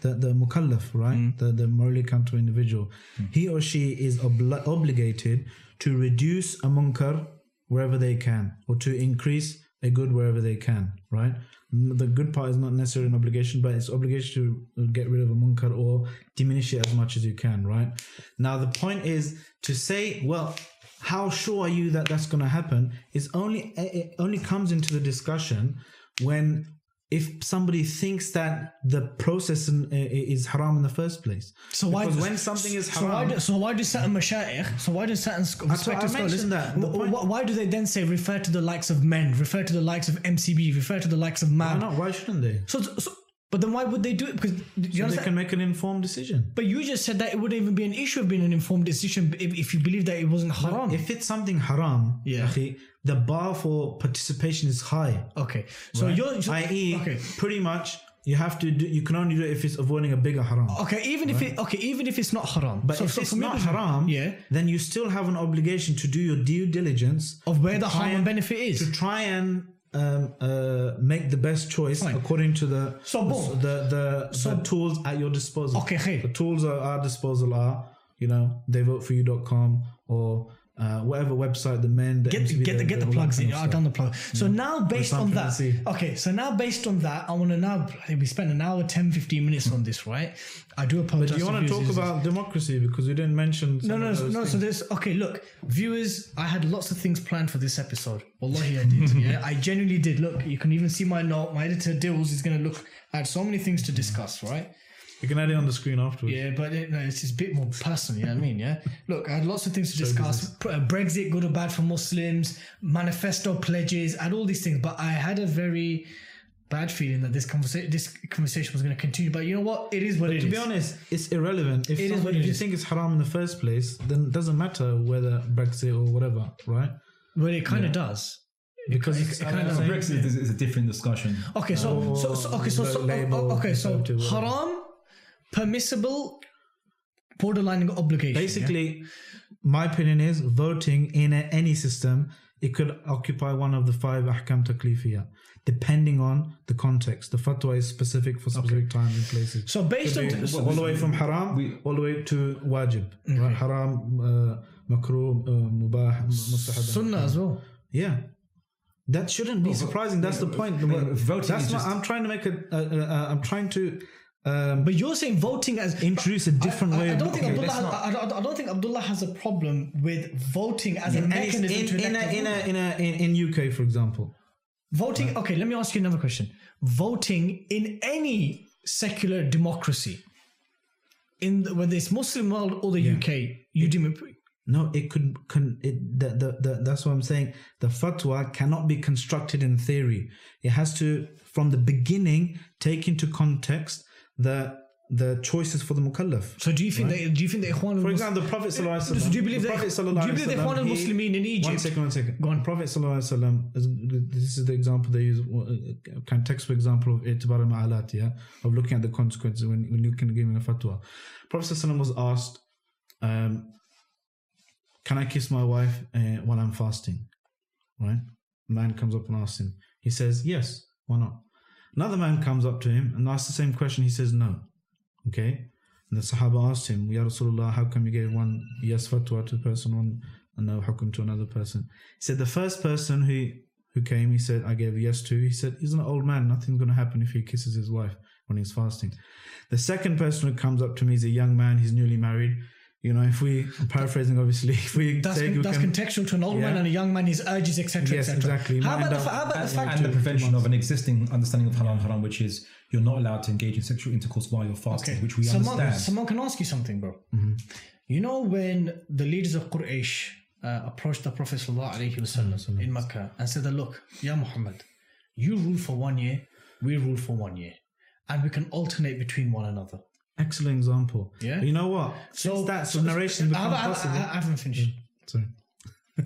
the the mukallaf, right? Mm. The the morally accountable individual. He or she is obli- obligated to reduce a munkar wherever they can, or to increase a good wherever they can, right? Mm, The good part is not necessarily an obligation, but it's obligation to get rid of a munkar or diminish it as much as you can, right? Now the point is to say, well, how sure are you that that's going to happen? Is only it only comes into the discussion when if somebody thinks that the process in- is haram in the first place. So why Because does- when something is so why haram, do, so why do certain mashayikh so why do certain respected scholars that. The wh- point- why do they then say refer to the likes of Mend refer to the likes of MCB refer to the likes of why man not? Why shouldn't they? so, so but then why would they do it because you So they can make an informed decision. but you just said that it wouldn't even be an issue of being an informed decision if, if you believe that it wasn't haram If it's something haram, Yeah. akhi, the bar for participation is high. okay so right? you're so, i.e., okay pretty much you have to do. You can only do it if it's avoiding a bigger haram. okay even if it okay even if it's not haram But so, if so it's not haram, yeah then you still have an obligation to do your due diligence of where the harm and benefit is to try and um, uh, make the best choice Fine. according to the So, boom. the the, the tools at your disposal. Okay, khair. The tools at our disposal are you know theyvoteforyou.com or uh, whatever website the men, the Get, MTV, get the get the plugs in. I've done the plug. So now based on that, okay. So now based on that, I want to now we spend an hour, 10, 15 minutes on this, right? I do apologize. Do you want to talk about democracy because we didn't mention? No, no, no. So things. there's okay. Look, viewers, I had lots of things planned for this episode. Wallahi, I did. yeah, I genuinely did. Look, you can even see my note. My editor Dills is going to look at so many things to discuss, right? You can add it on the screen afterwards. Yeah, but it, no, it's just a bit more personal. You know what I mean? Yeah. Look, I had lots of things to discuss. P- Brexit, good or bad for Muslims, manifesto pledges, and all these things. But I had a very bad feeling that this conversation, this conversation was going to continue. But you know what? It is what it is. To be honest, it's irrelevant. If, It is some- what if it you is. think it's haram in the first place, then it doesn't matter whether Brexit or whatever, right? Well, it kind of does. Because it- it's it kind of- same Brexit is, is a different discussion. Okay, so so, so okay, so, so Labour, oh, okay, so Conservative, whatever. haram, permissible, borderline obligation. yeah? Basically, my opinion is voting in a, any system, it could occupy one of the five ahkam taklifiyah, depending on the context. The fatwa is specific for specific times and places. So based on Could be all the way from haram, we- all the way to wajib. Right? Haram, uh, makruh, uh, mubah, mustahab. sunnah as well. Yeah. That shouldn't be surprising. That's the point. Voting That's is not, just- I'm trying to make a. Uh, uh, uh, I'm trying to um, But you're saying voting as introduce a different I, way I of don't think okay, Abdullah. Has, not- I, don't, I don't think Abdullah has a problem with voting as a mechanism in, to in, a, in, a, in, a, in, in UK, for example. voting. Okay, let me ask you another question. Voting in any secular democracy, in the, whether it's Muslim world or the UK, you deem it. No, it could. Con, it, the, the, the, that's what I'm saying. The fatwa cannot be constructed in theory. It has to, from the beginning, take into context the the choices for the mukallaf. So do you think that? Do you think the Ikhwan? For example, the Prophet Sallallahu Alaihi So do you Wasallam- believe the that? Prophet Do Sallallahu you Alaihi believe the Wasallam, Ikhwan al-Muslimin in Egypt? One second, one second. Go on. Prophet Sallallahu Alaihi Wasallam, this is the example they use, uh, kind of textbook example of itibar al-ma'alat, yeah, of looking at the consequences when, when you can give him a fatwa. Prophet Sallallahu Alaihi was asked, um, can I kiss my wife uh, while I'm fasting? Right? Man comes up and asks him. He says, yes, why not? Another man comes up to him and asks the same question. He says, no. Okay? And the Sahaba asked him, Ya Rasulullah, how come you gave one yes fatwa to a person, one and no hukum to another person? He said, the first person who, who came, he said, I gave a yes to. He said, he's an old man. Nothing's going to happen if he kisses his wife when he's fasting. The second person who comes up to me is a young man. He's newly married. You know, if we, I'm paraphrasing obviously, if we That's, say we that's can- contextual to an old Yeah. man and a young man, his urges, etc. Yes, etc. exactly. How about, end the, up how about the fact and the prevention of an existing understanding of halal and haram, which is you're not allowed to engage in sexual intercourse while you're fasting, which we someone, understand. someone can ask you something, bro. Mm-hmm. You know when the leaders of Quraysh uh, approached the Prophet sallallahu alaihi wasallam in Mecca and said, that, "Look, Ya Muhammad, you rule for one year, we rule for one year, and we can alternate between one another." Excellent example. Yeah. But you know what? Since that, so, narration I, I- I- I- haven't finished. Sorry.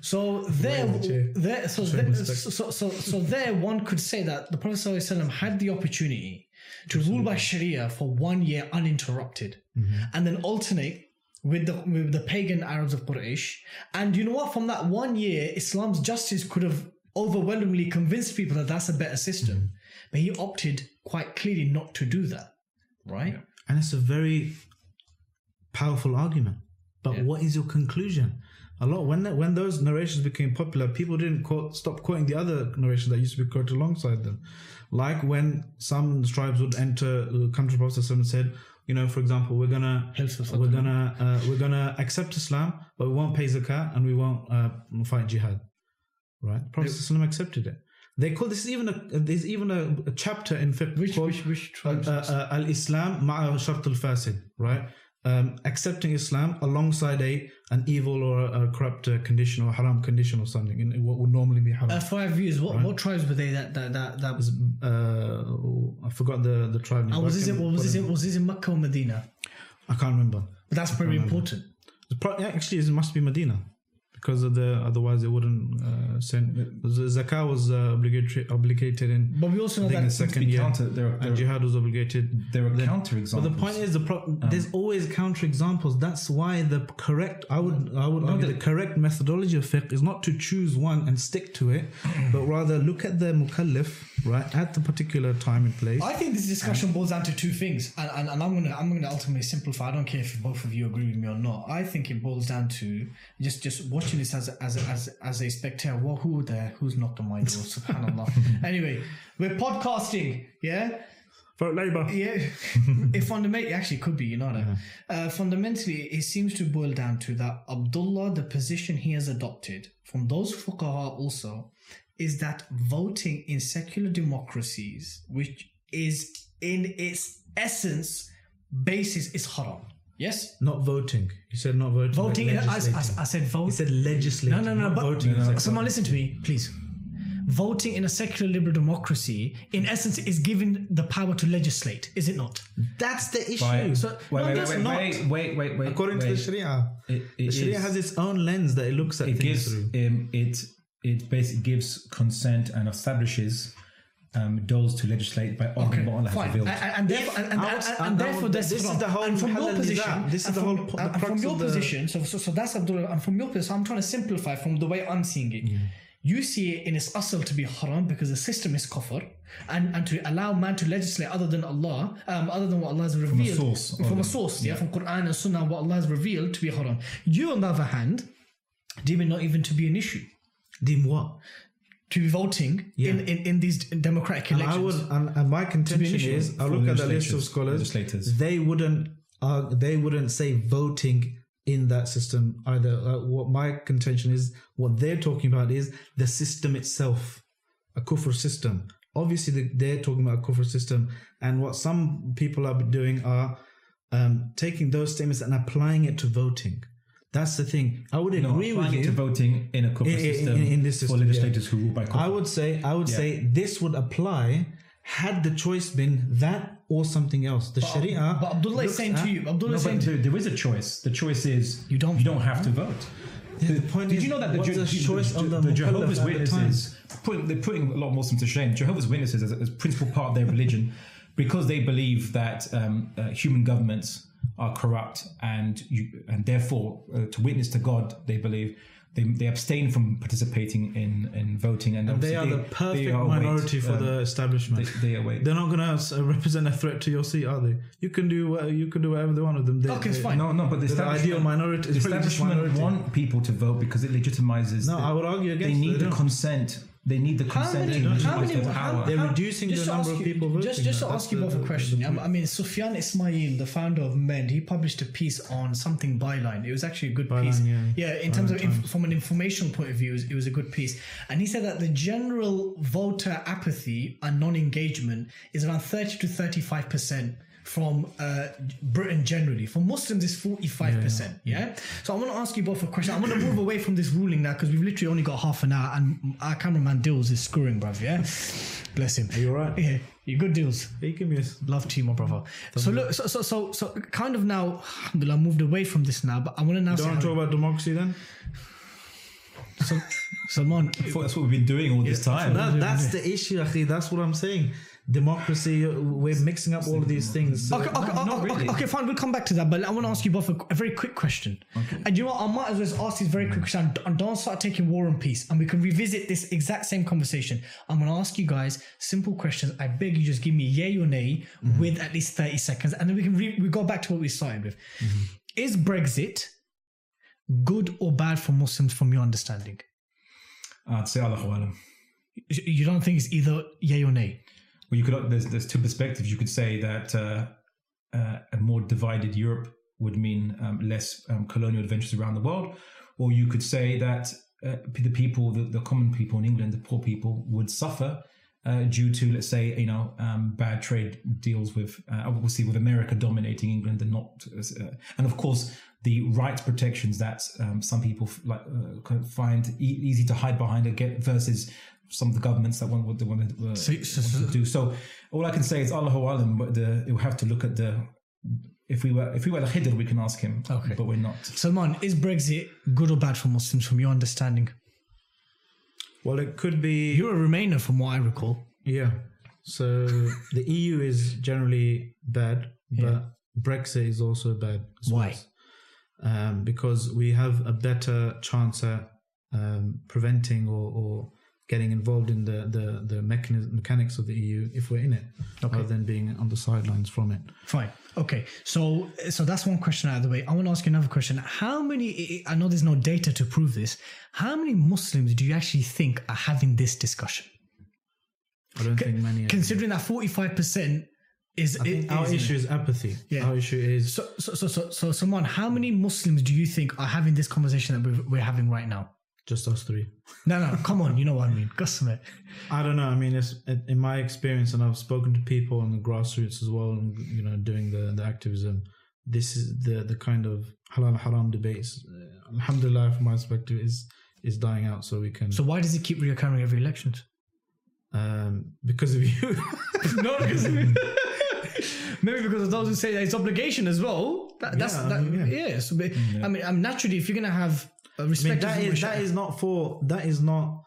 So there, there, so, there, so, so, so there, one could say that the Prophet ﷺ had the opportunity to rule by Sharia for one year uninterrupted, Mm-hmm. and then alternate with the with the pagan Arabs of Quraysh. And you know what? From that one year, Islam's justice could have overwhelmingly convinced people that that's a better system, Mm-hmm. but he opted quite clearly not to do that. Right? And it's a very powerful argument. But Yeah. what is your conclusion? A lot when that, when those narrations became popular, people didn't quote, stop quoting the other narrations that used to be quoted alongside them. Like when some tribes would enter the country of Prophet and said, you know, for example, we're gonna we're gonna uh, we're gonna accept Islam, but we won't pay zakat and we won't uh, fight jihad. Right? Prophet ﷺ accepted it. They call this even a there's even a, a chapter in fiqh Which called which which uh, uh, Al Islam ma'a shart al fasid, right? Um, accepting Islam alongside a an evil or a, a corrupt uh, condition or haram condition or something, in what would normally be haram. uh, five views. What what tribes were they that that that, that was? uh, I forgot the the tribe. name, And was this in, was this it- in, was this in Mecca or Medina? I can't remember. But that's very important. Pro- actually, it must be Medina. Because of the otherwise they wouldn't uh, send. The zakah was uh, obligatory obligated in But we also know that the second year, counter, there and there jihad was obligated. there are Then- counter But the point is, the pro- there's always counter examples. That's why the correct, I would, I would argue, the, correct methodology of fiqh is not to choose one and stick to it, but rather look at the mukallaf right at the particular time and place. I think this discussion boils down to two things, and, and, and I'm gonna I'm gonna ultimately simplify. I don't care if both of you agree with me or not. I think it boils down to just just watching this as a, as a, as as a spectator. Well, who there? Who's knocked on my door? Subhanallah. anyway, we're podcasting. Yeah. For Labour. Yeah, it fundamentally actually could be, you know that. Uh, fundamentally, it seems to boil down to that Abdullah, the position he has adopted from those fuqaha also, is that voting in secular democracies, which is in its essence basis, is haram. Yes, Not voting. You said not voting. voting. like I, I. I said vote. He said legislating. No, no, no. not But voting. It's like- someone listen to me, please. Voting in a secular liberal democracy, in essence, is given the power to legislate, is it not? That's the issue. By- So- wait, no, wait, that's wait, not. wait, wait, wait, wait. According to the Sharia, It- it the Sharia is- has its own lens that it looks at it things gives through. um, it it basically gives consent and establishes um, those to legislate by honoring what Allah has revealed. And, and therefore, and, and, and, and, therefore, there's this is the whole and from your position, nizam. This is and the from, whole po- the and from your the- position. So, so, so that's Abdullah. And from your position, I'm trying to simplify from the way I'm seeing it. You see it in its asl to be haram because the system is kufr, and, and to allow man to legislate other than Allah, um, other than what Allah has revealed source from a it. source, yeah, from Quran and Sunnah, what Allah has revealed to be haram. You, on the other hand, deem it not even to be an issue Deem what? to be voting in, in, in these democratic And I elections. would, and, and my contention issue is, I look at the list of scholars. legislators. They wouldn't, uh, they wouldn't say voting in that system either. Uh, what my contention is, what they're talking about is the system itself, a kufr system. Obviously, the, they're talking about a kufr system, and what some people are doing are um, taking those statements and applying it to voting. That's the thing. I would No, agree with you to voting in a kufr In- system in- in this system, for legislators who rule by kufr. I would say I would say this would apply had the choice been that or something else. The Sharia. But Abdullah is saying to you, Abdullah no, is saying to there, there is a choice. The choice is You don't you don't have to vote. The point Did is, you know that the, Je- choice the- of the, the Jehovah's at the time? Witnesses putting, they're putting a lot of Muslims to shame. Jehovah's Witnesses as a, as a principal part of their religion because they believe that um, uh, human governments are corrupt and you, and therefore uh, to witness to God they believe they, they abstain from participating in, in voting and, And they are obviously the perfect they await, minority for um, the establishment. they, they await. They're not going to represent a threat to your seat, are they? You can do what, you can do whatever they want with them. They, Okay, it's fine. No, no, but the the ideal minority. the It's really just establishment minority. want people to vote because it legitimizes. No, the- I would argue They against it. need the consent. They need the How consent many, to how legitimize many, their how, power. They're reducing the number ask of you- people Just, voting. just to ask you the- both a the- question. the I I mean, Sufyan Ismail, the founder of Mend, he published a piece on something byline. It was actually a good Byline, piece. yeah. in terms of inf- from an informational point of view, it was, it was a good piece. And he said that the general voter apathy and non-engagement is around thirty to thirty-five percent. From uh, Britain generally, for Muslims, it's forty-five percent. Yeah. So I want to ask you both a question. I'm going to move away from this ruling now because we've literally only got half an hour, and our cameraman Dills is screwing, bruv. Yeah. Bless him. Are you alright? Yeah. You good Dills. He can be Love to you, my brother. So look, so so so so kind of now, alhamdulillah, moved away from this now, but I want to now Don't say, want to talk about democracy then? so, Salman, that's what we've been doing all this time. That, that's the issue, Akhi. That's what I'm saying. Democracy, we're mixing up all of these things. Okay, okay, not okay, really. okay, fine. We'll come back to that, but I want to ask you both a, a very quick question. And you know what? I might as well ask these very quick questions and- don't start taking war and peace, and we can revisit this exact same conversation. I'm going to ask you guys simple questions. I beg you, just give me yay or nay mm-hmm. with at least 30 seconds, and then we can re- we go back to what we started with. Mm-hmm. Is Brexit good or bad for Muslims from your understanding? I'd say Allahu Alam. You don't think it's either yay or nay? You could there's there's two perspectives. You could say that uh, uh, a more divided Europe would mean um, less um, colonial adventures around the world, or you could say that uh, the people, the, the common people in England, the poor people, would suffer uh, due to, let's say, you know, um, bad trade deals with, uh, obviously, with America dominating England and not, uh, and of course, the rights protections that um, some people like find e- easy to hide behind again versus some of the governments that want what they want to, uh, So- so- want to do. So all I can say is Allahu Alam, but the, you'll have to look at the if we were if we were the Khidr, we can ask him. Okay. but we're not. Salman, is Brexit good or bad for Muslims from your understanding? Well, it could be. You're a Remainer from what I recall. Yeah. So the EU is generally bad, but Brexit is also bad. as Why? well. Um, because we have a better chance at um, preventing or, or getting involved in the the, the mechanism, mechanics of the EU if we're in it, rather than being on the sidelines from it. Fine. Okay. So so that's one question out of the way. I want to ask you another question. How many I know there's no data to prove this. How many Muslims do you actually think are having this discussion? I don't think many. are. Considering that 45% is, I think our is- issue is apathy. Yeah. Our issue is So, so, so, so, so, Salman, how many Muslims do you think are having this conversation that we're, we're having right now? Just us three. No, no, come on, you know what I mean. Customer. I don't know. I mean, it's in my experience, and I've spoken to people on the grassroots as well, and you know, doing the the activism. This is the the kind of halal haram debates. Uh, Alhamdulillah, from my perspective, is is dying out. So we can So why does it keep reoccurring every election? um, because of you. no, because maybe because of those who say that it's obligation as well. That, that's Yeah, I that, mean, yeah. yeah. so, but, I mean, I'm naturally if you're gonna have a I mean, respect. that is that is not for that is not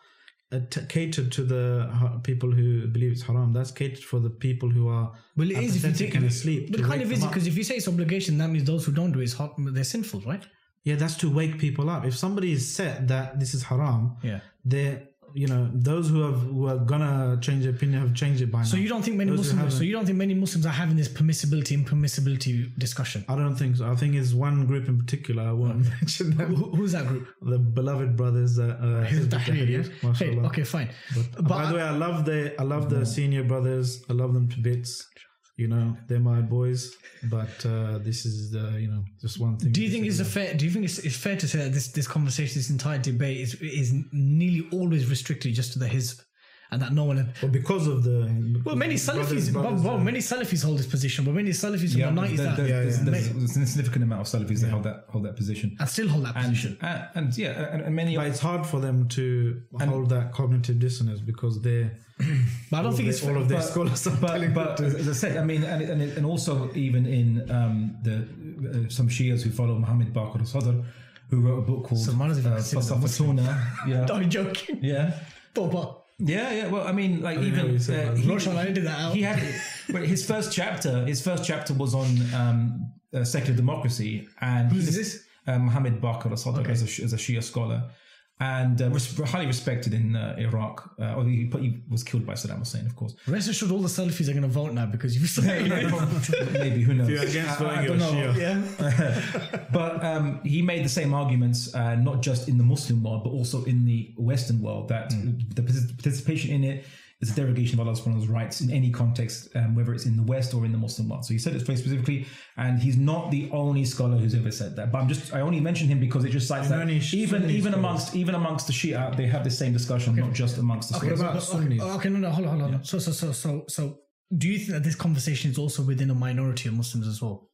uh, t- catered to the ha- people who believe it's haram. That's catered for the people who are well, it is if you take and asleep. But it kind of is because if you say it's obligation, that means those who don't do it is hot, they're sinful, right? Yeah, that's to wake people up. If somebody is set that this is haram, Yeah. they you know those who have who are gonna change their opinion have changed it by now. So you don't think many Those Muslims? So you don't think many Muslims are having this permissibility and permissibility discussion? I don't think so. I think it's one group in particular. I won't mention them. Who, who's that group? The beloved brothers. Uh, uh, Hizb Hey, okay, fine. But, But by I- the way, I love the I love the senior brothers. I love them to bits. You know, they're my boys. But uh, this is the you know just one thing. Do you think it's a fair? Do you think it's, it's fair to say that this this conversation, this entire debate, is is nearly always restricted just to the his, and that no one? Well, because of the Well, many brothers- Salafis, brothers, well, uh, many Salafis hold this position, but many Salafis from Yeah, the there's, nineties there's, that there's, yeah. there's- there's a significant amount of Salafis that hold that hold that position. and still hold that And, position. and, and yeah, and, and many But it's hard for them to hold that cognitive dissonance because they're But I don't think they- it's all of their but, scholars are but, but as I said, I mean, and, and, and also even in um, the uh, some Shias who follow Muhammad Baqir al-Sadr, who wrote a book called So one of them uh, is a Falsafatuna. Yeah, I'm joking. yeah. Papa. Yeah, yeah. Well, I mean, like know what even you said, uh, man. he, Roshan, I edited that out. he had but his first chapter. His first chapter was on um, uh, secular democracy, and Who's he's- this? Uh, Muhammad Baqir al-Sadr as, a, as a Shia scholar, and uh, res- highly respected in uh, Iraq. Uh, or he, he was killed by Saddam Hussein, of course. Rest assured, all the Salafis are going to vote now because you've said Maybe who knows? You're against I- I don't know. Yeah. but um, he made the same arguments, uh, not just in the Muslim world, but also in the Western world, that the partic- participation in it is a derogation of Allah subhanahu wa rights in any context, um, whether it's in the West or in the Muslim world. So he said it very specifically, and he's not the only scholar who's ever said that. But I'm just, I only mention him because it just cites And that only even Sunni even scholars. amongst even amongst the Shia, they have the same discussion, not just amongst the Okay, Sunnis. about okay, Sunnis? okay, no, no, hold on, hold on. So, so, so, so, so, do you think that this conversation is also within a minority of Muslims as well?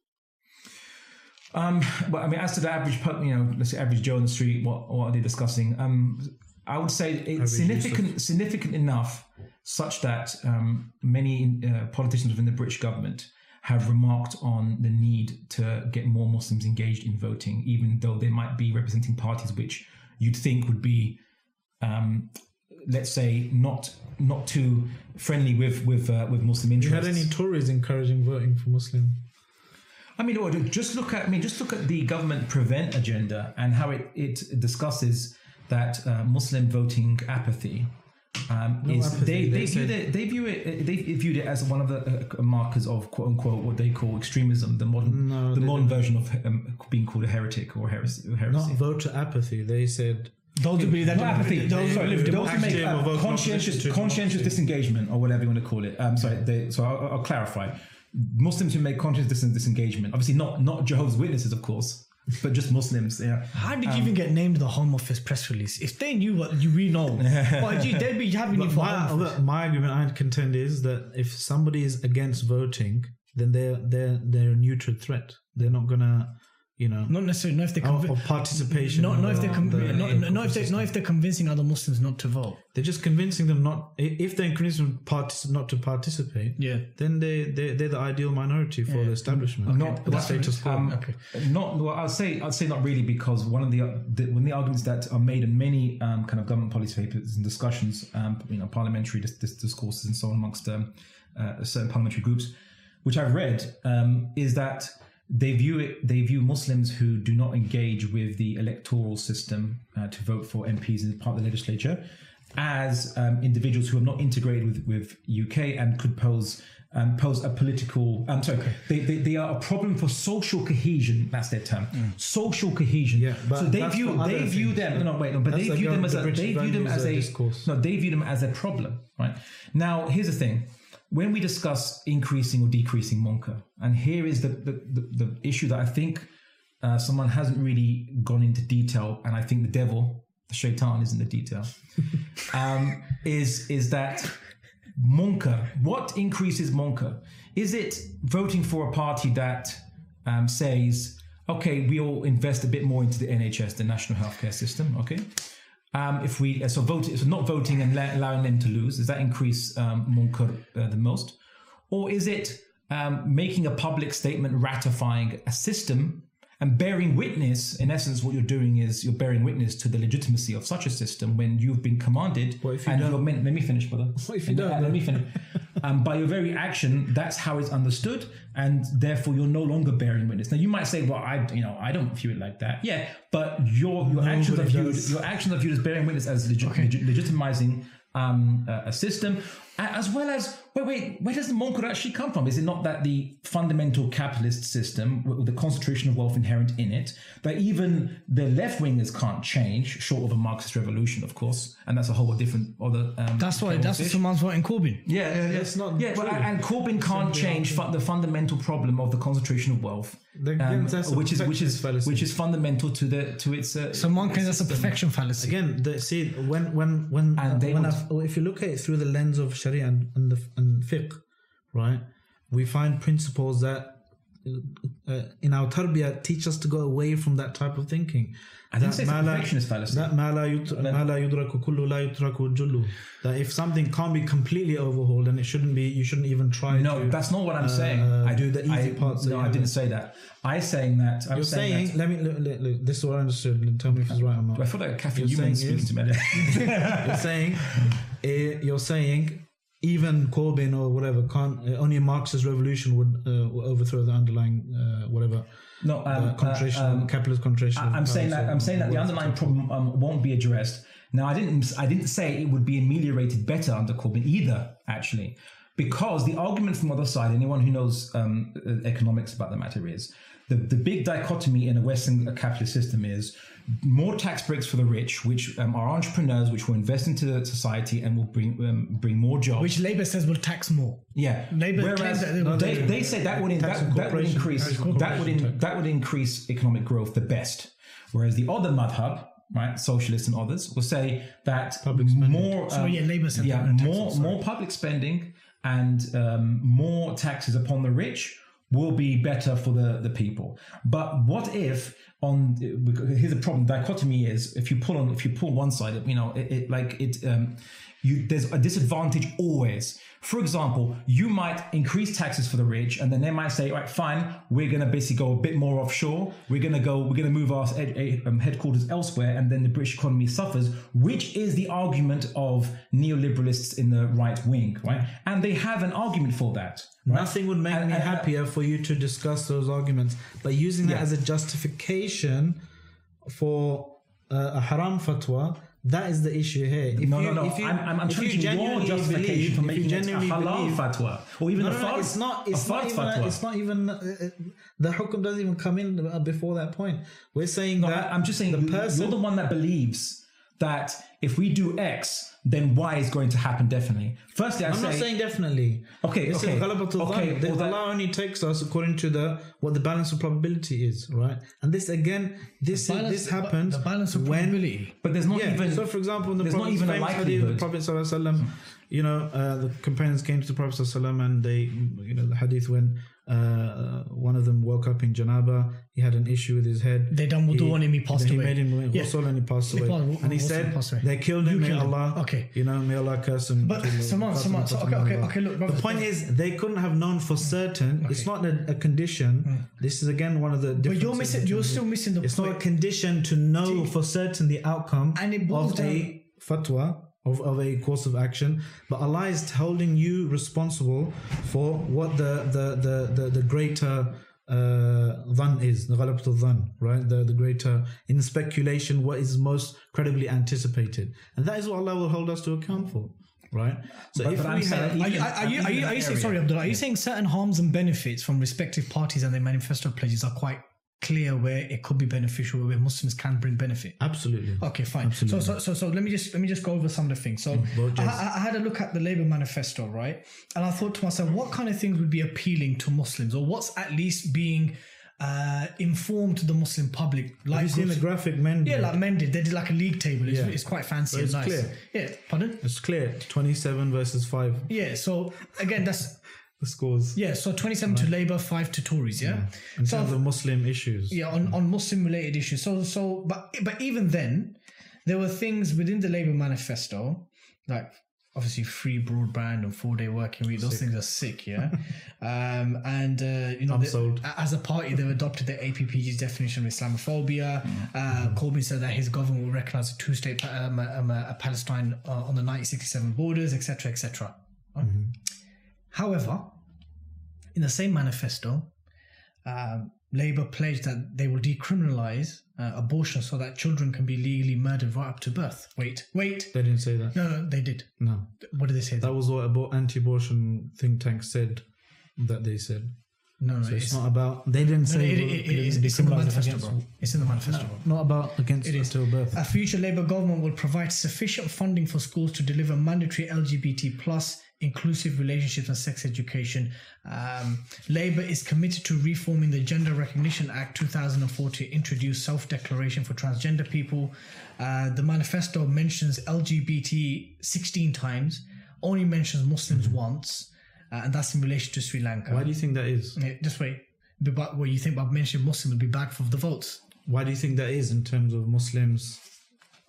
Um, but I mean, as to the average, you know, let's say average Joe on the street, what what are they discussing? Um, I would say it's significant, significant enough, such that um, many uh, politicians within the British government have remarked on the need to get more Muslims engaged in voting, even though they might be representing parties which you'd think would be, um, let's say, not not too friendly with with uh, with Muslim You interests. had any Tories encouraging voting for Muslim? I mean, just look at I mean, just look at the government prevent agenda and how it, it discusses that uh, Muslim voting apathy. Um, is apathy, they, they they, view said- it, they view it they viewed it as one of the uh, markers of quote unquote what they call extremism, the modern No, the they modern version of um, being called a heretic or heresy. Heresy. Not voter apathy. They said Those who believe that Not apathy. those who Sorry, live those who make uh, conscientious, conscientious disengagement, or whatever you want to call it. Um, sorry, they, so I'll, I'll clarify. Muslims who make conscious dis- disengagement, obviously not not Jehovah's Witnesses, of course, but just Muslims. Yeah. How did you um, even get named the Home Office press release? If they knew what you we know, why you they'd be having you for my, Home Office. look, my argument I contend is that if somebody is against voting, then they're they're they're a neutral threat. They're not gonna you know, Not necessarily. Not if they're of, convi- of participation. not, not if the- they're con- the not, not if they system. not if they're convincing other Muslims not to vote. They're just convincing them not. If they're convincing them partic- not to participate, Yeah. then they they they're the ideal minority for the establishment. Not the that's- status quo. Um, Okay. Not well. I'd say I'd say not really because one of the, the one of the arguments that are made in many um, kind of government policy papers and discussions, um, you know, parliamentary dis- dis- discourses and so on amongst um, uh, certain parliamentary groups, which I've read, um, is that they view it. They view Muslims who do not engage with the electoral system uh, to vote for MPs in part of the legislature as um, individuals who are not integrated with, with UK and could pose um, pose a political. I'm sorry, they, they they are a problem for social cohesion. That's their term. Social cohesion. Yeah, so they view they view things, them. No, no, wait, no, but they view them as a, they view them as a discourse. no, they view them as a problem, right? Now, here's the thing. When we discuss increasing or decreasing munkar, and here is the the, the, the issue that I think uh, someone hasn't really gone into detail, and I think the devil, the shaitan, is in the detail. um, is is that munkar? What increases munkar? Is it voting for a party that um, says, okay, we'll invest a bit more into the NHS, the National Healthcare System, okay? Um, if we so vote, so not voting and allowing them to lose, does that increase um, munkar uh, the most, or is it um, making a public statement ratifying a system and bearing witness? In essence, what you're doing is you're bearing witness to the legitimacy of such a system when you've been commanded. What if you and don't? let me finish, brother. What if you And- don't, and Let me finish. Um, by your very action, that's how it's understood, and therefore you're no longer bearing witness. Now you might say, "Well, I, you know, I don't view it like that." Yeah, but your your actions are Nobody viewed does. your actions are viewed as bearing witness as legi- legitimizing um, a system, as well as wait, wait, where does the munkar actually come from? Is it not that the fundamental capitalist system, with the concentration of wealth inherent in it, that even the left wingers can't change, short of a Marxist revolution, of course, and that's a whole different other. Um, That's why. kettle of That's why fish. someone's voting Corbyn. Yeah, yeah, yeah. That's not yeah, but, true. and Corbyn can't change fu- the fundamental problem of the concentration of wealth, um, then that's a which is which is fallacy. which is fundamental to the to its. Uh, So one its claims that's a perfection fallacy. Again, the, see when when when And they when would- I've- if you look at it through the lens of Sharia and and, the, and fiqh, right, we find principles that uh, in our tarbiyah teach us to go away from that type of thinking. I didn't That say it's a perfectionist fallacy. That ma la yut- ma la yudraku kullu la yutraku jullu. That if something can't be completely overhauled, then it shouldn't be. You shouldn't even try. No, to, that's not what I'm saying. uh, I do the easy I, parts No, I didn't say that. I saying that. I'm You're saying. that- let me look, look, look, This is what I understood. Tell me if it's right or not. I feel like You're Newman saying speaking is- to me. you're saying eh, you're saying even Corbyn or whatever can't uh, only a Marxist revolution would, uh, overthrow the underlying uh, whatever no, uh, um, concentration uh, um, capitalist concentration. I'm saying that I'm saying that the underlying problem um, won't be addressed. Now, I didn't I didn't say it would be ameliorated better under Corbyn either, actually, because the argument from the other side, anyone who knows um, uh, economics about the matter is the the big dichotomy in a Western capitalist system is more tax breaks for the rich, which um, are entrepreneurs, which will invest into the society and will bring um, bring more jobs. Which Labour says will tax more. Yeah. Labour Whereas claims that they they, they, say that would Tax that, that would increase that would in, that would increase economic growth the best. Whereas the other madhab, right, socialists and others, will say that more So, um, yeah, Labour said yeah, more more public spending and um, more taxes upon the rich will be better for the, the people. But what if on here's the problem dichotomy is if you pull on if you pull one side you know it, it like it um you there's a disadvantage always for example you might increase taxes for the rich and then they might say right fine we're going to basically go a bit more offshore we're going to go we're going to move our ed- um, headquarters elsewhere and then the british economy suffers which is the argument of neoliberalists in the right wing right and they have an argument for that right? Nothing would make And- me and- happier for you to discuss those arguments, but using that Yeah. as a justification for uh, a haram fatwa. That is the issue here. If no, you, no, no. If you, I'm, I'm, I'm if you challenging your genuinely justification believe, for if you making it a genuinely halal believe, fatwa, or even no, a no, no, it's not. a It's not even. fatwa. It's not even. Uh, uh, the hukum doesn't even come in uh, before that point. We're saying No, that I- I'm just saying the you, person. you're the one that believes that if we do X, then Y is going to happen definitely. Firstly, I I'm say not saying definitely. Okay, This okay. is ghalabatul Okay. The- well, that- Allah only takes us according to the what the balance of probability is, right? And this again, this Balance- this happens the balance of when probability. but there's not yeah. even so, for example, in the there's not Prophet's even a famous hadith, likelihood. the Prophet sallallahu alaihi wasallam, you know, uh, the companions came to the Prophet sallallahu alaihi wasallam and they, you know, the hadith when uh, one of them woke up in janaba, he had an issue with his head. They done wudu on him, he passed away. he made him Yeah. ghusl and he passed away. and he said and passed away. they killed him. You May killed him. Allah, Okay. you know, may Allah curse him. But Fatima, Salman, so- okay, okay, okay, look, the point is they couldn't have known for certain. It's not a, a condition. This is again one of the. But you're missing. You're still missing the it's point. not a condition to know for certain the outcome And it boils of a fatwa of, of a course of action, but Allah is holding you responsible for what the the the the, the greater uh is the ghalabatul dhan right? The the greater in speculation what is most credibly anticipated. And that is what Allah will hold us to account for right? So But- if but we have Are you, are, are you, are you, are you saying, sorry, Abdullah, are you saying certain harms and benefits from respective parties and their manifesto pledges are quite clear where it could be beneficial, where Muslims can bring benefit? absolutely Okay, fine. So, so, so, so let me just let me just go over some of the things. So, I, I I had a look at the Labour manifesto, right? And I thought to myself, what kind of things would be appealing to Muslims, or what's at least being uh, informed to the Muslim public? Like you seen the graphic Mend yeah, like Mend did. They did like a league table. It's, Yeah. it's quite fancy But and it's nice. clear. Yeah, pardon. it's clear 27 versus 5 Yeah. So again, that's the scores. Yeah. So twenty-seven to Labour, five to Tories. Yeah. in So the Muslim issues. Yeah on, on muslim related issues. So so but but even then there were things within the labor manifesto like obviously free broadband and four day working week those things are sick yeah? Um and uh you know sold. as a party they've adopted the appg's definition of islamophobia. Uh corbyn said that his government will recognize a two-state um, um, uh, palestine uh, on the 1967 borders etc etc however in the same manifesto um, Labour pledged that they will decriminalise uh, abortion so that children can be legally murdered right up to birth. Wait, wait. they didn't say that No, no, they did. no What did they say? That was what abo- anti-abortion think tanks said that they said. no, no, So it's, it's, not about. They didn't no, say. it, it, it, it's, it's in the manifesto, bro. It's in the manifesto, bro. Not about against is. until birth. A future Labour government will provide sufficient funding for schools to deliver mandatory LGBT plus inclusive relationships and sex education. Um, Labour is committed to reforming the Gender Recognition Act 2004 to introduce self-declaration for transgender people. Uh, the manifesto mentions LGBT 16 times, only mentions Muslims once, uh, and that's in relation to Sri Lanka. Why do you think that is? Yeah, just wait. But what you think about mentioning Muslim would be bad for the votes? Why do you think that is in terms of Muslims?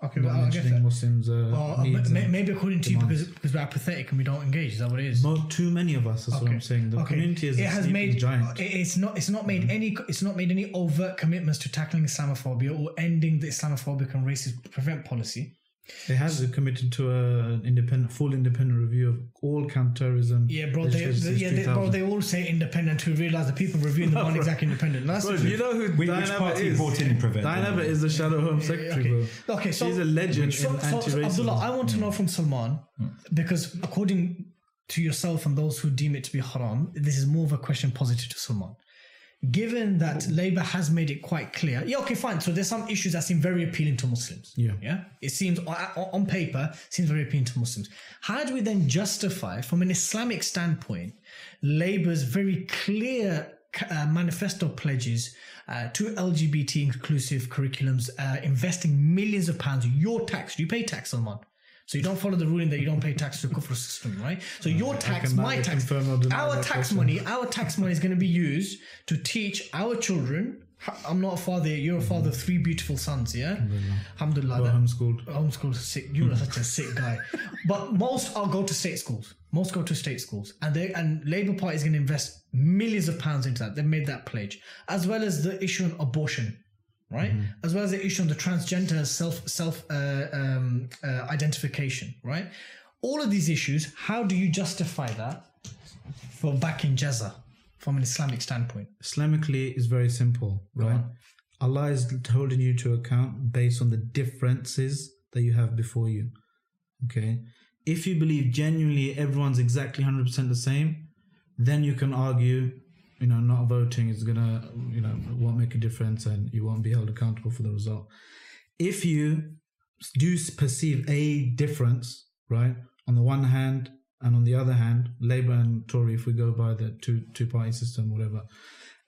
Okay, well, I guess that. Muslims. Uh, Well, uh, ma- maybe according to you because because we're apathetic and we don't engage. Is that what it is? Not too many of us. That's what I'm saying. The community is it a has made giant. it's not it's not made any it's not made any overt commitments to tackling Islamophobia or ending the Islamophobic and racist prevent policy. It has committed to a independent, full independent review of all counterterrorism. Yeah, bro. They, legislation yeah, they, bro. They all say independent Who realize the people reviewing them aren't exactly independent. No, that's Bro, the do truth. you know who Which- Diane which party is? brought in Prevent? Diane Abbott is the Shadow Home Secretary, okay. bro. Okay, so She's a legend so, in so, so anti-racism. Abdullah, I want to mm. know from Salman because according to yourself and those who deem it to be haram, this is more of a question positive to Salman. Given that Labour has made it quite clear, yeah, okay, fine. So there's some issues that seem very appealing to Muslims. Yeah. yeah. It seems on, on paper seems very appealing to Muslims. How do we then justify, from an Islamic standpoint, Labour's very clear uh, manifesto pledges uh, to LGBT inclusive curriculums, uh, investing millions of pounds, your tax, you pay tax, on Salman? So you don't follow the ruling that you don't pay tax to the kufr system, right? So your tax, my tax, confirm nor deny our tax money, our tax money is going to be used to teach our children. I'm not a father. You're a mm-hmm. father of three beautiful sons. Yeah, alhamdulillah. That- homeschooled. homeschooled sick. You're such a sick guy. But most are go to state schools. Most go to state schools, and they and Labour Party is going to invest millions of pounds into that. They've made that pledge, as well as the issue on abortion, right? As well as the issue on the transgender self self uh, um, uh, identification, right? All of these issues. How do you justify that for backing Jezza from an Islamic standpoint? Islamically is very simple, right? Allah is holding you to account based on the differences that you have before you. Okay? If you believe genuinely everyone's exactly 100% the same, then you can argue, you know, not voting is gonna, you know, won't make a difference and you won't be held accountable for the result. If you do perceive a difference, right? On the one hand, and on the other hand, Labour and Tory, if we go by the two two party system, whatever,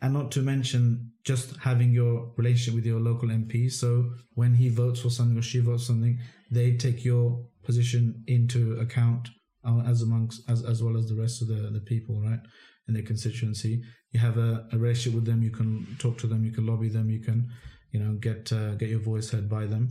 and not to mention just having your relationship with your local MP. So when he votes for something or she votes something, they take your position into account uh, as amongst as as well as the rest of the the people, right? In their constituency, you have a, a relationship with them. You can talk to them. You can lobby them. You can, you know, get uh, get your voice heard by them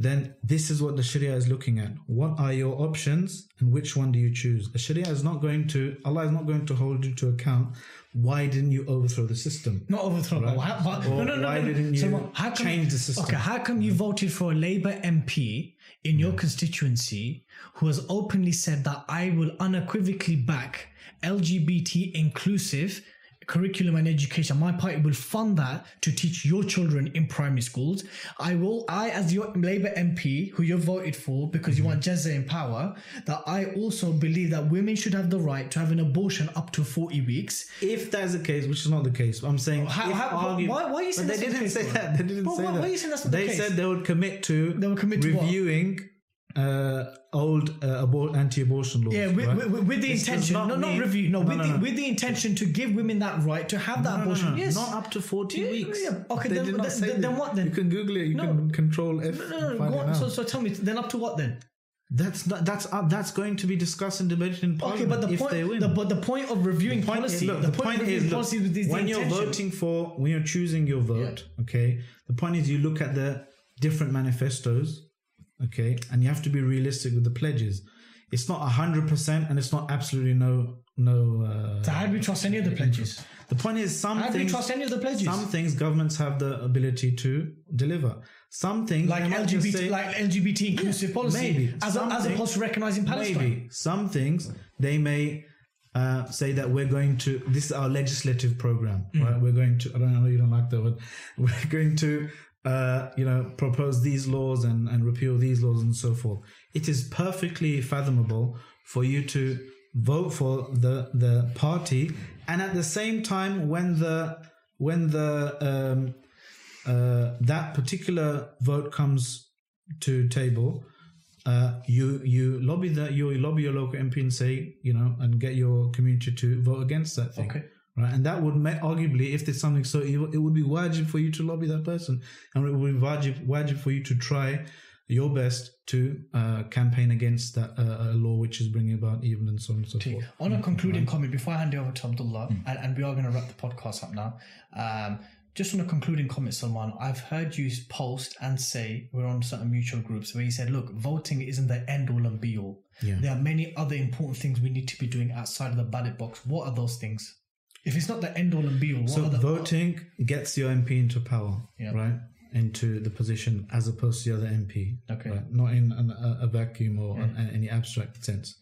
then this is what the Sharia is looking at. What are your options and which one do you choose? The Sharia is not going to, Allah is not going to hold you to account. Why didn't you overthrow the system? Not overthrow. Right. but- Or no, no, no, why no. didn't you So how come- change the system? Okay, how come you voted for a Labour MP in your constituency who has openly said that I will unequivocally back LGBT inclusive curriculum and education? My party will fund that to teach your children in primary schools. I will, I as your Labour MP who you voted for because you mm-hmm. want Jezza in power, that I also believe that women should have the right to have an abortion up to 40 weeks. If that's the case, which is not the case, I'm saying. How- how- argue- why- why are you saying But they the didn't say that. They didn't But say why- that. why are you saying that's not the they case? said they would commit to. They would commit to what? Reviewing uh, old uh, abor- anti-abortion laws. Yeah, with, right? with, with the This does intention, no, not review, no, No, with no, the no. with the intention to give women that right to have that No, no, abortion. no, Yes, not up to 40 Yeah, weeks. yeah. Okay, they then- did then- then what then? You can Google it. You No. can control F. no, no, and no, go on. So, so tell me, then up to what then? That's not, that's uh, that's going to be discussed and debated in parliament Okay, but the if they point, win. the, but the point of reviewing point policy, is, look, the, the point is, look, policy is the when you're intention. voting for, when you're choosing your vote, okay, the point is you look at the different manifestos, okay, and you have to be realistic with the pledges. It's not hundred percent, and it's not absolutely no no. Uh, So how do we trust any of the pledges? the point is, some How do we things, trust any of the pledges? some things governments have the ability to deliver. Some things like they might just LGBT, say- like LGBT inclusive policy, maybe. as, Some as opposed to recognizing Palestine. Maybe some things they may uh, say that we're going to. This is our legislative program, Mm. right? We're going to. I don't know. You don't like the word. We're going to. Uh, you know, propose these laws and, and repeal these laws and so forth. It is perfectly fathomable for you to vote for the the party, and at the same time, when the when the um, uh, that particular vote comes to table, uh, you you lobby that you lobby your local MP and say you know and get your community to vote against that thing. Okay. Right, and that would make, arguably, if there's something so evil, it would be wajib for you to lobby that person, and it would be wajib, wajib for you to try your best to uh, campaign against that uh, law which is bringing about evil and so on and so forth. On a concluding comment, before I hand it over to Abdullah, and, and we are going to wrap the podcast up now. Um, just on a concluding comment, Salman, I've heard you post and say we're on certain mutual groups where you said, look, voting isn't the end all and be all. Yeah. There are many other important things we need to be doing outside of the ballot box. What are those things? If it's not the end all and be all, So voting gets your MP into power, Yeah. right? Into the position as opposed to the other MP, Okay. right? Not in an, a, a vacuum or an, any abstract sense.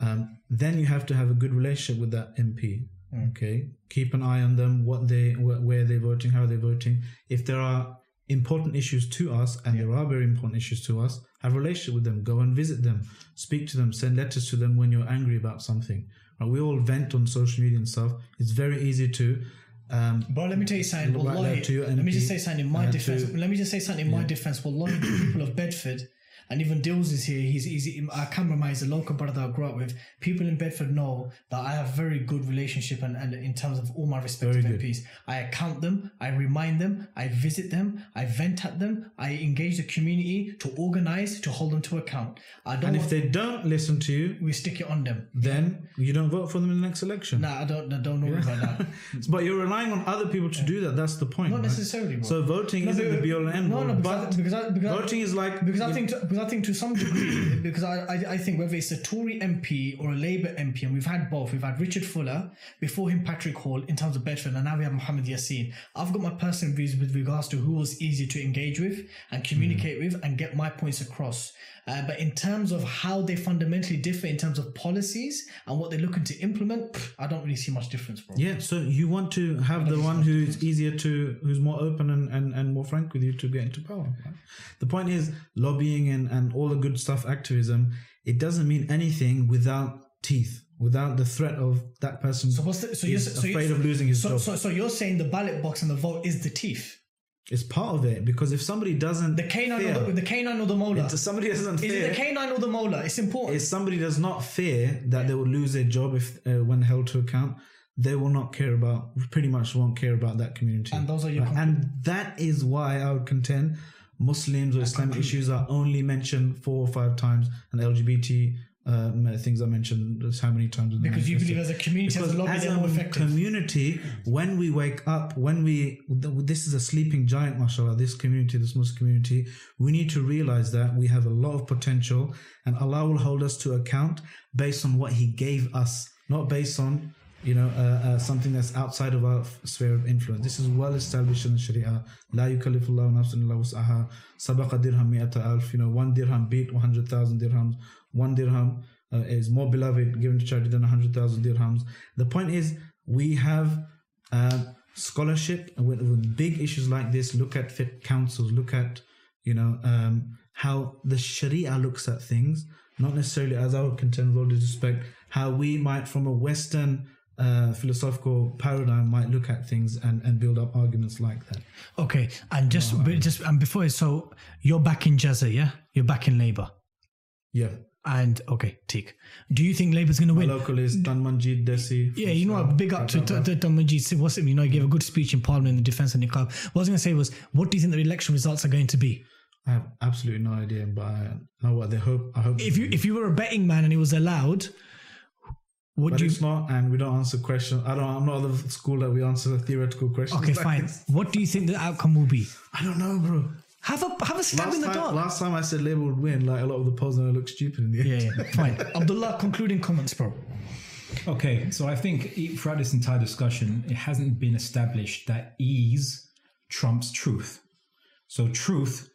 Um, then you have to have a good relationship with that MP. Mm. Okay, keep an eye on them, what they, wh- where they're voting, how they're voting. If there are important issues to us, and there are very important issues to us, have a relationship with them. Go and visit them, speak to them, send letters to them when you're angry about something. Right? We all vent on social media and stuff. It's very easy to um, Bro, let me tell you something. Wallahi, let me just say something in my defense. to- let me just say something in my defense. Wallahi, to the people of Bedford, and even Dills is here. He's, he's our cameraman. He's a local brother that I grew up with. People in Bedford know that I have very good relationship and, and in terms of all my respective MPs. I account them, I remind them, I visit them, I vent at them, I engage the community to organize, to hold them to account. I don't and if they don't listen to you, we stick it on them. then you don't vote for them in the next election. Nah, I don't, I don't know about that. But you're relying on other people to do that. That's the point. Not right? necessarily, bro. So voting No, isn't but- the be all and end no, all. no, because I- but because I- because I- voting is like because I think to, because I think to some degree because I, I I think whether it's a Tory MP or a Labour MP and we've had both we've had Richard Fuller before him Patrick Hall in terms of Bedford and now we have Mohammad Yasin I've got my personal views with regards to who was easy to engage with and communicate with and get my points across uh, but in terms of how they fundamentally differ in terms of policies and what they're looking to implement pff, I don't really see much difference bro Yeah, so you want to have the one who's easier to, who's more open and, and, and more frank with you to get into power. right? The point is, lobbying and, and all the good stuff, activism, it doesn't mean anything without teeth, without the threat of that person so what's the, so you're so afraid you're, of losing his so, job. so so you're saying the ballot box and the vote is the teeth It's part of it because if somebody doesn't The canine, fear, or the, the canine or the molar. if somebody doesn't Is fear, it the canine or the molar? It's important. if somebody does not fear that they will lose their job if uh, when held to account, they will not care about, pretty much won't care about that community. And those are your Right? and that is why I would contend Muslims or Islamic issues are only mentioned four or five times, and LGBT um, things are mentioned just how many times? because you believe as a community, as Because a lobby, as a community, when we wake up, when we this is a sleeping giant, mashallah. This community, this Muslim community, we need to realize that we have a lot of potential, and Allah will hold us to account based on what He gave us, not based on you know uh, uh, something that's outside of our sphere of influence. This is well established in the Sharia. La yukallifullahu nafsan illa wus'aha. Sabaqa dirham mi'ata alf. You know, one dirham beat one hundred thousand dirhams. One dirham uh, is more beloved given to charity than 100,000 dirhams. The point is, we have uh, scholarship with, with big issues like this. Look at fiqh councils, look at, you know, um, how the Sharia looks at things, not necessarily as I would contend with all due respect, how we might, from a Western uh, philosophical paradigm, might look at things and, and build up arguments like that. Okay, and just but just and before so you're back in Jezza, yeah? You're back in Labour. Yeah. And okay, Teak. Do you think Labour's going to My win? local is Tanmanjeet Dhesi. Yeah, you know what? Big up to Majid. What's it? You know, he gave a good speech in Parliament in the defence of niqab. What I was going to say was, what do you think the election results are going to be? I have absolutely no idea, but I know what they hope. I hope If you if you were a betting man and it was allowed, would But you? it's not, and we don't answer questions. I don't. I'm not the school that we answer the theoretical questions. Okay, like fine. this. What do you think the outcome will be? I don't know, bro. Have a have a stab Last in the time, dark. last time I said Labour would win, like a lot of the polls, and I look stupid in the end. yeah, yeah, fine. Abdullah, concluding comments, bro. Okay, so I think throughout this entire discussion, it hasn't been established that ease trumps truth. So truth,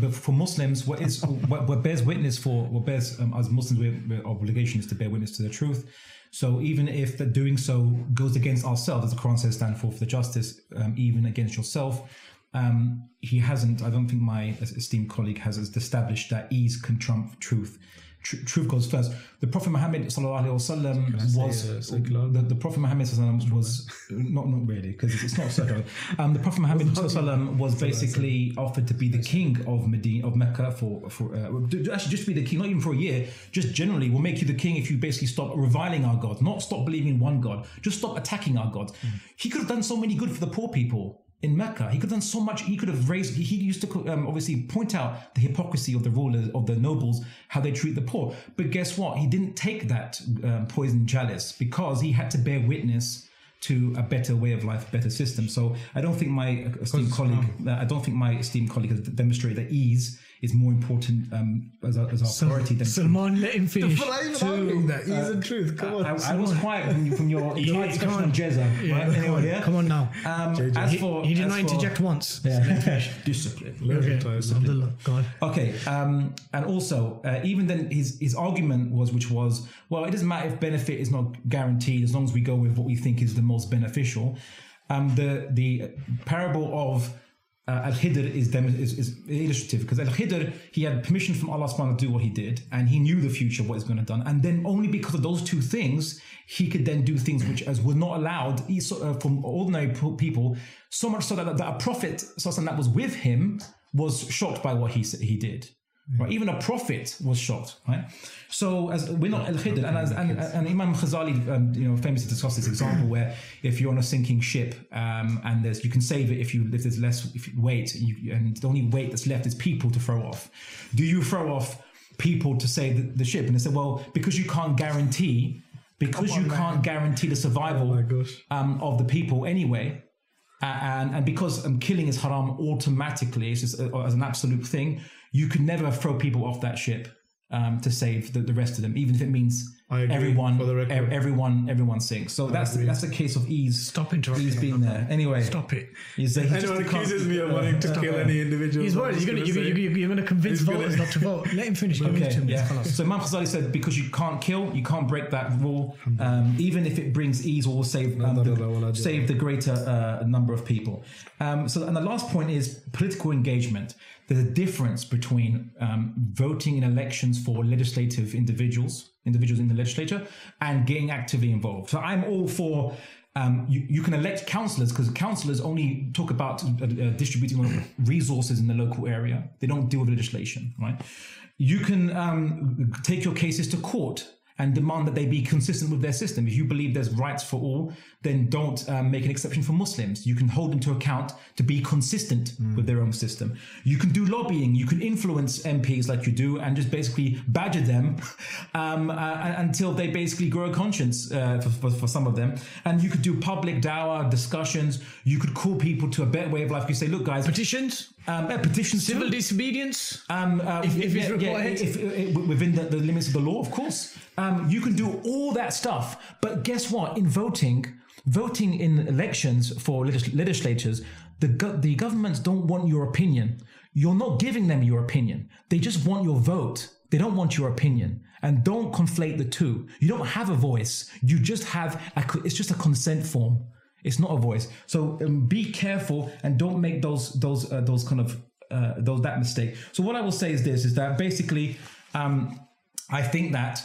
but for Muslims, what is what, what bears witness for what bears um, as Muslims, we our obligation is to bear witness to the truth. So even if the doing so goes against ourselves, as the Quran says, stand for for the justice, um, even against yourself. Um, he hasn't. I don't think my esteemed colleague has established that ease can trump truth. Tr- truth goes first. The Prophet Muhammad sallallahu alaihi wasallam say, was uh, the, the Prophet Muhammad sallallahu was not not really because it's not circular. Um, the Prophet Muhammad sallallahu was basically offered to be the king of Medina of Mecca for for uh, actually just to be the king, not even for a year. Just generally, we'll make you the king if you basically stop reviling our God, not stop believing in one God, just stop attacking our God. He could have done so many good for the poor people in Mecca. He could have done so much. He could have raised. He, used to um, obviously point out the hypocrisy of the rulers, of the nobles, how they treat the poor. But guess what? He didn't take that um, poison chalice because he had to bear witness to a better way of life, better system. So I don't think my esteemed colleague, uh, I don't think my esteemed colleague has demonstrated that ease is more important um, as, our, as our priority than Salman, let him finish. But I even arguing that ease and truth. Come on. I, I was quiet from, from your you tried discussion on Jezza, right? Anyway, yeah. Come on now. Um, as for He did as not for- interject once. discipline. Okay. Abdullah, go on. Okay, um, and also uh, even then, his his argument was, which was, well, it doesn't matter if benefit is not guaranteed as long as we go with what we think is the most beneficial. Um, the the parable of uh, Al Khidr is, is is illustrative because Al Khidr he had permission from Allah Subhanahu to do what he did, and he knew the future what he's going to done, and then only because of those two things he could then do things which as were not allowed uh, from ordinary people. So much so that, that a prophet that was with him was shocked by what he he did. Right, even a prophet was shocked. Right, so as we're not al khidr, and, as, and, and Imam Ghazali, um, you know, famously discussed this example where if you're on a sinking ship um, and there's you can save it if you if there's less if you weight, you, and the only weight that's left is people to throw off. Do you throw off people to save the, the ship? And they said, well, because you can't guarantee, because you can't guarantee the survival gosh. um, of the people anyway. And, and because um, killing is haram automatically, it's just uh, as an absolute thing, you can never throw people off that ship um, to save the, the rest of them, even if it means I agree, everyone, for the record. ev- everyone, everyone sinks. So that's agree. that's a case of ease. Stop interrupting Ease him, being there. Anyway, Stop it. he's, he Anyone can't- accuses me of wanting to kill any individual. He's worried. You're going gonna you're, you're to convince He's gonna- voters not to vote. Let him finish. Okay, him. yeah. So Imam Ghazali said because you can't kill, you can't break that rule, um, even if it brings ease or will save um, the, save the greater uh, number of people. Um, so, and the last point is political engagement. There's a difference between um, voting in elections for legislative individuals, individuals in the legislature, and getting actively involved. So I'm all for um, you, you can elect councillors because councillors only talk about uh, uh, distributing resources in the local area. They don't deal with legislation, right? You can um, take your cases to court and demand that they be consistent with their system. If you believe there's rights for all, then don't um, make an exception for Muslims. You can hold them to account to be consistent mm. with their own system. You can do lobbying. You can influence MPs like you do and just basically badger them um, uh, until they basically grow a conscience uh, for, for, for, some of them. And you could do public dawah discussions. You could call people to a better way of life. You say, look, guys, petitions. Um, uh, petitions, civil too. disobedience. Um, uh, if, if it's yeah, required, if, if, within the, the, limits of the law, of course. Um, you can do all that stuff, but guess what? In voting, voting in elections for legislatures, the go- the governments don't want your opinion. You're not giving them your opinion. They just want your vote. They don't want your opinion. And don't conflate the two. You don't have a voice. You just have a, it's just a consent form. It's not a voice. So um, be careful and don't make those those uh, those kind of uh, those that mistake. So what I will say is this: is that basically, um, I think that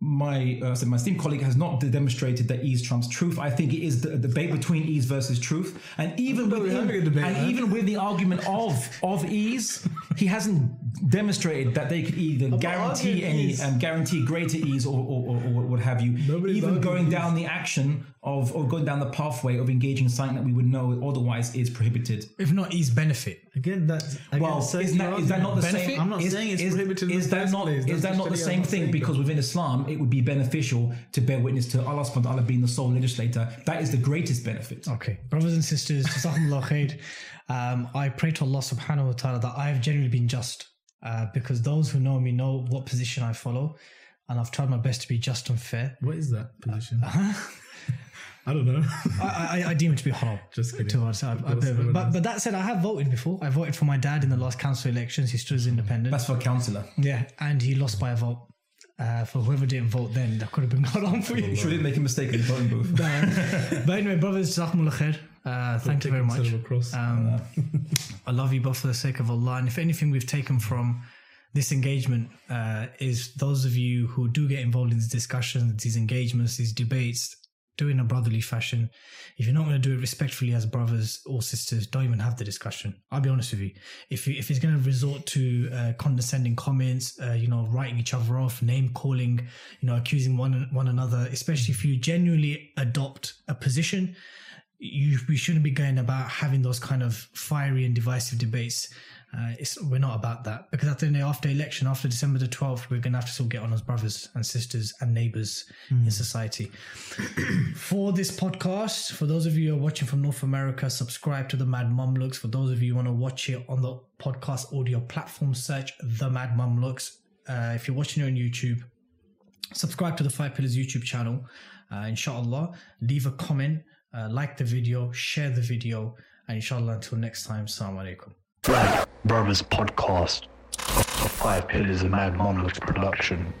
my uh, so my esteemed colleague has not demonstrated that ease trumps truth. I think it is the, debate between ease versus truth, and even with debate, and even with the argument of of ease, he hasn't demonstrated that they could either guarantee any and um, guarantee greater ease or, or, or, or what have you. Nobody's even going down the action of or going down the pathway of engaging in something that we would know otherwise is prohibited. If not ease benefit. Again, that's again, well, is that, is that not the benefit? same? I'm not is, saying it's is, prohibited. Is that not is that not the same thing? Because within Islam, it would be beneficial to bear witness to Allah subhanahu wa ta'ala being the sole legislator. That is the greatest benefit. Okay, brothers and sisters, um, I pray to Allah subhanahu wa ta'ala that I have generally been just. Uh, because those who know me know what position I follow, and I've tried my best to be just and fair. What is that position? Uh-huh. I don't know. I, I, I, deem it to be haram. Just kidding. To us. I, but, but that said, I have voted before. I voted for my dad in the last council elections. He stood as independent. That's for councillor. Yeah, and he lost by a vote. Uh, for whoever didn't vote then, that could have been not on for you. Sure didn't make a mistake in the voting booth. but anyway, brothers, khair. Uh, thank you very much. Um, I love you both for the sake of Allah. And if anything we've taken from this engagement uh, is those of you who do get involved in these discussions, these engagements, these debates, do it in a brotherly fashion. If you're not going to do it respectfully as brothers or sisters, don't even have the discussion. I'll be honest with you. If you, if it's going to resort to uh, condescending comments, uh, you know, writing each other off, name calling, you know, accusing one one another, especially if you genuinely adopt a position, you we shouldn't be going about having those kind of fiery and divisive debates. Uh, we're not about that because at the end after election, after December the 12th, we're going to have to still get on as brothers and sisters and neighbors mm. in society. for this podcast, for those of you who are watching from North America, subscribe to the Mad Mamluks. For those of you who want to watch it on the podcast audio platform, search the Mad Mamluks. Uh, if you're watching it on YouTube, subscribe to the Five Pillars YouTube channel. Uh, inshallah, leave a comment, uh, like the video, share the video, and inshallah, until next time, Assalamu alaikum. Brothers Podcast. Five Pillars of Mad Monolith Production.